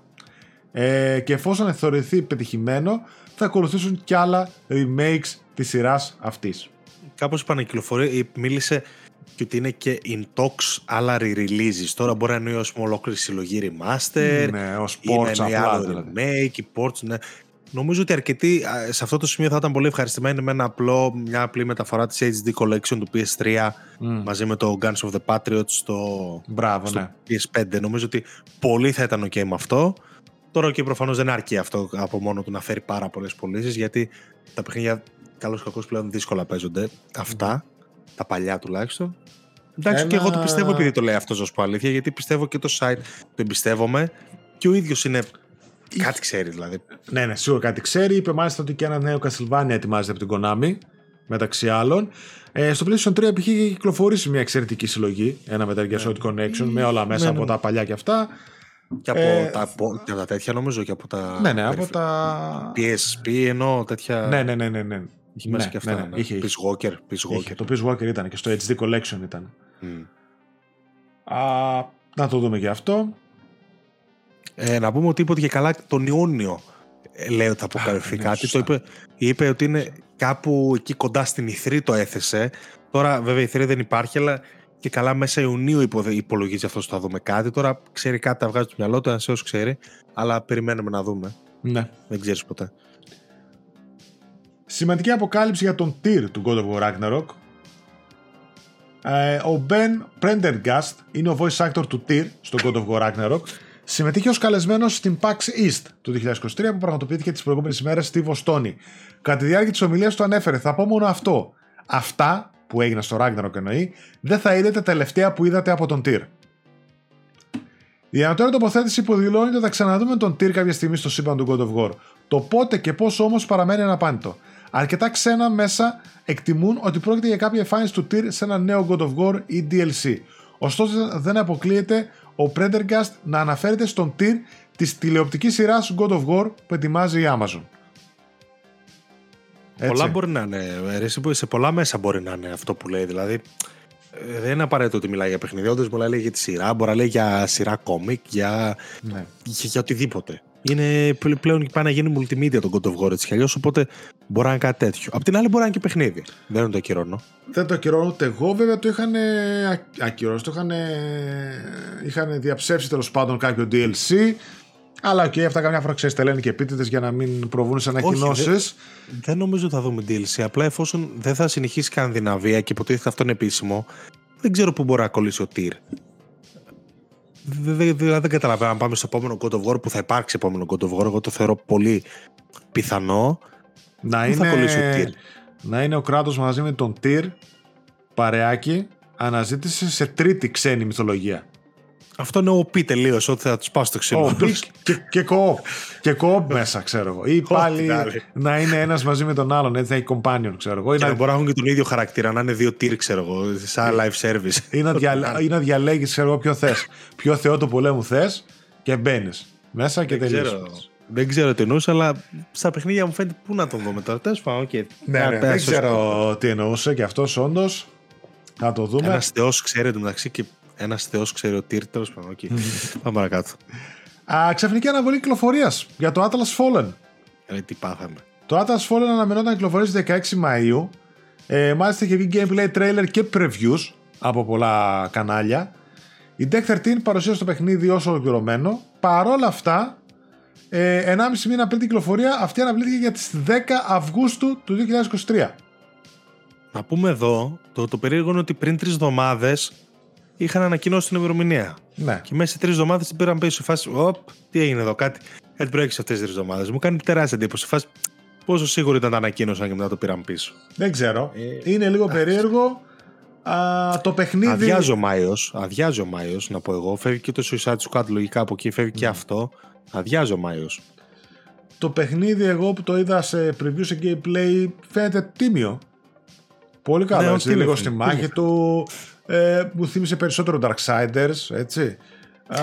Ε, και εφόσον θεωρηθεί πετυχημένο, θα ακολουθήσουν κι άλλα remakes της σειράς αυτής κάπως επανακυκλοφορεί, μίλησε και ότι είναι και in talks άλλα re-releases. Τώρα μπορεί να εννοεί ως ολόκληρη συλλογή remaster, ναι, ως ports ή να άλλο δηλαδή. remake, ή ports, ναι. Νομίζω ότι αρκετοί σε αυτό το σημείο θα ήταν πολύ ευχαριστημένοι με ένα απλό, μια απλή μεταφορά της HD Collection του PS3 μαζί με το Guns of the Patriots στο, Μπράβο, στο ναι. PS5. Νομίζω ότι πολύ θα ήταν ok με αυτό. Τώρα και προφανώς δεν αρκεί αυτό από μόνο του να φέρει πάρα πολλές πωλήσεις γιατί τα παιχνίδια καλώς κακό πλέον δύσκολα παίζονται. Αυτά, τα παλιά τουλάχιστον. Εντάξει, και εγώ το πιστεύω επειδή το λέει αυτός, ως πω αλήθεια, γιατί πιστεύω και το site το εμπιστεύομαι και ο ίδιος είναι. Κάτι ξέρει δηλαδή. Ναι, ναι, σίγουρα κάτι ξέρει. Είπε μάλιστα ότι και ένα νέο Castlevania ετοιμάζεται από την Konami, μεταξύ άλλων. Ε, στο PlayStation 3 είχε κυκλοφορήσει μια εξαιρετική συλλογή, ένα Metal Gear Solid Connection, με όλα μέσα ναι, ναι. από τα παλιά και αυτά. Και από, ε, τα, και από τα τέτοια νομίζω και από τα. Ναι, ναι, από τα. PSP ενώ τέτοια. Ναι, ναι, ναι, ναι. ναι. Είχε μέσα ναι, και αυτά. Ναι, ναι. Είχε, Peace Walker. Peace Walker. Το Peace Walker ήταν και στο HD Collection ήταν. Mm. Α, να το δούμε και αυτό. Ε, να πούμε ότι είπε ότι και καλά τον Ιούνιο ε, λέει ότι θα αποκαλυφθεί ναι, κάτι. Το είπε, είπε ότι είναι κάπου εκεί κοντά στην Ιθρή το έθεσε. Τώρα βέβαια η Ιθρή δεν υπάρχει, αλλά και καλά μέσα Ιουνίου υπολογίζει αυτό θα δούμε κάτι. Τώρα ξέρει κάτι, τα βγάζει του μυαλό του, ένας ξέρει. Αλλά περιμένουμε να δούμε. Ναι. Δεν ξέρεις ποτέ. Σημαντική αποκάλυψη για τον Tyr του God of War Ragnarok. Ε, ο Ben Prendergast είναι ο voice actor του Tyr στο God of War Ragnarok. Συμμετείχε ως καλεσμένος στην PAX East του 2023 που πραγματοποιήθηκε τις προηγούμενες ημέρες στη Βοστόνη. Κατά τη διάρκεια της ομιλίας του ανέφερε «Θα πω μόνο αυτό. Αυτά που έγιναν στο Ragnarok εννοεί, δεν θα είναι τα τελευταία που είδατε από τον Tyr». Η ανατολή τοποθέτηση υποδηλώνει ότι θα ξαναδούμε τον Tyr κάποια στιγμή στο σύμπαν του God of War. Το πότε και πώς όμως παραμένει αναπάντητο. Αρκετά ξένα μέσα εκτιμούν ότι πρόκειται για κάποια εμφάνιση του Tyr σε ένα νέο God of War ή DLC. Ωστόσο, δεν αποκλείεται ο Prendergast να αναφέρεται στον Tyr της τηλεοπτικής σειράς God of War που ετοιμάζει η Amazon. Έτσι. Πολλά μπορεί να είναι. Σε πολλά μέσα μπορεί να είναι αυτό που λέει. Δηλαδή, ε, δεν είναι απαραίτητο ότι μιλάει για παιχνίδι. Όντω μπορεί να λέει για τη σειρά, μπορεί να λέει για σειρά κόμικ, για, Ναι. για, για οτιδήποτε. Είναι πλ- πλέον πάει να γίνει multimedia τον God of War έτσι κι αλλιώς, οπότε μπορεί να είναι κάτι τέτοιο. Απ' την άλλη, μπορεί να είναι και παιχνίδι. Δεν είναι το ακυρώνω. Δεν το ακυρώνω ούτε εγώ, βέβαια το είχαν ακυρώσει, το είχαν, είχαν διαψεύσει τέλος πάντων κάποιο DLC. Αλλά οκ, αυτά καμιά φορά ξέρεις, τα λένε και επίτηδες για να μην προβούν σε ανακοινώσεις. Δεν νομίζω ότι θα δούμε DLC. Απλά εφόσον δεν θα συνεχίσει η Σκανδιναβία και υποτίθεται αυτό είναι επίσημο, δεν ξέρω πού μπορεί να κολλήσει ο Τυρ. Δεν, δεν, δεν, δεν καταλαβαίνω αν πάμε στο επόμενο God of War που θα υπάρξει επόμενο God of War. Εγώ το θεωρώ πολύ πιθανό. Να Πού θα κολλήσει ο είναι, Τυρ. να είναι ο Κράτος μαζί με τον Τυρ παρεάκι αναζήτηση σε τρίτη ξένη μυθολογία. Αυτό είναι OP τελείως, ότι θα τους πάω στο ξύλο. Oh, και, και co-op. Και co-op μέσα, ξέρω εγώ. Ή πάλι την άλλη. να είναι ένας μαζί με τον άλλον, έτσι να έχει companion, ξέρω εγώ. Ή Και να να, μπορεί να έχουν και τον ίδιο χαρακτήρα, να είναι δύο Τυρ, ξέρω εγώ, σαν live service. ή να, δια, ή να διαλέγεις, ξέρω εγώ, ποιο θες. Ποιο θεό του πολέμου θες και μπαίνεις μέσα και Δεν τελείωσες. ξέρω, δεν ξέρω τι εννοούσε, αλλά στα παιχνίδια μου φαίνεται πού να τον δούμε τώρα. Τέλος πάντων, οκ. Ναι, ναι, δεν ξέρω τι εννοούσε και αυτός όντως. Θα το δούμε. Ένας θεός ξέρει εντωμεταξύ και ένας θεός ξέρει ο Τύρ. Τέλος πάντων, οκ. Πάμε παρακάτω. Α, ξαφνική αναβολή κυκλοφορίας για το Atlas Fallen. Ε, τι πάθαμε. Το Atlas Fallen αναμενόταν να κυκλοφορήσει 16 Μαΐου. Ε, μάλιστα είχε βγει gameplay trailer και previews από πολλά κανάλια. Η Deck 13 παρουσίασε το παιχνίδι ως ολοκληρωμένο. Παρόλα αυτά, ε, 1,5 μήνα πριν την κυκλοφορία, αυτή αναβλήθηκε για τις 10 Αυγούστου του 2023. Να πούμε εδώ, το, το περίεργο είναι ότι πριν τρεις εβδομάδες είχαν ανακοινώσει την ημερομηνία. Ναι. Και μέσα σε τρεις εβδομάδες την πήραν πίσω. Σε φάση, Οπ, τι έγινε εδώ, κάτι. Κάτι προέκυψε αυτές τις τρεις εβδομάδες. Μου κάνει τεράστια εντύπωση. Σε φάση, πόσο σίγουρο ήταν τα ανακοίνωσαν και μετά το πήραν πίσω. Δεν ξέρω. Ε, Είναι λίγο περίεργο. Α, το παιχνίδι... Αδειάζει ο Μάιος, αδειάζει ο Μάιος, να πω εγώ. Φεύγει και το Suicide Squad λογικά από εκεί, φεύγει και αυτό. Αδειάζει ο Μάιος. Το παιχνίδι εγώ που το είδα σε preview σε gameplay φαίνεται τίμιο. Πολύ καλό, Ναι, έτσι, τίμιο λίγο φαίνεται, στη μάχη του. Ε, μου θύμισε περισσότερο Darksiders, έτσι. Α,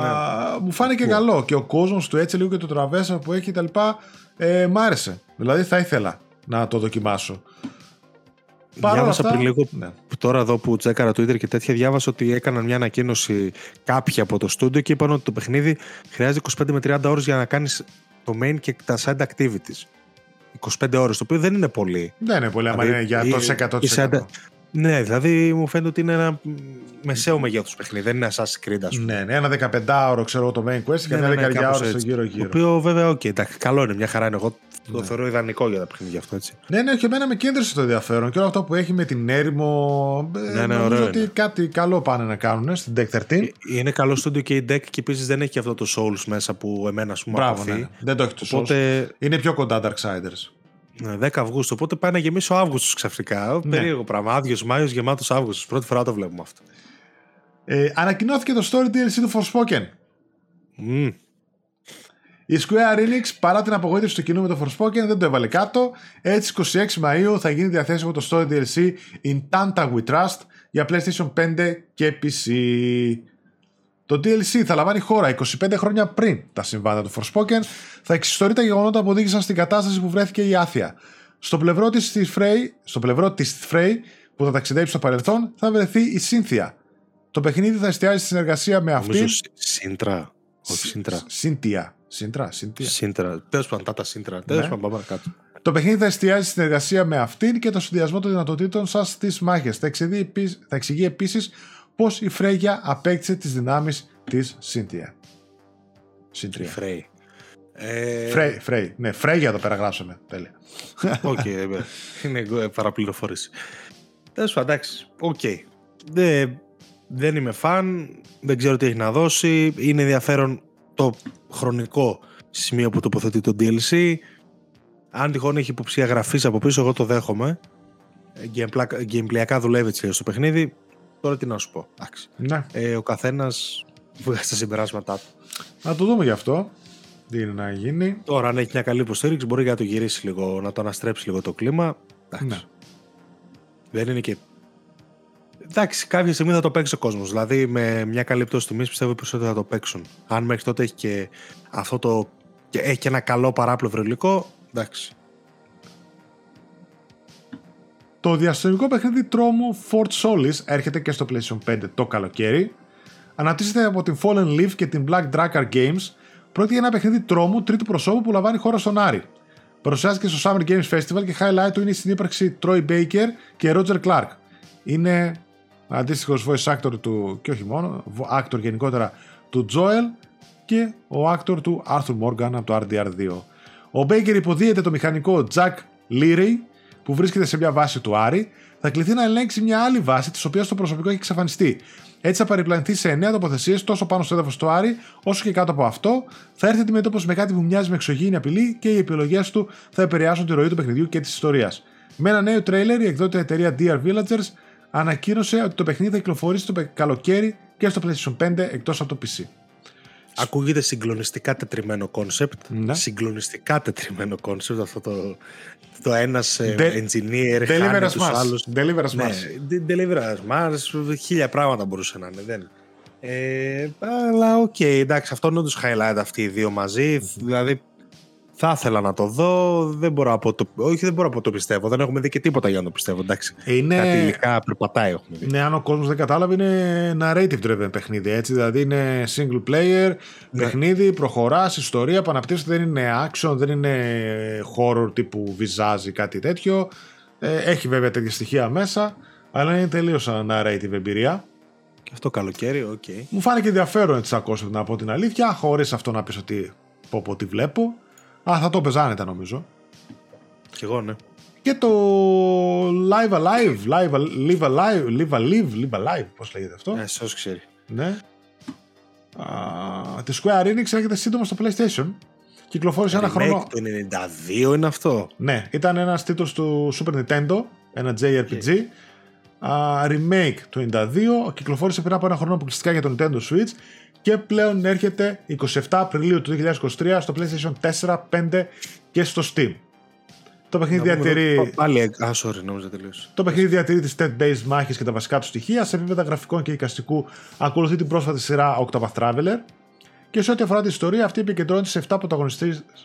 Ναι. Μου φάνηκε καλό και ο κόσμος του έτσι λίγο και το τραβέσα που έχει τα λοιπά ε, μ' άρεσε. Δηλαδή θα ήθελα να το δοκιμάσω. Παρ' όλα Διάβασα αυτά, πριν λίγο ναι. που τώρα εδώ που τσέκαρα Twitter και τέτοια, διάβασα ότι έκαναν μια ανακοίνωση κάποιοι από το στούντιο και είπαν ότι το παιχνίδι χρειάζεται 25 με 30 ώρες για να κάνεις το main και τα side activities. 25 ώρες, το οποίο δεν είναι πολύ. Δεν είναι πολύ, άμα Δηλαδή, είναι για η- το η 100%. Side- Ναι, δηλαδή μου φαίνεται ότι είναι ένα μεσαίο μεγέθους παιχνίδι, δεν είναι Assassin's Creed, ας πούμε. Ναι, ναι, ένα 15ωρο ξέρω εγώ το main quest και Ναι, μια ναι, ναι, δεκαετία κάπως ώρα στο έτσι. γύρω-γύρω. Το οποίο βέβαια, οκ, εντάξει, καλό είναι, μια χαρά είναι. Εγώ το Ναι. θεωρώ ιδανικό για τα παιχνίδια αυτό, έτσι. Ναι, ναι, και εμένα με κέντρισε το ενδιαφέρον και όλο αυτό που έχει με την έρημο. ε, Ναι, ναι, νομίζω ωραίο ότι είναι. κάτι καλό πάνε να κάνουν στην Deck 13. Ε, Είναι καλό στούντιο και η deck και επίσης δεν έχει αυτό το Souls μέσα που εμένα ας πούμε Μπράβο, απαθεί. ναι. Δεν το έχει το Οπότε... Οπότε Είναι πιο κοντά Darksiders. Ναι, 10 Αυγούστου. Οπότε πάει να γεμίσει ο Αύγουστος ξαφνικά. Ναι. Περίεργο πράγμα. Άδειος Μάιος, γεμάτος Αύγουστος. Πρώτη φορά το βλέπουμε αυτό. Ε, ανακοινώθηκε το story DLC του Forspoken. Μμ. Η Square Enix παρά την απογοήτευση του κοινού με το Forspoken δεν το έβαλε κάτω. Έτσι 26 Μαΐου θα γίνει διαθέσιμο το story DLC In Tanta We Trust για PlayStation 5 και PC. Το DLC θα λαμβάνει χώρα 25 χρόνια πριν τα συμβάντα του Forspoken. Θα εξιστορεί τα γεγονότα που οδήγησαν στην κατάσταση που βρέθηκε η Άθια. Στο πλευρό της της Frey, στο πλευρό της Frey που θα ταξιδέψει στο παρελθόν θα βρεθεί η Cynthia. Το παιχνίδι θα εστιάζει στη συνεργασία με αυτήν. Νομίζω Σι- Σύντρα. Όχι Σύντρα. Cynthia. Σύντρα, Cynthia. Σύντρα. Τέλος πάντων, τάτα Σύντρα. Τέλο Ναι. πάντων, πάμε παρακάτω. Το παιχνίδι θα εστιάζει στη συνεργασία με αυτήν και το συνδυασμό των δυνατοτήτων σας στις μάχες. Θα, εξηγεί επίσης- θα εξηγεί επίσης πώς η Φρέγια απέκτησε τις δυνάμεις της Σίντια. Σύντρια. Φρέι. Ε, Φρέι, Φρέι. Ναι, Φρέγια το περιγράψαμε. Τέλεια. Οκ, ε, είναι ε, παραπληροφόρηση. Τέλος πάντων, εντάξει. Οκ. Δεν, δεν είμαι φαν. Δεν ξέρω τι έχει να δώσει. Είναι ενδιαφέρον το χρονικό σημείο που τοποθετεί το DLC. Αν τυχόν έχει υποψία γραφή από πίσω, εγώ το δέχομαι. Ε, gameplay- Gameplayακά δουλεύει έτσι στο παιχνίδι. Τώρα τι να σου πω. Εντάξει. Ναι. Ε, ο καθένας βγάζει τα συμπεράσματά του. Να το δούμε γι' αυτό. Τι είναι να γίνει. Τώρα, αν έχει μια καλή υποστήριξη, μπορεί να το γυρίσει λίγο, να το αναστρέψει λίγο το κλίμα. Εντάξει. Ναι. Δεν είναι και. Εντάξει, κάποια στιγμή θα το παίξει ο κόσμος. Δηλαδή, με μια καλή πτώση τιμής πιστεύω περισσότερο θα το παίξουν. Αν μέχρι τότε έχει και αυτό το. και έχει και ένα καλό παράπλευρο υλικό, εντάξει. Το διαστημικό παιχνίδι τρόμου Fort Solis έρχεται και στο PlayStation 5 το καλοκαίρι. Αναπτύσσεται από την Fallen Leaf και την Black Drakkar Games. Πρόκειται για ένα παιχνίδι τρόμου τρίτου προσώπου που λαμβάνει χώρα στον Άρη. Παρουσιάστηκε στο Summer Games Festival και highlight του είναι η συνύπαρξη Troy Baker και Roger Clark. Είναι αντίστοιχος voice actor του, και όχι μόνο, actor γενικότερα του Joel και ο actor του Arthur Morgan από το RDR2. Ο Baker υποδίεται το μηχανικό Jack Leary που βρίσκεται σε μια βάση του Άρη, θα κληθεί να ελέγξει μια άλλη βάση της οποίας το προσωπικό έχει εξαφανιστεί. Έτσι θα παριπλανηθεί σε 9 τοποθεσίες τόσο πάνω στο έδαφος του Άρη, όσο και κάτω από αυτό. Θα έρθει αντιμέτωπος με κάτι που μοιάζει με εξωγήινη απειλή και οι επιλογές του θα επηρεάσουν τη ροή του παιχνιδιού και της ιστορίας. Με ένα νέο τρέιλερ, η εκδότη εταιρεία DR Villagers ανακοίνωσε ότι το παιχνίδι θα κυκλοφορήσει το καλοκαίρι και στο PlayStation 5 εκτός από το PC. Ακούγεται συγκλονιστικά τετριμένο κόνσεπτ. Ναι. Συγκλονιστικά τετριμένο κόνσεπτ αυτό το, το ένας ε, engineer χάνει τους άλλους. Deliver Us ναι, Deliver Us Mars. Χίλια πράγματα μπορούσε να είναι. Δεν. Ε, αλλά ok, okay, εντάξει, αυτό είναι όντως highlight αυτοί οι δύο μαζί. Δηλαδή θα ήθελα να το δω. Δεν μπορώ από το... Όχι, δεν μπορώ να το πιστεύω. Δεν έχουμε δει και τίποτα για να το πιστεύω. Εντάξει. Είναι... Κάτι υλικά περπατάει έχουμε δει. Ναι, αν ο κόσμος δεν κατάλαβε, είναι narrative driven παιχνίδι. Έτσι. Δηλαδή είναι single player ναι. παιχνίδι, προχωράς, ιστορία που αναπτύσσεται. Δεν είναι action, δεν είναι horror τύπου βυζάζει κάτι τέτοιο. Ε, έχει βέβαια τέτοια στοιχεία μέσα, αλλά είναι τελείως narrative εμπειρία. Και αυτό καλοκαίρι, ok. Okay. Μου φάνηκε ενδιαφέρον έτσι ακούσω να πω την αλήθεια, χωρίς αυτό να πεις ότι πω πω τι βλέπω. Α, θα το πεζάνετε νομίζω. Κι εγώ, ναι. Και το Live Alive, Live, Live Alive, Live Alive, Live Alive, πώς λέγεται αυτό. Ε, σας ξέρει. Ναι. Α, τη Square Enix έρχεται σύντομα στο PlayStation. Κυκλοφόρησε ένα χρόνο. Το 92 είναι αυτό; Ναι, ήταν ένας τίτλος του Super Nintendo, ένα JRPG. Okay. Uh, remake του 92, κυκλοφόρησε πριν από ένα χρόνο αποκλειστικά για το Nintendo Switch και πλέον έρχεται 27 Απριλίου του 2023 στο PlayStation 4, 5 και στο Steam. Το παιχνίδι διατηρεί. Πάλι, α, sorry, νόμιζα τελείως. Το παιχνίδι διατηρεί τις stat-based μάχες και τα βασικά του στοιχεία. Σε επίπεδα γραφικών και εικαστικού ακολουθεί την πρόσφατη σειρά Octopath Traveler. Και σε ό,τι αφορά την ιστορία, αυτή επικεντρώνεται σε 7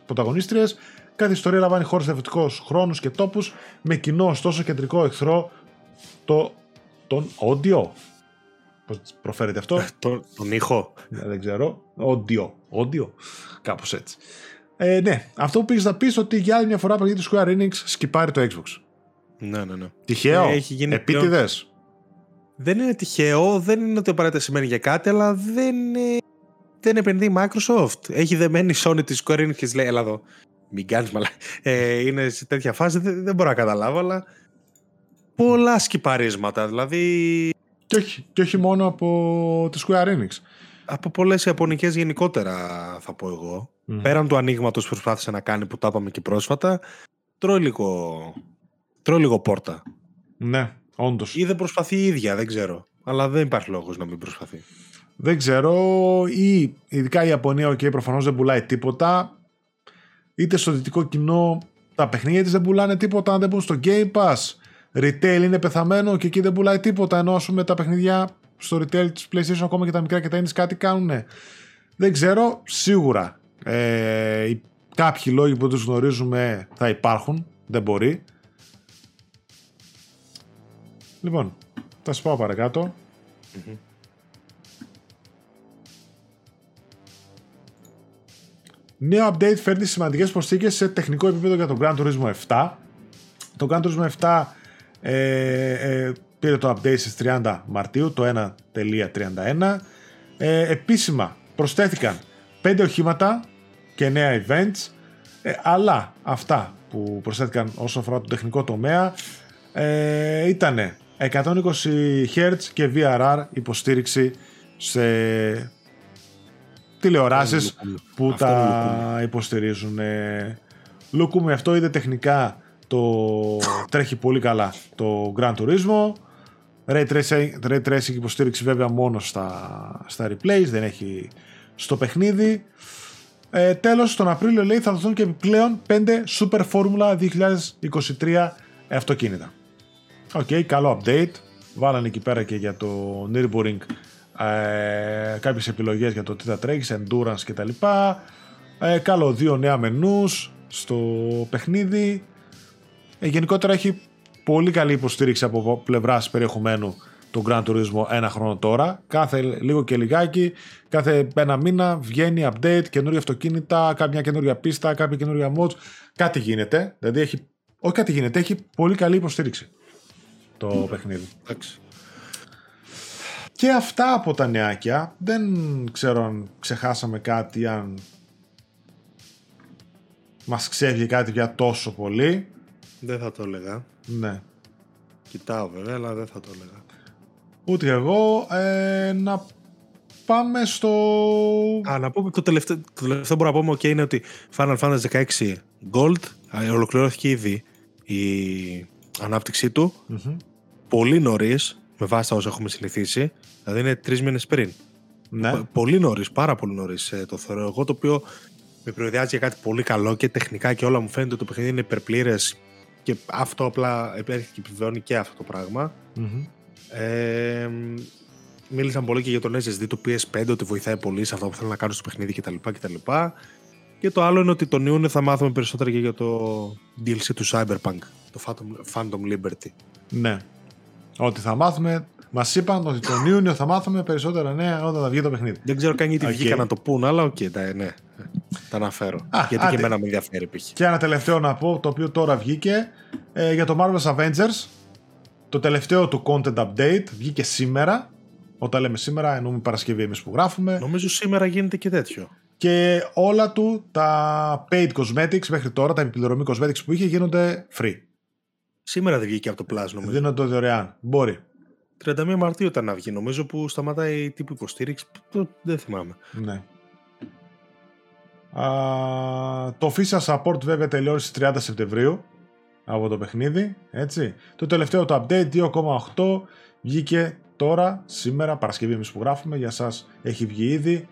πρωταγωνίστριες. Κάθε ιστορία λαμβάνει χώρο σε διαφορετικούς χρόνους και τόπους, με κοινό ωστόσο κεντρικό εχθρό το, τον audio. Πώς προφέρεται αυτό; Ε, τον, τον ήχο. Ναι, δεν ξέρω. Audio. Audio. Κάπως έτσι. Ε, ναι, αυτό που πήγες να πεις ότι για άλλη μια φορά παιχνίδι του Square Enix σκυπάρει το Xbox. Ναι, ναι, ναι. Τυχαίο. Ε, έχει γίνει Επίτηδες. Δεν είναι τυχαίο, δεν είναι ότι απαραίτητα σημαίνει για κάτι, αλλά δεν, είναι... δεν επενδύει Microsoft. Έχει δεμένη η Sony της Square Enix και λέει, έλα εδώ, μην κάνεις μαλά. Ε, είναι σε τέτοια φάση, δεν, δεν μπορώ να καταλάβω, αλλά πολλά σκυπαρίσματα. Δηλαδή και όχι, και όχι μόνο από τη Square Enix. Από πολλές Ιαπωνικές γενικότερα, θα πω εγώ. Πέραν του ανοίγματος που προσπάθησε να κάνει που τα είπαμε και πρόσφατα, τρώει λίγο, τρώει λίγο πόρτα. Ναι, όντως. Ή δεν προσπαθεί η ίδια, δεν ξέρω. Αλλά δεν υπάρχει λόγος να μην προσπαθεί. Δεν ξέρω. Ή ειδικά η Ιαπωνία, OK, προφανώς δεν πουλάει τίποτα. Είτε στο δυτικό κοινό τα παιχνίδια της δεν πουλάνε τίποτα αν δεν μπουν στο Game Pass retail είναι πεθαμένο και εκεί δεν πουλάει τίποτα ενώ πούμε τα παιχνίδια στο retail της PlayStation ακόμα και τα μικρά και τα indies κάτι κάνουν δεν ξέρω σίγουρα ε, κάποιοι λόγοι που τους γνωρίζουμε θα υπάρχουν δεν μπορεί λοιπόν θα σας πάω παρακάτω mm-hmm. Νέο update φέρνει σημαντικές προσθήκες σε τεχνικό επίπεδο για το Gran Turismo 7. Το Gran Turismo 7 ε, ε, πήρε το update στις 30 Μαρτίου, το 1.31. Ε, επίσημα προσθέθηκαν 5 οχήματα και νέα events, ε, αλλά αυτά που προσθέθηκαν όσον αφορά το τεχνικό τομέα ε, ήταν 120 Hz και VRR υποστήριξη σε τηλεοράσεις που τα υποστηρίζουν. Λουκούμε αυτό είδε τεχνικά το τρέχει πολύ καλά το Gran Turismo. Ray Tracing, Ray Tracing υποστήριξη βέβαια μόνο στα, στα replays, δεν έχει στο παιχνίδι. Ε, τέλος, τον Απρίλιο λέει θα δοθούν και επιπλέον 5 Super Formula 2023 αυτοκίνητα. Ok, okay, καλό update. Βάλανε εκεί πέρα και για το Nürburgring ε, κάποιες επιλογές για το τι θα τρέχεις, endurance κτλ. Ε, καλό δύο νέα μενούς στο παιχνίδι. Ε, γενικότερα έχει πολύ καλή υποστήριξη από πλευράς περιεχομένου του Grand Turismo ένα χρόνο τώρα. Κάθε λίγο και λιγάκι, κάθε ένα μήνα βγαίνει update, καινούργια αυτοκίνητα, κάποια καινούργια πίστα, κάποια καινούργια mods. Κάτι γίνεται. Δηλαδή έχει. Όχι κάτι γίνεται, έχει πολύ καλή υποστήριξη το παιχνίδι. Εντάξει. Και αυτά από τα νεάκια. Δεν ξέρω αν ξεχάσαμε κάτι, αν μας ξέφυγε κάτι για τόσο πολύ. Δεν θα το έλεγα. Ναι. Κοιτάω βέβαια, αλλά δεν θα το έλεγα. Ούτε εγώ. Ε, να πάμε στο... Α, να πούμε το τελευταίο, το τελευταίο που μπορώ να πούμε okay, είναι ότι Final Fantasy 16 Gold ολοκληρώθηκε ήδη η ανάπτυξή του. Mm-hmm. Πολύ νωρίς, με βάση τα όσα έχουμε συνηθίσει. Δηλαδή είναι τρεις μήνες πριν. Ναι. Πολύ νωρίς, πάρα πολύ νωρίς ε, το θεωρώ εγώ. Το οποίο με προειδιάζει για κάτι πολύ καλό και τεχνικά και όλα μου φαίνεται ότι το παιχνίδι είναι υπερπλήρες και αυτό απλά έρχεται και επιβεβαιώνει και αυτό το πραγμα mm-hmm. Ε, μίλησαν πολύ και για τον SSD του PS5 ότι βοηθάει πολύ σε αυτό που θέλουν να κάνουν στο παιχνίδι κτλ. κτλ. Και το άλλο είναι ότι τον Ιούνιο θα μάθουμε περισσότερα και για το DLC του Cyberpunk, το Phantom, Phantom Liberty. Ναι. Ότι θα μάθουμε. Μας είπαν ότι τον Ιούνιο θα μάθουμε περισσότερα νέα όταν θα βγει το παιχνίδι. Δεν ξέρω καν γιατί okay. βγήκα να το πούν, αλλά ok, okay, ναι. Τα αναφέρω. Α, γιατί άντε. και εμένα με ενδιαφέρει π.χ. Και ένα τελευταίο να πω, το οποίο τώρα βγήκε ε, για το Marvel's Avengers. Το τελευταίο του content update βγήκε σήμερα. Όταν λέμε σήμερα, εννοούμε Παρασκευή εμείς που γράφουμε. Νομίζω σήμερα γίνεται και τέτοιο. Και όλα του τα paid cosmetics μέχρι τώρα, τα επί πληρωμή cosmetics που είχε γίνονται free. Σήμερα δεν βγήκε από το Plus, νομίζω. Δίνονται δωρεάν. Μπορεί. 31 Μαρτίου ήταν να βγει. Νομίζω που σταματάει τύπου υποστήριξη. Δεν θυμάμαι. Ναι. Α, το official support βέβαια τελειώνει στις 30 Σεπτεμβρίου από το παιχνίδι, έτσι. Το τελευταίο το update 2.8 βγήκε τώρα, σήμερα, Παρασκευή εμείς που γράφουμε, για σας έχει βγει ήδη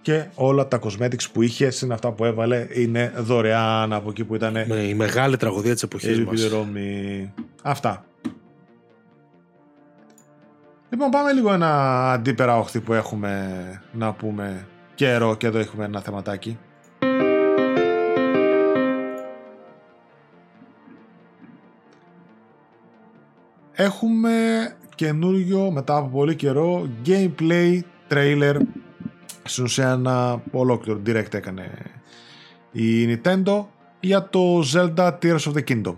και όλα τα cosmetics που είχε, συν αυτά που έβαλε, είναι δωρεάν από εκεί που ήταν η μεγάλη τραγωδία της εποχής η μας. Αυτά. Λοιπόν, πάμε λίγο ένα αντίπερα όχθη που έχουμε να πούμε καιρό και εδώ έχουμε ένα θεματάκι. Έχουμε καινούριο μετά από πολύ καιρό gameplay trailer. Στην ουσία ένα ολόκληρο direct έκανε η Nintendo για το Zelda Tears of the Kingdom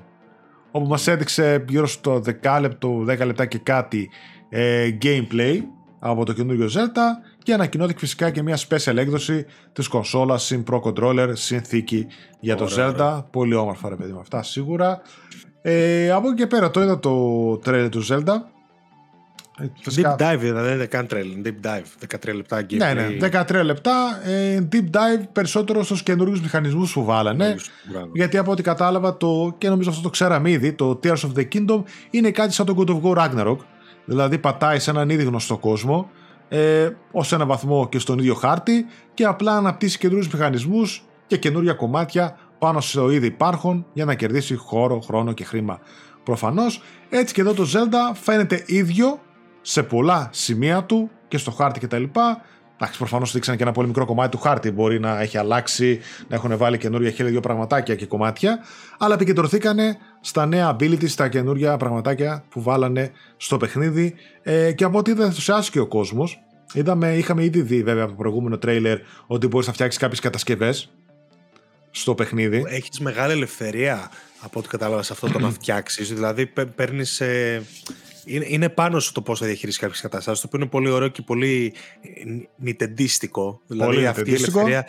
όπου μας έδειξε γύρω στο 10 λεπτό, 10 λεπτά και κάτι ε, gameplay από το καινούριο Zelda και ανακοινώθηκε φυσικά και μια special έκδοση της κονσόλας συν Pro Controller συν θήκη για το Zelda πολύ όμορφα ρε παιδί με αυτά σίγουρα ε, από εκεί και πέρα το είδα το τρέλερ του Zelda. Ε, φυσικά... Deep dive δηλαδή, δεν κάνει τρέλερ, deep dive, 13 λεπτά gameplay. Ναι, ναι, 13 λεπτά, ε, deep dive περισσότερο στους καινούριους μηχανισμούς που βάλανε. γιατί από ό,τι κατάλαβα το, και νομίζω αυτό το ξέραμε ήδη, το Tears of the Kingdom είναι κάτι σαν το God of War Ragnarok. Δηλαδή πατάει σε έναν ήδη γνωστό κόσμο, ε, ως ένα βαθμό και στον ίδιο χάρτη και απλά αναπτύσσει καινούριους μηχανισμούς και καινούρια κομμάτια πάνω στο ήδη υπάρχον για να κερδίσει χώρο, χρόνο και χρήμα. Προφανώς, έτσι και εδώ το Zelda φαίνεται ίδιο σε πολλά σημεία του και στο χάρτη κτλ. Εντάξει, προφανώς δείξαν και ένα πολύ μικρό κομμάτι του χάρτη. Μπορεί να έχει αλλάξει, να έχουν βάλει καινούργια χέρια, δύο πραγματάκια και κομμάτια. Αλλά επικεντρωθήκανε στα νέα abilities, στα καινούργια πραγματάκια που βάλανε στο παιχνίδι. Ε, και από ό,τι είδα, ενθουσιάστηκε ο κόσμος. είχαμε ήδη δει βέβαια από το προηγούμενο τρέιλερ ότι μπορείς να φτιάξεις κάποιες κατασκευές στο παιχνίδι. Έχεις μεγάλη ελευθερία από ό,τι κατάλαβα σε αυτό το να φτιάξεις. Δηλαδή, παίρνεις. Ε, είναι, πάνω σου το πώς θα διαχειρίσεις κάποιες καταστάσεις, το οποίο είναι πολύ ωραίο και πολύ νιτεντίστικο. Δηλαδή, πολύ αυτή η ελευθερία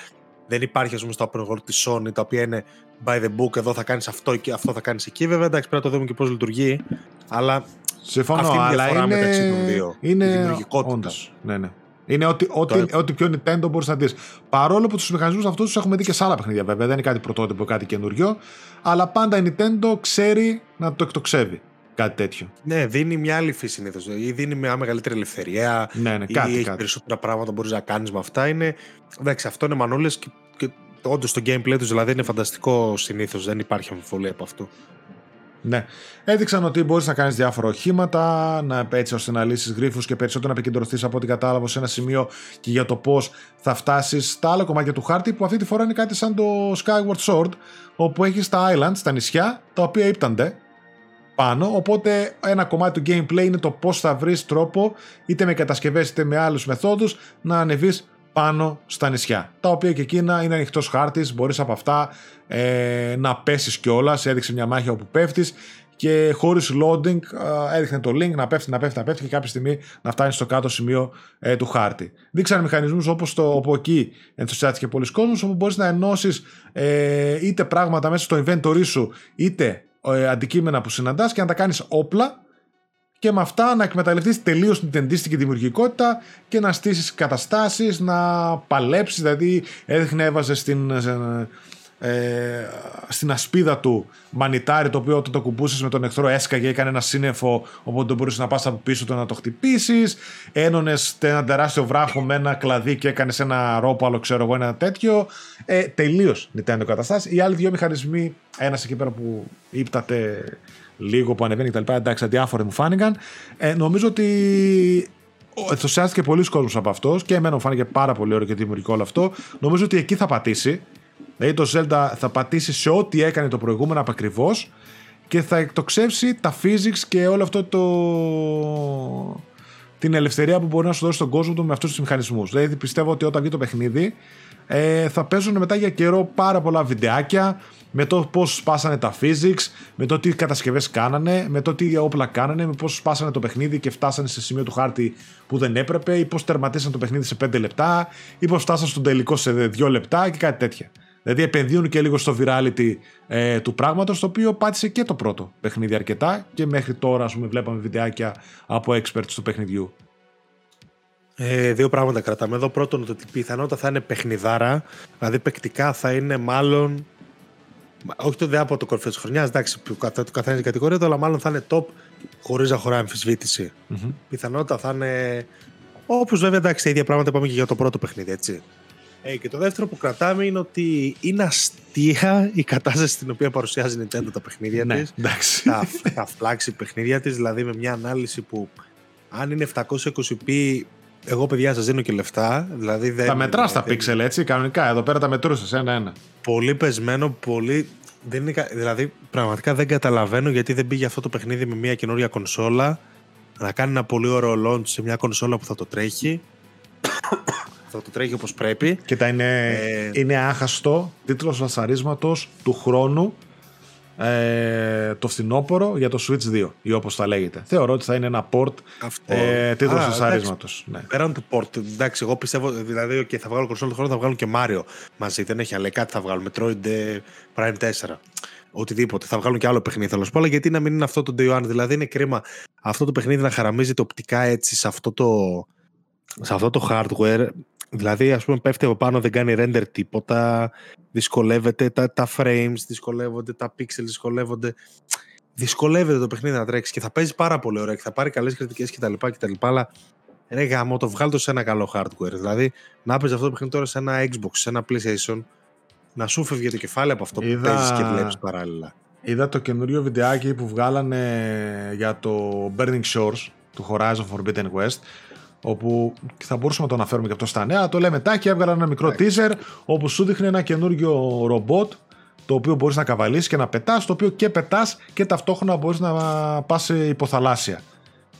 δεν υπάρχει, ας πούμε, στο open world της Sony, τα οποία είναι by the book, εδώ θα κάνεις αυτό και αυτό θα κάνεις εκεί. Βέβαια, εντάξει, πρέπει να το δούμε και πώς λειτουργεί. Αλλά Συμφωνώ, αυτή είναι η διαφορά είναι... μεταξύ των δύο. Είναι... Η δημιουργικότητας. Όντως. Ναι, ναι. Είναι ό,τι, ό,τι, ό,τι πιο Nintendo μπορείς να δεις. Παρόλο που τους μηχανισμούς αυτούς τους έχουμε δει και σε άλλα παιχνίδια, βέβαια. Δεν είναι κάτι πρωτότυπο, κάτι καινούριο. Αλλά πάντα η Nintendo ξέρει να το εκτοξεύει. Κάτι τέτοιο. Ναι, δίνει μια άλλη φύση συνήθως. Ή δίνει μια μεγαλύτερη ελευθερία. Ναι, ναι, ή κάτι, έχει κάτι. περισσότερα πράγματα που μπορείς να κάνεις με αυτά. Είναι, εντάξει, αυτό είναι μανούλες και, και όντως το gameplay τους δηλαδή είναι φανταστικό συνήθως. Δεν υπάρχει αμφιβολία από αυτό. Ναι. Έδειξαν ότι μπορείς να κάνεις διάφορα οχήματα, να, έτσι ώστε να λύσεις γρήφου και περισσότερο να επικεντρωθείς από ό,τι κατάλαβα σε ένα σημείο και για το πώς θα φτάσεις στα άλλα κομμάτια του χάρτη, που αυτή τη φορά είναι κάτι σαν το Skyward Sword, όπου έχεις τα islands, τα νησιά, τα οποία ύπτανται. Πάνω. Οπότε ένα κομμάτι του gameplay είναι το πώς θα βρεις τρόπο, είτε με κατασκευές είτε με άλλους μεθόδους, να ανεβείς πάνω στα νησιά. Τα οποία και εκείνα είναι ανοιχτός χάρτης, μπορείς από αυτά ε, να πέσεις κιόλας. Έδειξε μια μάχη όπου πέφτεις και χωρίς loading έδειχνε το link να πέφτει, να πέφτει, να πέφτει και κάποια στιγμή να φτάνει στο κάτω σημείο ε, του χάρτη. Δείξαν μηχανισμούς όπως το όπου εκεί ενθουσιάστηκε πολλοί κόσμος, όπου μπορείς να ενώσεις ε, είτε πράγματα μέσα στο inventory σου, είτε ε, αντικείμενα που συναντάς και να τα κάνεις όπλα και με αυτά να εκμεταλλευτείς τελείως την αντίστοιχη δημιουργικότητα και να στήσεις καταστάσεις, να παλέψεις. Δηλαδή, έδειχνε, έβαζες στην, ε, στην ασπίδα του μανιτάρι το οποίο όταν το κουμπούσες με τον εχθρό έσκαγε, έκανε ένα σύννεφο οπότε μπορούσες να πας από πίσω του να το χτυπήσεις. Ένωνες ένα τεράστιο βράχο με ένα κλαδί και έκανες ένα ρόπαλο, ξέρω εγώ, ένα τέτοιο. Ε, Τελείως Nintendo καταστάσει. Οι άλλοι δύο μηχανισμοί, ένας εκεί πέρα που ύπταται λίγο που ανεβαίνει κτλ. Εντάξει, αδιάφοροι μου φάνηκαν. Ε, νομίζω ότι ενθουσιάστηκε πολλοί κόσμος από αυτό και εμένα μου φάνηκε πάρα πολύ ωραίο και δημιουργικό όλο αυτό. Νομίζω ότι εκεί θα πατήσει. Δηλαδή το Zelda θα πατήσει σε ό,τι έκανε το προηγούμενο ακριβώ και θα εκτοξεύσει τα physics και όλο αυτό το. την ελευθερία που μπορεί να σου δώσει στον κόσμο του με αυτούς τους μηχανισμούς. Δηλαδή πιστεύω ότι όταν βγει το παιχνίδι ε, θα παίζουν μετά για καιρό πάρα πολλά βιντεάκια με το πώς σπάσανε τα physics, με το τι κατασκευές κάνανε, με το τι όπλα κάνανε, με πώς σπάσανε το παιχνίδι και φτάσανε σε σημείο του χάρτη που δεν έπρεπε, ή πώς τερματίσαν το παιχνίδι σε 5 λεπτά, ή πώς φτάσαν στον τελικό σε 2 λεπτά και κάτι τέτοια. Δηλαδή επενδύουν και λίγο στο virality ε, του πράγματος, το οποίο πάτησε και το πρώτο παιχνίδι αρκετά και μέχρι τώρα, ας πούμε, βλέπαμε βιντεάκια από experts του παιχνιδιού. Ε, δύο πράγματα κρατάμε εδώ. Πρώτον, ότι πιθανότητα θα είναι παιχνιδάρα, δηλαδή παικτικά θα είναι μάλλον. Όχι το δε από το κορφέ της χρονιάς, εντάξει, που το καθένα κατηγορία, αλλά μάλλον θα είναι top χωρίς να χωράει αμφισβήτηση. Mm-hmm. Πιθανότητα θα είναι. Όπως βέβαια εντάξει, τα ίδια πράγματα είπαμε και για το πρώτο παιχνίδι, έτσι. Ε, και το δεύτερο που κρατάμε είναι ότι είναι αστεία η κατάσταση στην οποία παρουσιάζει η Nintendo τα παιχνίδια ναι, της. Τα, τα φλάξει παιχνίδια της, δηλαδή με μια ανάλυση που αν είναι 720p εγώ, παιδιά, σας δίνω και λεφτά. Δηλαδή δεν, τα μετράς τα πίξελ, έτσι, κανονικά. Εδώ πέρα τα μετρούσες ένα-ένα. Πολύ πεσμένο, πολύ. Δεν είναι, δηλαδή, πραγματικά δεν καταλαβαίνω γιατί δεν πήγε αυτό το παιχνίδι με μια καινούρια κονσόλα να κάνει ένα πολύ ωραίο launch σε μια κονσόλα που θα το τρέχει. Θα το τρέχει όπως πρέπει. Και τα είναι, ε... είναι άχαστο τίτλος βασαρίσματος του χρόνου ε, το φθινόπωρο για το Switch 2 ή όπως θα λέγεται. Θεωρώ ότι θα είναι ένα port Αυτό. ε, τίτλος Ναι. Πέραν του port, εντάξει, εγώ πιστεύω δηλαδή και θα βγάλω κονσόλ του χρόνου θα βγάλουν και Mario μαζί, δεν έχει αλλά κάτι θα βγάλουν, Metroid ε, Prime 4 οτιδήποτε. Θα βγάλουν και άλλο παιχνίδι, θέλω να σου πω, αλλά γιατί να μην είναι αυτό το Day One. Δηλαδή είναι κρίμα αυτό το παιχνίδι να χαραμίζεται οπτικά έτσι σε αυτό το, σε αυτό το hardware. Δηλαδή, ας πούμε, πέφτει από πάνω, δεν κάνει render τίποτα, δυσκολεύεται τα, τα frames, δυσκολεύονται τα pixels, δυσκολεύονται. Δυσκολεύεται το παιχνίδι να τρέξει και θα παίζει πάρα πολύ ωραία και θα πάρει καλές κριτικές κτλ. κτλ. Αλλά ρε γάμο, το βγάλει το σε ένα καλό hardware. Δηλαδή, να παίζει αυτό το παιχνίδι τώρα σε ένα Xbox, σε ένα PlayStation, να σου φεύγει το κεφάλι από αυτό Είδα... που παίζεις και βλέπεις παράλληλα. Είδα το καινούριο βιντεάκι που βγάλανε για το Burning Shores του Horizon Forbidden West όπου θα μπορούσαμε να το αναφέρουμε και αυτό στα νέα. Το λέμε τάκι, έβγαλα ένα μικρό teaser όπου σου δείχνει ένα καινούριο ρομπότ το οποίο μπορείς να καβαλήσεις και να πετάς, το οποίο και πετάς και ταυτόχρονα μπορείς να πας υποθαλάσσια.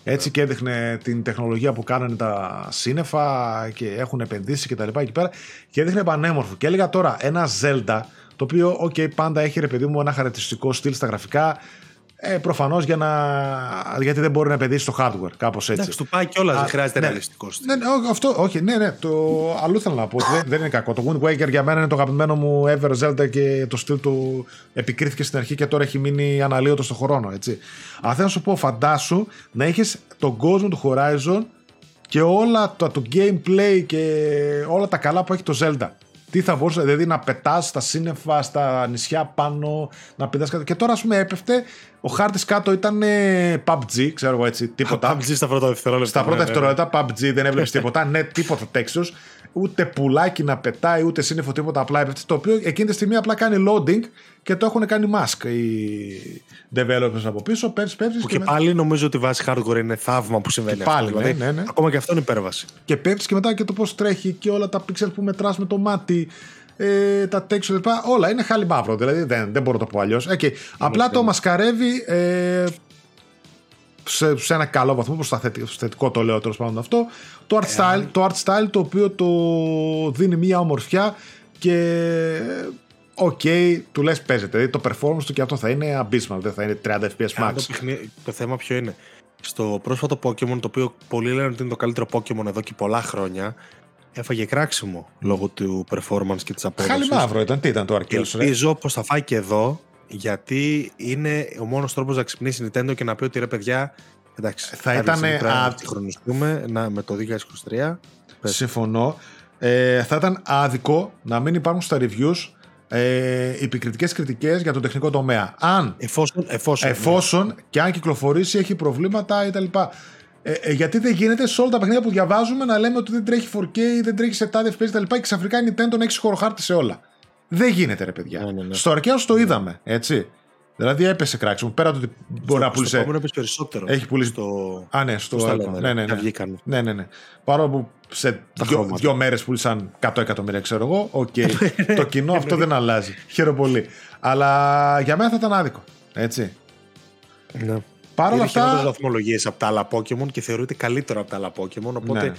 Έτσι και έδειχνε την τεχνολογία που κάνανε τα σύννεφα και έχουν επενδύσει και τα λοιπά εκεί πέρα και έδειχνε πανέμορφο. Και έλεγα τώρα ένα Zelda, το οποίο, ok, πάντα έχει ρε παιδί μου ένα χαρακτηριστικό στυλ στα γραφικά, ε, Προφανώς για να... γιατί δεν μπορεί να επενδύσει στο hardware, κάπως έτσι. Εντάξει, του πάει κιόλας, δεν χρειάζεται ναι, ρεαλιστικό. Ναι, ναι, αυτό, όχι, ναι, ναι. Το αλλού θέλω να πω. δεν, δεν είναι κακό. Το Wind Waker για μένα είναι το αγαπημένο μου ever Zelda και το στυλ του επικρίθηκε στην αρχή και τώρα έχει μείνει αναλύωτο στο χρόνο. Έτσι. Αλλά θέλω να σου πω, φαντάσου να έχεις τον κόσμο του Horizon και όλα το, το gameplay και όλα τα καλά που έχει το Zelda. Τι θα μπορούσε, δηλαδή να πετάς στα σύννεφα, στα νησιά πάνω, να πετά κάτω. Και τώρα, ας πούμε, έπεφτε. Ο χάρτης κάτω ήταν PUBG, ξέρω εγώ έτσι. Τίποτα. PUBG στα πρώτα δευτερόλεπτα. Στα πρώτα ναι, ναι, ναι. δευτερόλεπτα, PUBG δεν έβλεπες τίποτα. ναι, τίποτα τέξιος. Ούτε πουλάκι να πετάει, ούτε σύννεφο τίποτα. Απλά έπεφτε. Το οποίο εκείνη τη στιγμή απλά κάνει loading και το έχουν κάνει mask οι developers από πίσω. Πέφτει, πέφτει. Και, και πάλι νομίζω ότι βάσει hardware είναι θαύμα που συμβαίνει. Και πάλι, αυτό, δηλαδή, ναι, ναι. Ακόμα και αυτό είναι υπέρβαση. Και πέφτεις και μετά και το πώς τρέχει και όλα τα pixel που μετράς με το μάτι. Ε, τα texture λοιπά, όλα είναι χάλι μαύρο. Δηλαδή δεν, δεν μπορώ να το πω αλλιώς. Okay. Απλά το μασκαρεύει ε, σε, σε ένα καλό βαθμό, προς το θετικό το λέω τέλος πάντων αυτό. Το art, ε, style, το art style το οποίο το δίνει μια ομορφιά και ok, okay, του λες παίζεται. Δηλαδή το performance του και αυτό θα είναι abysmal, δεν θα είναι 30 fps max. Το, το θέμα ποιο είναι. Στο πρόσφατο Pokemon, το οποίο πολλοί λένε ότι είναι το καλύτερο Pokemon εδώ και πολλά χρόνια, έφαγε κράξιμο λόγω του performance και της απόδοσης. Χάλι μαύρο ήταν, τι ήταν το Arceus. Ελπίζω πως θα φάει και εδώ, γιατί είναι ο μόνος τρόπος να ξυπνήσει η Nintendo και να πει ότι ρε παιδιά. Εντάξει, θα ήταν. Να με το 2023. Συμφωνώ. Ε, θα ήταν άδικο να μην υπάρχουν στα reviews ε, επικριτικές κριτικές για το τεχνικό τομέα. Αν, εφόσον, εφόσον, εφόσον και αν κυκλοφορήσει έχει προβλήματα κτλ. Ε, ε, γιατί δεν γίνεται σε όλα τα παιχνίδια που διαβάζουμε να λέμε ότι δεν τρέχει 4K, δεν τρέχει σε τάδε FPS κτλ. Και ξαφνικά η Nintendo έχει χωροχάρτη σε όλα. Δεν γίνεται, ρε παιδιά. Ναι, ναι, ναι. Στο Arceus το είδαμε, έτσι. Δηλαδή έπεσε κράξιμο. Πέρα το ότι μπορεί να πουλήσει. Στο έπεσε περισσότερο. Έχει πουλήσει. Στο... Α, ναι, στο. ναι, ναι, ναι. ναι, ναι, ναι. Παρόλο που σε δύο, δύο μέρες πούλησαν 100 εκατομμύρια, ξέρω εγώ. Ok. Okay. το κοινό αυτό δεν αλλάζει. Χαίρομαι πολύ. Αλλά για μένα θα ήταν άδικο. Έτσι. Ναι. Παρ' όλα αυτά. Έχει βαθμολογίες από τα άλλα Pokémon και θεωρείται καλύτερο από τα άλλα Pokémon. Οπότε ναι.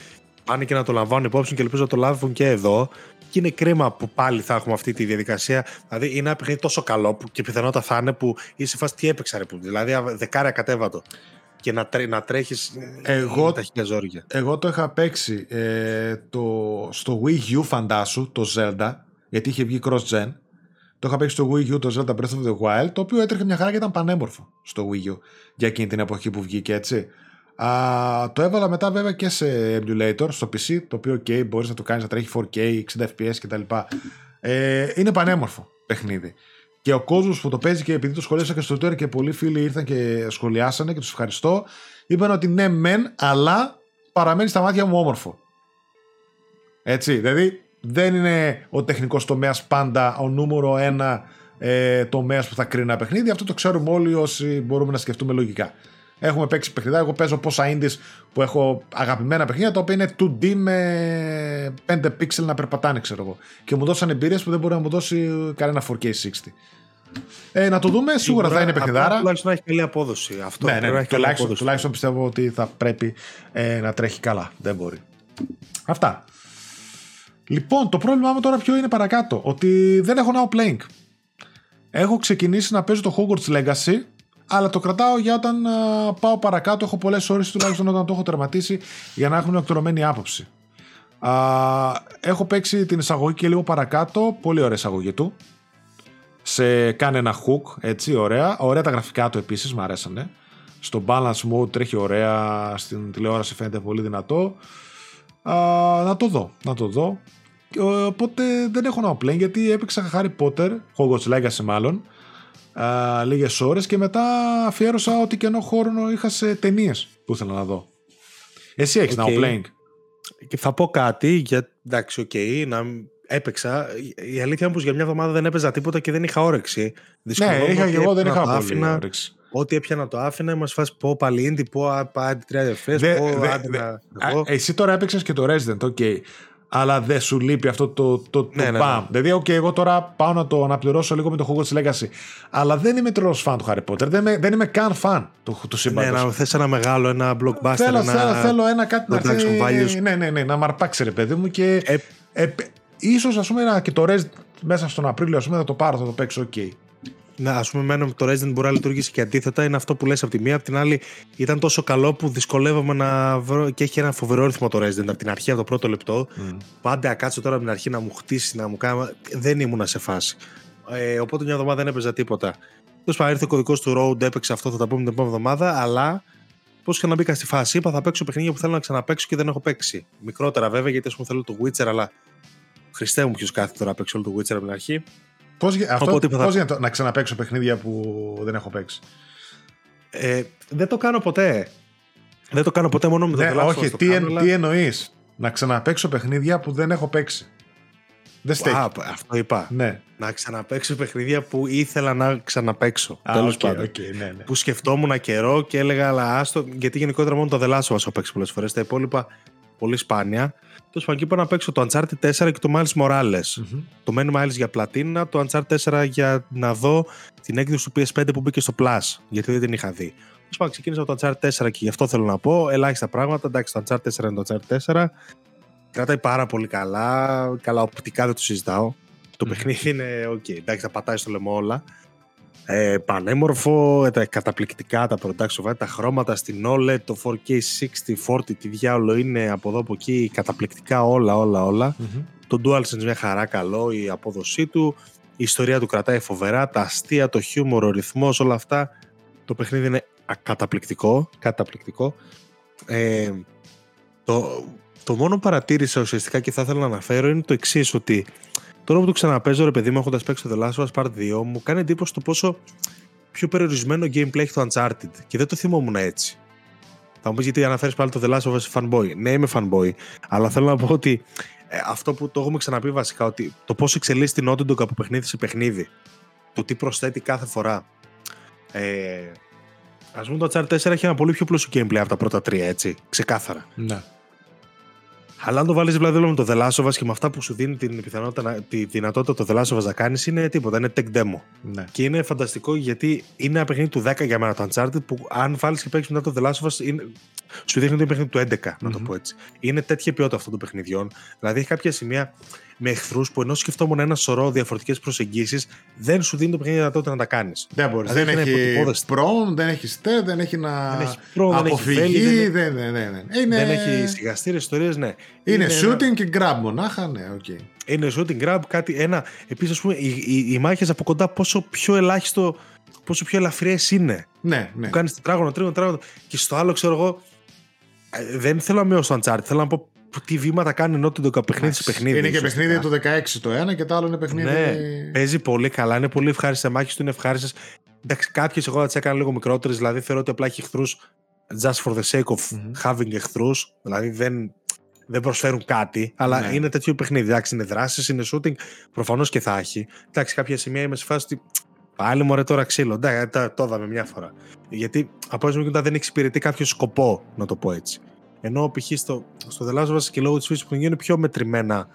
πάνε και να το λαμβάνουν υπόψη και ελπίζω να το λάβουν και εδώ. Και είναι κρίμα που πάλι θα έχουμε αυτή τη διαδικασία. Δηλαδή είναι ένα παιχνίδι τόσο καλό που και πιθανότατα θα είναι που είσαι φάση τι έπαιξα ρε που. Δηλαδή δεκάρια κατέβατο. Και να, τρέ, να τρέχεις εγώ, τα χίλια ζόρια. Εγώ το είχα παίξει ε, το, στο Wii U φαντάσου, το Zelda, γιατί είχε βγει cross-gen. Το είχα παίξει στο Wii U το Zelda Breath of the Wild, το οποίο έτρεχε μια χαρά και ήταν πανέμορφο στο Wii U για εκείνη την εποχή που βγήκε έτσι. Α, το έβαλα μετά βέβαια και σε emulator στο PC, το οποίο ok, μπορείς να το κάνεις να τρέχει 4K, 60 fps κτλ. Ε, είναι πανέμορφο παιχνίδι. Και ο κόσμος που το παίζει και επειδή το σχολίασα και στο Twitter και πολλοί φίλοι ήρθαν και σχολιάσανε και τους ευχαριστώ, είπαν ότι ναι, μεν, αλλά παραμένει στα μάτια μου όμορφο. Έτσι, δηλαδή δεν είναι ο τεχνικός τομέας πάντα ο νούμερο ένα ε, τομέας που θα κρίνει ένα παιχνίδι. Αυτό το ξέρουμε όλοι όσοι μπορούμε να σκεφτούμε λογικά. Έχουμε παίξει παιχνιδά. Εγώ παίζω πόσα indies που έχω αγαπημένα παιχνίδια τα οποία είναι 2D με 5 pixel να περπατάνε, ξέρω εγώ. Και μου δώσαν εμπειρίες που δεν μπορεί να μου δώσει κανένα 4K60. Ε, να το δούμε, σίγουρα θα είναι παιχνιδάρα. Τουλάχιστον να έχει καλή απόδοση. Αυτό ναι, ναι, τουλάχιστον, τουλάχιστον πιστεύω ότι θα πρέπει ε, να τρέχει καλά. Δεν μπορεί. Αυτά. Λοιπόν, το πρόβλημά μου τώρα ποιο είναι παρακάτω. Ότι δεν έχω now playing. Έχω ξεκινήσει να παίζω το Hogwarts Legacy, αλλά το κρατάω για όταν πάω παρακάτω. Έχω πολλές ώρες τουλάχιστον όταν το έχω τερματίσει για να έχω μια εκτορωμένη άποψη. Α, έχω παίξει την εισαγωγή και λίγο παρακάτω. Πολύ ωραία εισαγωγή του. Σε κάνει ένα hook, έτσι, ωραία. Ωραία τα γραφικά του επίσης, μου αρέσανε. Στο balance mode τρέχει ωραία, στην τηλεόραση φαίνεται πολύ δυνατό. Α, να το δω, να το δω. Οπότε δεν έχω να play γιατί έπαιξα Harry Potter, Hogwarts Legacy μάλλον, α, λίγες ώρες και μετά αφιέρωσα ό,τι κενό χρόνο είχα σε ταινίες που ήθελα να δω. Εσύ έχεις okay. now playing. Και θα πω κάτι, για, εντάξει, ok, okay, να έπαιξα. Η αλήθεια είναι πως για μια εβδομάδα δεν έπαιζα τίποτα και δεν είχα όρεξη. Ναι, είχα και εγώ δεν είχα πολύ όρεξη. Ό,τι έπιανα το άφηνα, με φάση πω πάλι indie, πω άντε 30 fps, πω άντε Εσύ τώρα έπαιξες και το Resident, ok. Okay αλλά δεν σου λείπει αυτό το, το, το ναι, ναι, ναι. Δηλαδή, okay, εγώ τώρα πάω να το αναπληρώσω λίγο με το Hogwarts Legacy. Αλλά δεν είμαι τρελός φαν του Harry Potter. Δεν είμαι, δεν είμαι καν φαν του, του σύμπαντος. Ναι, να θες ένα μεγάλο, ένα blockbuster. Θέλω, ένα... θέλω, θέλω ένα κάτι να έρθει. Ναι, ναι, ναι, να μαρπάξει ρε παιδί μου και. Ε... Ε, ίσως ας πούμε και το Res μέσα στον Απρίλιο ας πούμε θα το πάρω, θα το παίξω ok. Ναι, ας πούμε, μένω το Resident μπορεί να λειτουργήσει και αντίθετα. Είναι αυτό που λες από τη μία. Από την άλλη, ήταν τόσο καλό που δυσκολεύομαι να βρω. και έχει ένα φοβερό ρυθμό το Resident από την αρχή, από το πρώτο λεπτό. Mm. Πάντα κάτσω τώρα από την αρχή να μου χτίσει, να μου κάνει. Δεν ήμουνα σε φάση. Ε, οπότε μια εβδομάδα δεν έπαιζα τίποτα. Τέλος πάντων, ήρθε ο κωδικός του Road, έπαιξε αυτό, θα τα πούμε την επόμενη εβδομάδα. Αλλά πώς και να μπήκα στη φάση, είπα θα παίξω παιχνίδια που θέλω να ξαναπέξω και δεν έχω παίξει. Μικρότερα βέβαια, γιατί ας πούμε θέλω το Witcher, αλλά Χριστέ μου ποιος κάθεται τώρα να παίξω όλο το Witcher από την αρχή. Πώς, αυτό, πώς για να ξαναπαίξω παιχνίδια που δεν έχω παίξει; Ε, δεν το κάνω ποτέ. Δεν το κάνω ποτέ μόνο με το ναι, Όχι, τι, εν, τι εννοείς; Να ξαναπαίξω παιχνίδια που δεν έχω παίξει. Δεν στέκει. Α, αυτό είπα. Ναι. Να ξαναπαίξω παιχνίδια που ήθελα να ξαναπαίξω. Τέλος okay, πάντων. Okay, ναι, ναι. Που σκεφτόμουν καιρό και έλεγα, αλλά άστο. Γιατί γενικότερα μόνο το The Last έχω παίξει πολλές φορές. Τα υπόλοιπα πολύ σπάνια. Τέλος πάντων, είπα να παίξω το Uncharted 4 και το Miles Morales. Mm-hmm. Το Many Miles για πλατίνα, το Uncharted 4 για να δω την έκδοση του PS5 που μπήκε στο Plus, γιατί δεν την είχα δει. Τέλος ξεκίνησα από το Uncharted 4 και γι' αυτό θέλω να πω. Ελάχιστα πράγματα. Εντάξει, το Uncharted 4 είναι το Uncharted 4. Κρατάει πάρα πολύ καλά. Καλά, οπτικά δεν το συζητάω. Το παιχνίδι είναι οκ. Εντάξει, θα πατάει στο λαιμό όλα. Ε, πανέμορφο, ε, τα καταπληκτικά τα production τα χρώματα στην OLED, το 4K 60, 40, τι διάολο είναι από εδώ από εκεί, καταπληκτικά όλα, όλα, όλα. Mm-hmm. Το DualSense μια χαρά καλό, η απόδοσή του, η ιστορία του κρατάει φοβερά, τα αστεία, το χιούμορ, ο ρυθμός, όλα αυτά. Το παιχνίδι είναι καταπληκτικό, καταπληκτικό. Ε, το, το μόνο παρατήρησα ουσιαστικά και θα ήθελα να αναφέρω είναι το εξής ότι Τώρα που το ξαναπέζω, ρε παιδί μου, έχοντας παίξει το The Last of Us Part 2, μου κάνει εντύπωση το πόσο πιο περιορισμένο gameplay έχει το Uncharted. Και δεν το θυμόμουν έτσι. Θα μου πεις γιατί αναφέρεις πάλι το The Last of Us fanboy. Ναι, είμαι fanboy. Αλλά θέλω να πω ότι ε, αυτό που το έχουμε ξαναπεί βασικά, ότι το πώς εξελίσσει την Naughty Dog από παιχνίδι σε παιχνίδι, το τι προσθέτει κάθε φορά. Ε, Α πούμε, το Uncharted 4 έχει ένα πολύ πιο πλούσιο gameplay από τα πρώτα τρία, έτσι. Ξεκάθαρα. Ναι. Αλλά αν το βάλεις δηλαδή με το The Last of Us και με αυτά που σου δίνει την πιθανότητα, τη δυνατότητα το The Last of Us να κάνεις, είναι τίποτα. Είναι tech demo. Ναι. Και είναι φανταστικό γιατί είναι ένα παιχνίδι του 10 για μένα το Uncharted που αν βάλεις και παίξεις μετά το The Last of Us, είναι, σου δείχνει ότι είναι παιχνίδι του 11, να το πω έτσι. Είναι τέτοια ποιότητα αυτών των παιχνιδιών. Δηλαδή έχει κάποια σημεία με εχθρούς που ενώ σκεφτόμουν ένα σωρό διαφορετικές προσεγγίσεις, δεν σου δίνει το παιχνίδι δυνατότητα να τα κάνεις. Δεν μπορείς. Δηλαδή, δεν, έχει πρόμ, δεν έχει στέ, δεν έχει να δεν έχει προ, αποφυγή. Δεν, δεν, δεν, είναι... δεν έχει σιγαστήρες ιστορίες, ναι. Είναι, είναι shooting ένα... και grab μονάχα, ναι, okay. Είναι shooting grab, κάτι ένα. Επίσης, ας πούμε, οι, οι, οι μάχες από κοντά πόσο πιο ελάχιστο, πόσο πιο ελαφριές είναι. Ναι, ναι. Που κάνεις τετράγωνο, τρίγωνο, τρίγωνο. Και στο άλλο, ξέρω εγώ, ε, δεν θέλω να μειώσω το Uncharted. Θέλω να πω τι βήματα κάνει ενώ το παιχνίδι σε παιχνίδι. Είναι και παιχνίδι το 16 το ένα και το άλλο είναι παιχνίδι. Ναι, παίζει πολύ καλά, είναι πολύ ευχάριστη. Μάχη του είναι ευχάριστες. Εντάξει, κάποιες εγώ θα τις έκανα λίγο μικρότερες, δηλαδή θεωρώ ότι απλά έχει εχθρούς just for the sake of mm-hmm. having εχθρούς. Δηλαδή δεν, δεν προσφέρουν κάτι, αλλά ναι. είναι τέτοιο παιχνίδι. Εντάξει, είναι δράσεις, είναι shooting. Προφανώς και θα έχει. Εντάξει, κάποια σημεία είμαι σε φάση ότι πάλι μωρέ τώρα ξύλο. Εντάξει, το, το είδαμε μια φορά. Γιατί από όσο δεν εξυπηρετεί κάποιο σκοπό, να το πω έτσι. Ενώ π.χ. στο, στο The Last of Us και λόγω της φύσης που είναι πιο μετρημένα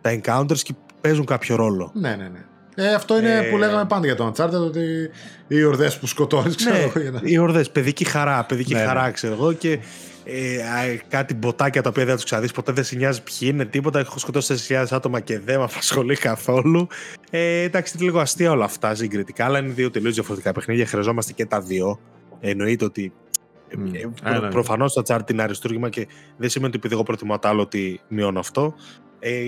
τα encounters και παίζουν κάποιο ρόλο. Ναι, ναι, ναι. Ε, αυτό είναι ε, που λέγαμε πάντα για το Uncharted, ότι οι ορδές που σκοτώνεις, ξέρω ναι, εγώ. Να... Οι ορδές, παιδική χαρά, παιδική ναι, χαρά, ναι. ξέρω εγώ. Και ε, κάτι μποτάκια τα οποία δεν θα τους ξαναδεί ποτέ, δεν σε νοιάζει ποιοι είναι, τίποτα. Έχω σκοτώσει 4.000 άτομα και δεν με απασχολεί καθόλου. Ε, εντάξει, είναι λίγο αστεία όλα αυτά συγκριτικά, αλλά είναι δύο τελείως διαφορετικά παιχνίδια. Χρειαζόμαστε και τα δύο. Εννοείται ότι Mm. Προ, Προφανώς το chart είναι αριστούργημα και δεν σημαίνει ότι επειδή εγώ προτιμώ το άλλο ότι μειώνω αυτό. Ε,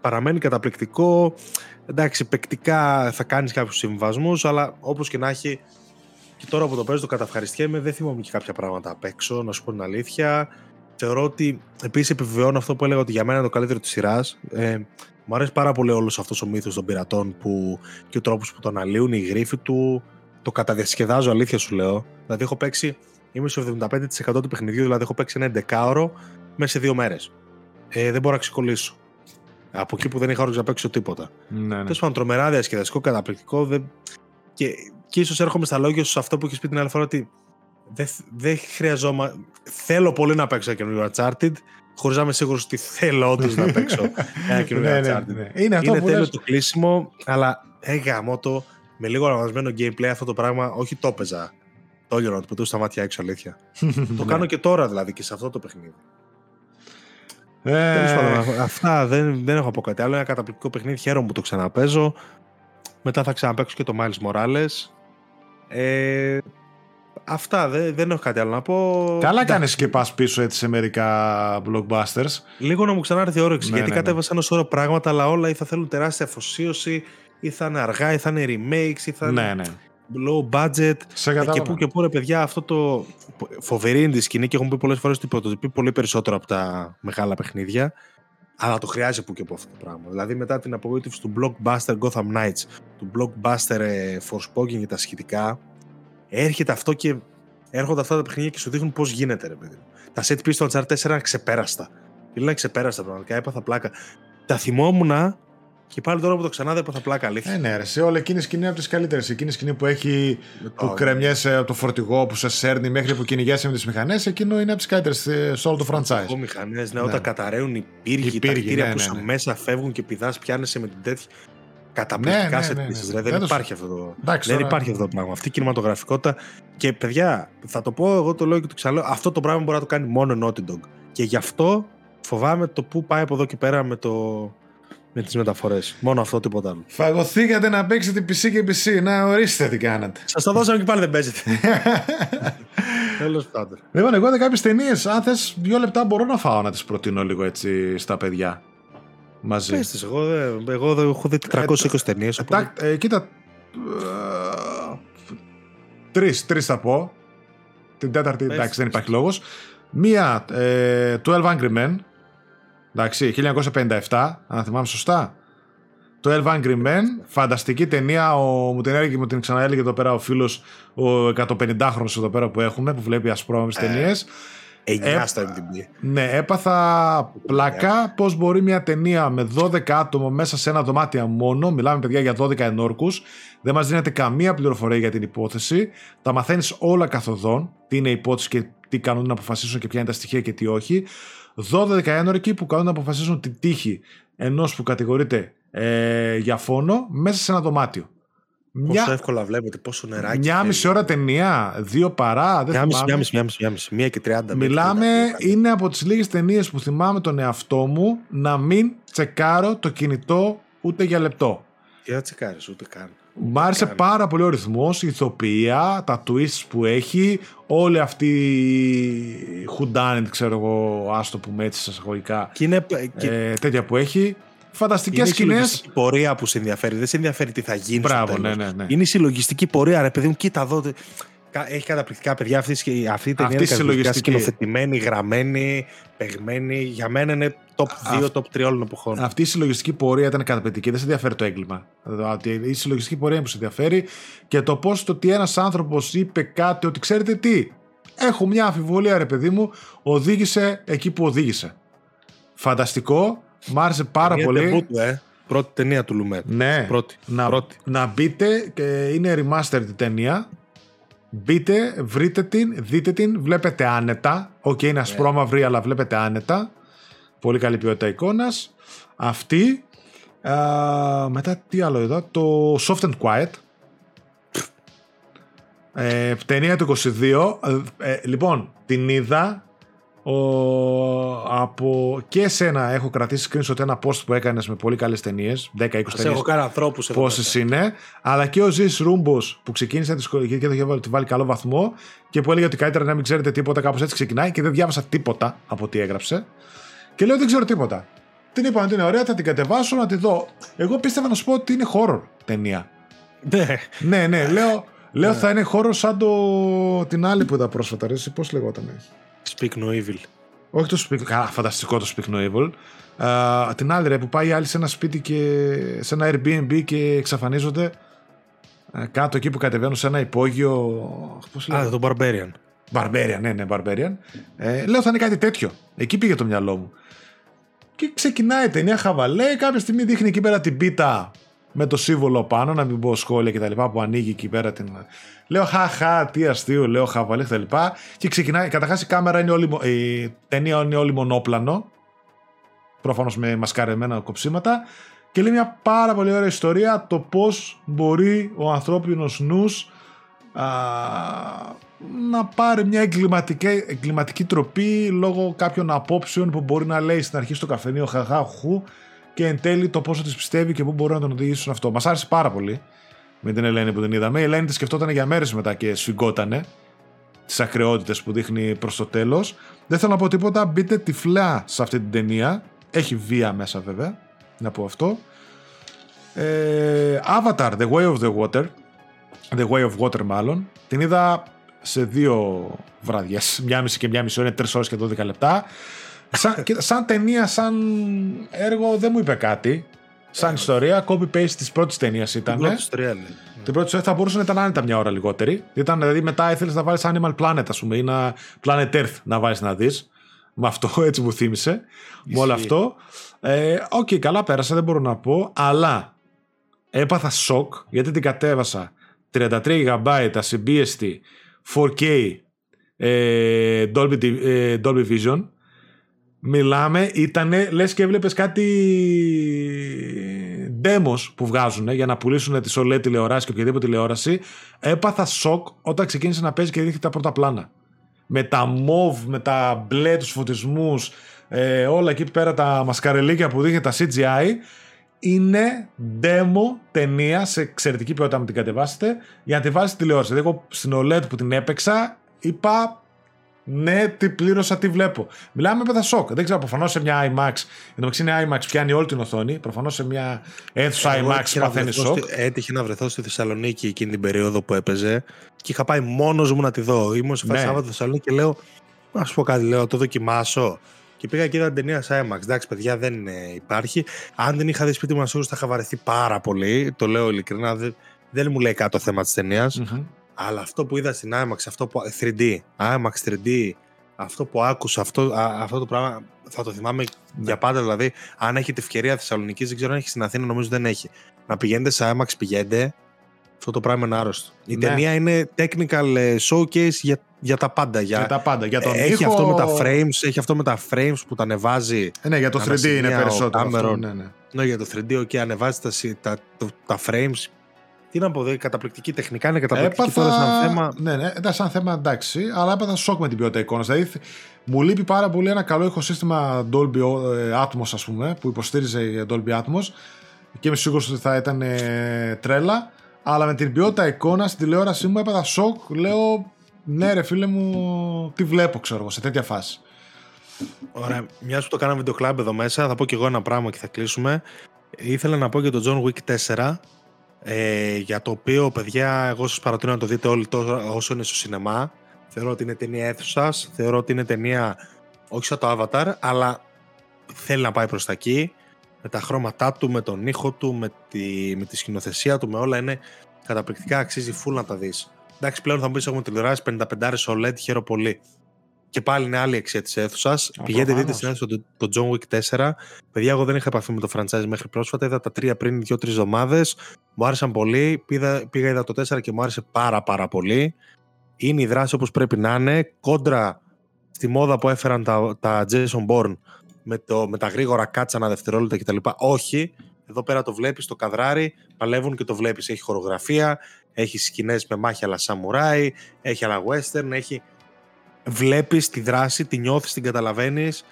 παραμένει καταπληκτικό. Εντάξει, παικτικά θα κάνεις κάποιους συμβασμούς, αλλά όπως και να έχει. Και τώρα που το παίζω το καταυχαριστιέμαι, δεν θυμάμαι και κάποια πράγματα απ' έξω, να σου πω την αλήθεια. Θεωρώ ότι επίσης επιβεβαιώνω αυτό που έλεγα ότι για μένα είναι το καλύτερο της σειράς. Ε, μου αρέσει πάρα πολύ όλος αυτός ο μύθος των πειρατών που, και ο τρόπος που τον αναλύουν, η γρήφη του. Το καταδιασκεδάζω, αλήθεια σου λέω. Δηλαδή, έχω παίξει Είμαι στο 75% του παιχνιδιού, δηλαδή έχω παίξει ένα εντεκάωρο μέσα σε δύο μέρες. Ε, δεν μπορώ να ξεκολλήσω. Από εκεί που δεν είχα όρεξη να παίξω τίποτα. Ναι, ναι. Τέλος πάντων, τρομερά διασκεδαστικό, καταπληκτικό. Δεν... Και, και ίσως έρχομαι στα λόγια σου σε αυτό που έχεις πει την άλλη φορά ότι δεν, δεν χρειαζόμαστε. Θέλω πολύ να παίξω ένα καινούριο Uncharted, χωρίς να είμαι σίγουρος ότι θέλω όντως να παίξω ένα καινούριο ναι, ναι, Uncharted. Ναι, Είναι, αυτό Είναι τέλειο λες... το κλείσιμο, αλλά έγαμο το με λίγο αναβασμένο gameplay αυτό το πράγμα, όχι το έπαιζα το να του πετούσα στα μάτια έξω, αλήθεια. το κάνω και τώρα δηλαδή και σε αυτό το παιχνίδι. Ε... πάντων, αυτά δεν, δεν έχω πω κάτι άλλο. Ένα καταπληκτικό παιχνίδι. Χαίρομαι που το ξαναπέζω. Μετά θα ξαναπέξω και το Miles Morales. Ε, αυτά, δεν, δεν έχω κάτι άλλο να πω. Καλά κάνεις και πας πίσω έτσι σε μερικά blockbusters. Λίγο να μου ξανάρθει η όρεξη. Ναι, γιατί ναι, ναι. κατέβασα ένα σώρο πράγματα, αλλά όλα ή θα θέλουν τεράστια αφοσίωση, ή θα είναι αργά, ή θα είναι remakes, ή θα είναι. Ναι, ναι low budget. και που και που ρε παιδιά, αυτό το φοβερή είναι τη σκηνή και έχουμε πει πολλές φορές ότι πρωτοτυπεί πολύ περισσότερο από τα μεγάλα παιχνίδια. Αλλά το χρειάζεται που και που αυτό το πράγμα. Δηλαδή μετά την απογοήτευση του blockbuster Gotham Knights, του blockbuster ε, Forspoken και τα σχετικά, έρχεται αυτό και έρχονται αυτά τα παιχνίδια και σου δείχνουν πώς γίνεται, ρε παιδί. Τα set piece του Uncharted 4 είναι ξεπέραστα. Είναι ξεπέραστα πραγματικά, έπαθα πλάκα. Τα θυμόμουν και πάλι τώρα που το ξανά δεν θα πλάκα αλήθεια. Ε, ναι, ρε, σε όλη εκείνη η σκηνή από τις καλύτερες. Εκείνη η σκηνή που έχει. που κρεμιέσαι από το φορτηγό που σε σέρνει μέχρι που κυνηγέσαι με τις μηχανές, εκείνο είναι από τις καλύτερες σε όλο το franchise. Οι μηχανές, ναι, ναι, όταν καταραίουν οι πύργοι, οι πύργοι τα κτίρια ναι, που ναι, ναι. μέσα φεύγουν και πηδάς, πιάνεσαι με την τέτοια. καταπληκτικά ναι, ναι, ναι, ναι, ναι. Δεν, υπάρχει αυτό το, δεν υπάρχει αυτό το πράγμα. Αυτή η κινηματογραφικότητα. Και παιδιά, θα το πω εγώ το λέω και το ξαναλέω. Αυτό το πράγμα μπορεί να το κάνει μόνο Naughty Dog. Και γι' αυτό φοβάμαι το πού πάει από εδώ και πέρα με, το, με τις μεταφορές. Μόνο αυτό, τίποτα άλλο. Φαγωθήκατε να παίξετε PC και PC. Να ορίστε τι κάνατε. Σας το δώσαμε και πάλι δεν παίζετε. Τέλος πάντων. Λοιπόν, εγώ είδα κάποιες ταινίες. Αν θες δύο λεπτά μπορώ να φάω να τις προτείνω λίγο έτσι στα παιδιά. Μαζί. Πες εγώ, εγώ έχω δει 320 ε, ταινίες. Ε, κοίτα. Τρεις, τρεις θα πω. Την τέταρτη, εντάξει, δεν υπάρχει λόγος. Μία, ε, 12 Angry Men. Εντάξει, 1957, αν θυμάμαι σωστά. Το 12 Angry Men, φανταστική ταινία. Ο, μου την έλεγε, μου την ξαναέλεγε εδώ πέρα ο φίλος, ο 150χρονο εδώ πέρα που έχουμε, που βλέπει ασπρόμευε ε, ταινίες. 9 ε, στο MDB. Ναι, έπαθα πλακά πώς μπορεί μια ταινία με 12 άτομο μέσα σε ένα δωμάτιο μόνο. Μιλάμε, παιδιά, για 12 ενόρκους. Δεν μας δίνεται καμία πληροφορία για την υπόθεση. Τα μαθαίνεις όλα καθοδόν. Τι είναι η υπόθεση και τι κάνουν να αποφασίσουν και ποια είναι τα στοιχεία και τι όχι. 12 ένορκοι που κάνουν να αποφασίσουν τη τύχη ενός που κατηγορείται ε, για φόνο μέσα σε ένα δωμάτιο. Πόσο μια... εύκολα βλέπετε, πόσο νεράκι. Μια μισή ώρα ταινία, δύο παρά. Δεν μια, μισή, μια, μισή, μια μισή, μια μισή, μία και τριάντα. Μιλάμε, είναι από τις λίγες ταινίες που θυμάμαι τον εαυτό μου να μην τσεκάρω το κινητό ούτε για λεπτό. Για να τσεκάρεις, ούτε καν. Μ' άρεσε πάρα πολύ ο ρυθμός, η ηθοποιία, τα twists που έχει, όλη αυτή η χουντάνιτ, ξέρω εγώ, άστο που με έτσι εισαγωγικά. Και είναι, ε, τέτοια που έχει. Φανταστικές σκηνέ. Είναι η πορεία που σε ενδιαφέρει. Δεν σε ενδιαφέρει τι θα γίνει. Μπράβο, ναι, ναι, ναι. Είναι η συλλογιστική πορεία, ρε παιδί μου, κοίτα εδώ. Έχει καταπληκτικά παιδιά αυτής, αυτή η ταινία. Αυτή είναι σκηνοθετημένη, γραμμένη, παιγμένη. Για μένα είναι top 2, top 3 όλων εποχών. Αυτή η συλλογιστική πορεία ήταν καταπληκτική. Δεν σε ενδιαφέρει το έγκλημα. Η συλλογιστική πορεία που σε ενδιαφέρει και το πώς το ότι ένας άνθρωπος είπε κάτι, ότι ξέρετε τι. Έχω μια αμφιβολία, ρε παιδί μου, οδήγησε εκεί που οδήγησε. Φανταστικό. Μ' άρεσε πάρα πολύ. ε. Πρώτη ταινία του Λουμέτ. Ναι. Πρώτη. Να, Πρώτη. να μπείτε και είναι remastered η ταινία. Μπείτε, βρείτε την, δείτε την, βλέπετε άνετα. OK, okay, είναι ναι. ασπρόμαυρη, αλλά βλέπετε άνετα. Πολύ καλή ποιότητα εικόνας. Αυτή. Α, μετά τι άλλο εδώ. Το Soft and Quiet. Ε, ταινία του 22. Ε, λοιπόν, την είδα ο, από και εσένα έχω κρατήσει screenshot ένα post που έκανες με πολύ καλές ταινίες. 10-20 ταινίε. έχω κάνει ανθρώπους Πόσες είναι. Αλλά και ο Ζή Ρούμπος που ξεκίνησε τη σχολική και το είχε βάλει, βάλει καλό βαθμό και που έλεγε ότι καλύτερα να μην ξέρετε τίποτα, κάπως έτσι ξεκινάει και δεν διάβασα τίποτα από τι έγραψε. Και λέω δεν ξέρω τίποτα. Την είπα ότι είναι ωραία, θα την κατεβάσω να τη δω. Εγώ πίστευα να σου πω ότι είναι horror ταινία. Ναι. ναι, ναι, λέω, λέω ναι. θα είναι horror σαν το... την άλλη που είδα πρόσφατα. Πώς λεγόταν. Speak No Evil. Όχι το Speak Καλά, φανταστικό το Speak No Evil. Uh, την άλλη ρε που πάει άλλη σε ένα σπίτι και σε ένα Airbnb και εξαφανίζονται uh, κάτω εκεί που κατεβαίνουν σε ένα υπόγειο. Πώς Α, το Barbarian. Barbarian, ναι, ναι, Barbarian. Ε, λέω θα είναι κάτι τέτοιο. Εκεί πήγε το μυαλό μου. Και ξεκινάει η ταινία χαβαλέ. Κάποια στιγμή δείχνει εκεί πέρα την πίτα με το σύμβολο πάνω, να μην πω σχόλια κτλ. που ανοίγει εκεί πέρα την. Λέω χαχά, τι αστείο, λέω χαβαλέ κτλ. Και, και ξεκινάει. Καταρχάς η κάμερα είναι όλη. Η ταινία είναι όλη μονόπλανο. Προφανώς με μασκαρεμένα κοψίματα. Και λέει μια πάρα πολύ ωραία ιστορία το πώς μπορεί ο ανθρώπινος νους να πάρει μια εγκληματική, εγκληματική τροπή λόγω κάποιων απόψεων που μπορεί να λέει στην αρχή στο καφενείο χαχά χου και εν τέλει το πόσο τη πιστεύει και πού μπορούν να τον οδηγήσουν αυτό. Μας άρεσε πάρα πολύ με την Ελένη που την είδαμε. Η Ελένη τη σκεφτόταν για μέρες μετά και σφιγγότανε τις ακρεότητες που δείχνει προς το τέλος. Δεν θέλω να πω τίποτα. Μπείτε τυφλά σε αυτή την ταινία. Έχει βία μέσα βέβαια. Να πω αυτό. Ε, Avatar, The Way of the Water. The Way of Water μάλλον. Την είδα σε δύο βραδιές. Μια μισή και μια μισή ώρα, είναι τρεις ώρες και 12 λεπτά. Σαν, σαν ταινία, σαν έργο δεν μου είπε κάτι. Σαν ε, ιστορία, copy-paste της πρώτης ταινίας ήταν. Την πρώτη ιστορία, Την πρώτη ιστορία θα μπορούσε να ήταν άνετα μια ώρα λιγότερη. Ήταν, δηλαδή μετά ήθελες να βάλεις Animal Planet, ας πούμε, ή να Planet Earth να βάλεις να δεις. Με αυτό έτσι μου θύμισε. Με όλο αυτό. Ε, OK, okay, καλά πέρασα, δεν μπορώ να πω. Αλλά έπαθα σοκ γιατί την κατέβασα 33 GB CBST 4K ε, Dolby, ε, Dolby Vision Μιλάμε, ήτανε, λες και έβλεπες κάτι demos που βγάζουν για να πουλήσουν τι OLED τηλεοράσει και οποιαδήποτε τηλεόραση, έπαθα σοκ όταν ξεκίνησε να παίζει και δείχνει τα πρώτα πλάνα. Με τα μοβ, με τα μπλε, τους φωτισμούς, ε, όλα εκεί πέρα τα μασκαρελίκια που δείχνει τα CGI. Είναι demo ταινία σε εξαιρετική ποιότητα να την κατεβάσετε για να τη βάζετε τηλεόραση. Δηλαδή, εγώ στην OLED που την έπαιξα είπα ναι, τι πλήρωσα, τι βλέπω. Μιλάμε με τα σοκ. Δεν ξέρω, προφανώς σε μια IMAX. Ενώ είναι IMAX, πιάνει όλη την οθόνη. Προφανώς σε μια αίθουσα IMAX παθαίνει σοκ. Έτυχε να βρεθώ στη Θεσσαλονίκη εκείνη την περίοδο που έπαιζε και είχα πάει μόνος μου να τη δω. Ήμουν σε φάση ναι. Σάββατο Θεσσαλονίκη και λέω, να σου πω κάτι, λέω, το δοκιμάσω. Και πήγα και είδα την ταινία σε IMAX. Εντάξει, παιδιά, δεν υπάρχει. Αν δεν είχα δει σπίτι μου, θα είχα βαρεθεί πάρα πολύ. Το λέω ειλικρινά. Δεν, δεν μου λέει κάτι το θέμα της ταινίας. Mm-hmm. Αλλά αυτό που είδα στην IMAX, αυτό που, 3D, IMAX 3D, αυτό που άκουσα, αυτό, αυτό το πράγμα θα το θυμάμαι ναι. για πάντα. Δηλαδή, αν έχετε ευκαιρία Θεσσαλονίκης, δεν ξέρω αν έχει στην Αθήνα, νομίζω δεν έχει. Να πηγαίνετε σε IMAX, πηγαίνετε. Αυτό το πράγμα είναι άρρωστο. Η ναι. ταινία είναι technical ε, showcase για, για τα πάντα. Για, για τα πάντα. Για τον έχει, αυτό με τα frames, έχει αυτό με τα frames που τα ανεβάζει. Ε, ναι, για το 3D είναι περισσότερο. Αυτό, ναι, ναι. ναι, για το 3D, okay, ανεβάζει τα, τα, τα frames τι να πω, καταπληκτική τεχνικά είναι καταπληκτική έπαθα... τώρα σαν θέμα. Ναι, ναι, ήταν σαν θέμα εντάξει, αλλά έπαθα σοκ με την ποιότητα εικόνας. Δηλαδή, μου λείπει πάρα πολύ ένα καλό ηχοσύστημα Dolby ε, Atmos, ας πούμε, που υποστήριζε Dolby Atmos και είμαι σίγουρος ότι θα ήταν ε, τρέλα. Αλλά με την ποιότητα εικόνας στην τηλεόρασή μου έπαθα σοκ. Λέω, ναι, ρε φίλε μου, τι βλέπω, ξέρω εγώ, σε τέτοια φάση. Ωραία. Μιας που το κάναμε βίντεο κλαμπ εδώ μέσα, θα πω και εγώ ένα πράγμα και θα κλείσουμε. Ήθελα να πω για τον John Wick 4 ε, για το οποίο, παιδιά, εγώ σας παρατηρώ να το δείτε όλοι τόσο όσο είναι στο σινεμά. Θεωρώ ότι είναι ταινία αίθουσας, θεωρώ ότι είναι ταινία όχι σαν το Avatar, αλλά θέλει να πάει προς τα εκεί, με τα χρώματά του, με τον ήχο του, με τη, με τη σκηνοθεσία του, με όλα είναι καταπληκτικά, αξίζει full να τα δεις. Εντάξει, πλέον θα μου πεις έχουμε τηλεοράσεις 55 OLED, χαίρομαι πολύ και πάλι είναι άλλη αξία της αίθουσας. Πηγαίνετε, δείτε στην αίθουσα το, το John Wick 4. Παιδιά, εγώ δεν είχα επαφή με το franchise μέχρι πρόσφατα. Είδα τα τρία πριν δύο-τρεις εβδομάδες. Μου άρεσαν πολύ. Πήγα, πήγα, είδα το 4 και μου άρεσε πάρα πάρα πολύ. Είναι η δράση όπως πρέπει να είναι. Κόντρα στη μόδα που έφεραν τα, τα Jason Bourne με, το, με τα γρήγορα κάτσα δευτερόλεπτα κτλ. Όχι. Εδώ πέρα το βλέπεις, το καδράρι, παλεύουν και το βλέπεις. Έχει χορογραφία, έχει σκηνές με μάχη αλλά σαμουράι, έχει άλλα western, έχει βλέπεις τη δράση, τη νιώθεις, την καταλαβαίνεις,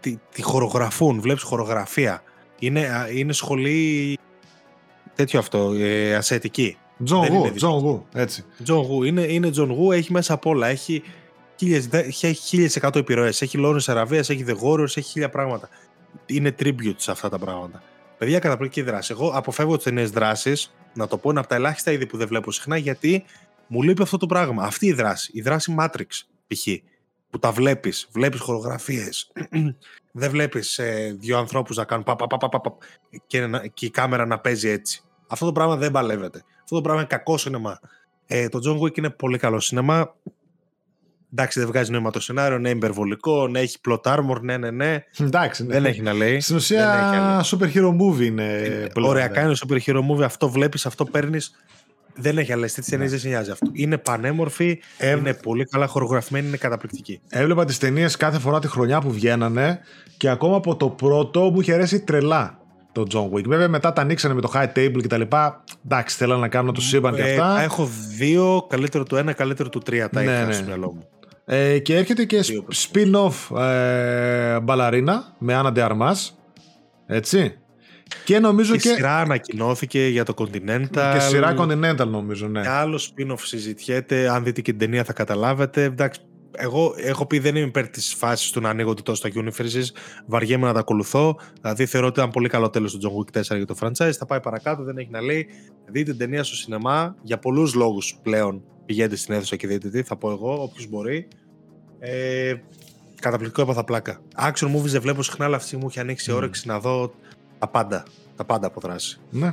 τη, τη χορογραφούν, βλέπεις χορογραφία. Είναι, είναι σχολή τέτοιο αυτό, ε, ασιατική. Τζον Γου, Τζον Γου, έτσι. Τζον Γου, είναι, είναι Τζον Γου, έχει μέσα απ' όλα, έχει χίλιες, έχει χίλιες εκατό επιρροές, έχει Λόρενς Αραβίας, έχει The Warriors, έχει χίλια πράγματα. Είναι tribute σε αυτά τα πράγματα. Παιδιά, καταπληκτική δράση. Εγώ αποφεύγω τις ταινίες δράσης, να το πω, είναι από τα ελάχιστα είδη που δεν βλέπω συχνά, γιατί μου λείπει αυτό το πράγμα. Αυτή η δράση, η δράση Matrix π.χ. που τα βλέπεις, βλέπεις χορογραφίες, δεν βλέπεις ε, δύο ανθρώπους να κάνουν πα, πα, πα, πα, πα και, και η κάμερα να παίζει έτσι. Αυτό το πράγμα δεν παλεύεται. Αυτό το πράγμα είναι κακό σινεμά. Ε, το John Wick είναι πολύ καλό σινεμά. Εντάξει, δεν βγάζει νόημα το σενάριο, ναι, υπερβολικό, ναι, έχει plot armor, ναι, ναι, ναι. Εντάξει, ναι. Δεν έχει να λέει. Στην ουσία, super hero movie είναι. είναι ωραία, κάνει super hero movie, αυτό βλέπεις, αυτό παίρνεις. Δεν έχει άλλε τέτοιε ταινίε, δεν σε νοιάζει αυτό. Είναι πανέμορφη, είναι πολύ καλά χορογραφημένη, είναι καταπληκτική. Έβλεπα τις ταινίες κάθε φορά τη χρονιά που βγαίνανε και ακόμα από το πρώτο μου είχε αρέσει τρελά το John Wick. Βέβαια μετά τα ανοίξανε με το high table κτλ. Εντάξει, θέλω να κάνω το σύμπαν και ε, αυτά. Έχω δύο, καλύτερο του ένα, καλύτερο του τρία τα ναι, είχα ναι. στο μυαλό μου. Ε, και έρχεται και spin-off ε, μπαλαρίνα με Άννα Armas. Έτσι. Και νομίζω και. και... σειρά ανακοινώθηκε για το Continental. Και σειρά Continental νομίζω, ναι. Και άλλο spin-off συζητιέται. Αν δείτε και την ταινία θα καταλάβετε. Εντάξει, εγώ έχω πει δεν είμαι υπέρ της φάσης του να ανοίγω τόσο στα universes. Βαριέμαι να τα ακολουθώ. Δηλαδή θεωρώ ότι ήταν πολύ καλό τέλος του John Wick 4 για το franchise. Θα πάει παρακάτω, δεν έχει να λέει. Δείτε την ταινία στο σινεμά για πολλούς λόγους πλέον. Πηγαίνετε στην αίθουσα και δείτε τι, θα πω εγώ, όποιος μπορεί. Ε, καταπληκτικό έπαθα πλάκα. Action movies δεν βλέπω συχνά, αλλά αυτή μου έχει ανοίξει mm. όρεξη να δω τα πάντα. Τα πάντα από δράση. Ναι.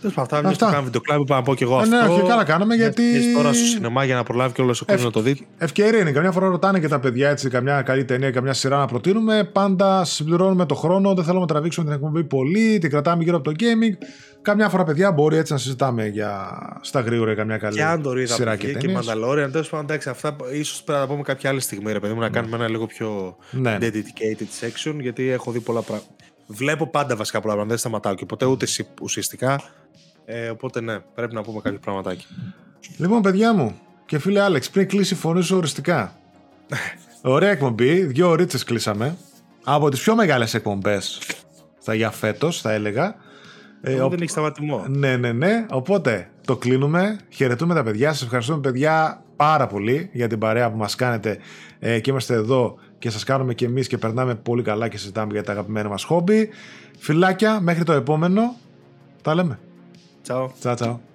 Τέλος πάντων, αυτά. Αυτά. κάνουμε βιντεοκλάμπ, είπα να πω και εγώ ε, ναι, αυτό. Ναι, και καλά κάναμε γιατί. τώρα στο σινεμά για να προλάβει και όλο ο κόσμος να το δει. Ευκαιρία είναι. Καμιά φορά ρωτάνε και τα παιδιά έτσι, καμιά καλή ταινία, καμιά σειρά να προτείνουμε. Πάντα συμπληρώνουμε το χρόνο. Δεν θέλουμε να τραβήξουμε την εκπομπή πολύ. Την κρατάμε γύρω από το gaming. Καμιά φορά, παιδιά, μπορεί έτσι να συζητάμε για στα γρήγορα καμιά καλή και αν το σειρά και, και Mandalorian. Τέλος πάντων, εντάξει, αυτά ίσως πρέπει να τα πούμε κάποια άλλη στιγμή, ρε παιδί μου, να κάνουμε ένα λίγο πιο ναι. dedicated section γιατί έχω δει πολλά πράγματα βλέπω πάντα βασικά πολλά πράγματα, δεν σταματάω και ποτέ ούτε ουσιαστικά. Ε, οπότε ναι, πρέπει να πούμε κάποιο πραγματάκι. Λοιπόν, παιδιά μου και φίλε Άλεξ, πριν κλείσει η φωνή σου οριστικά. Ωραία εκπομπή, δύο ωρίτσες κλείσαμε. Από τις πιο μεγάλες εκπομπές θα για φέτος, θα έλεγα. Ε, ο... Δεν έχεις σταματημό. Ναι, ναι, ναι. Οπότε το κλείνουμε. Χαιρετούμε τα παιδιά. Σας ευχαριστούμε, παιδιά, πάρα πολύ για την παρέα που μας κάνετε ε, και είμαστε εδώ και σας κάνουμε και εμείς και περνάμε πολύ καλά και συζητάμε για τα αγαπημένα μας χόμπι. Φιλάκια, μέχρι το επόμενο. Τα λέμε. Ciao. Ciao, ciao.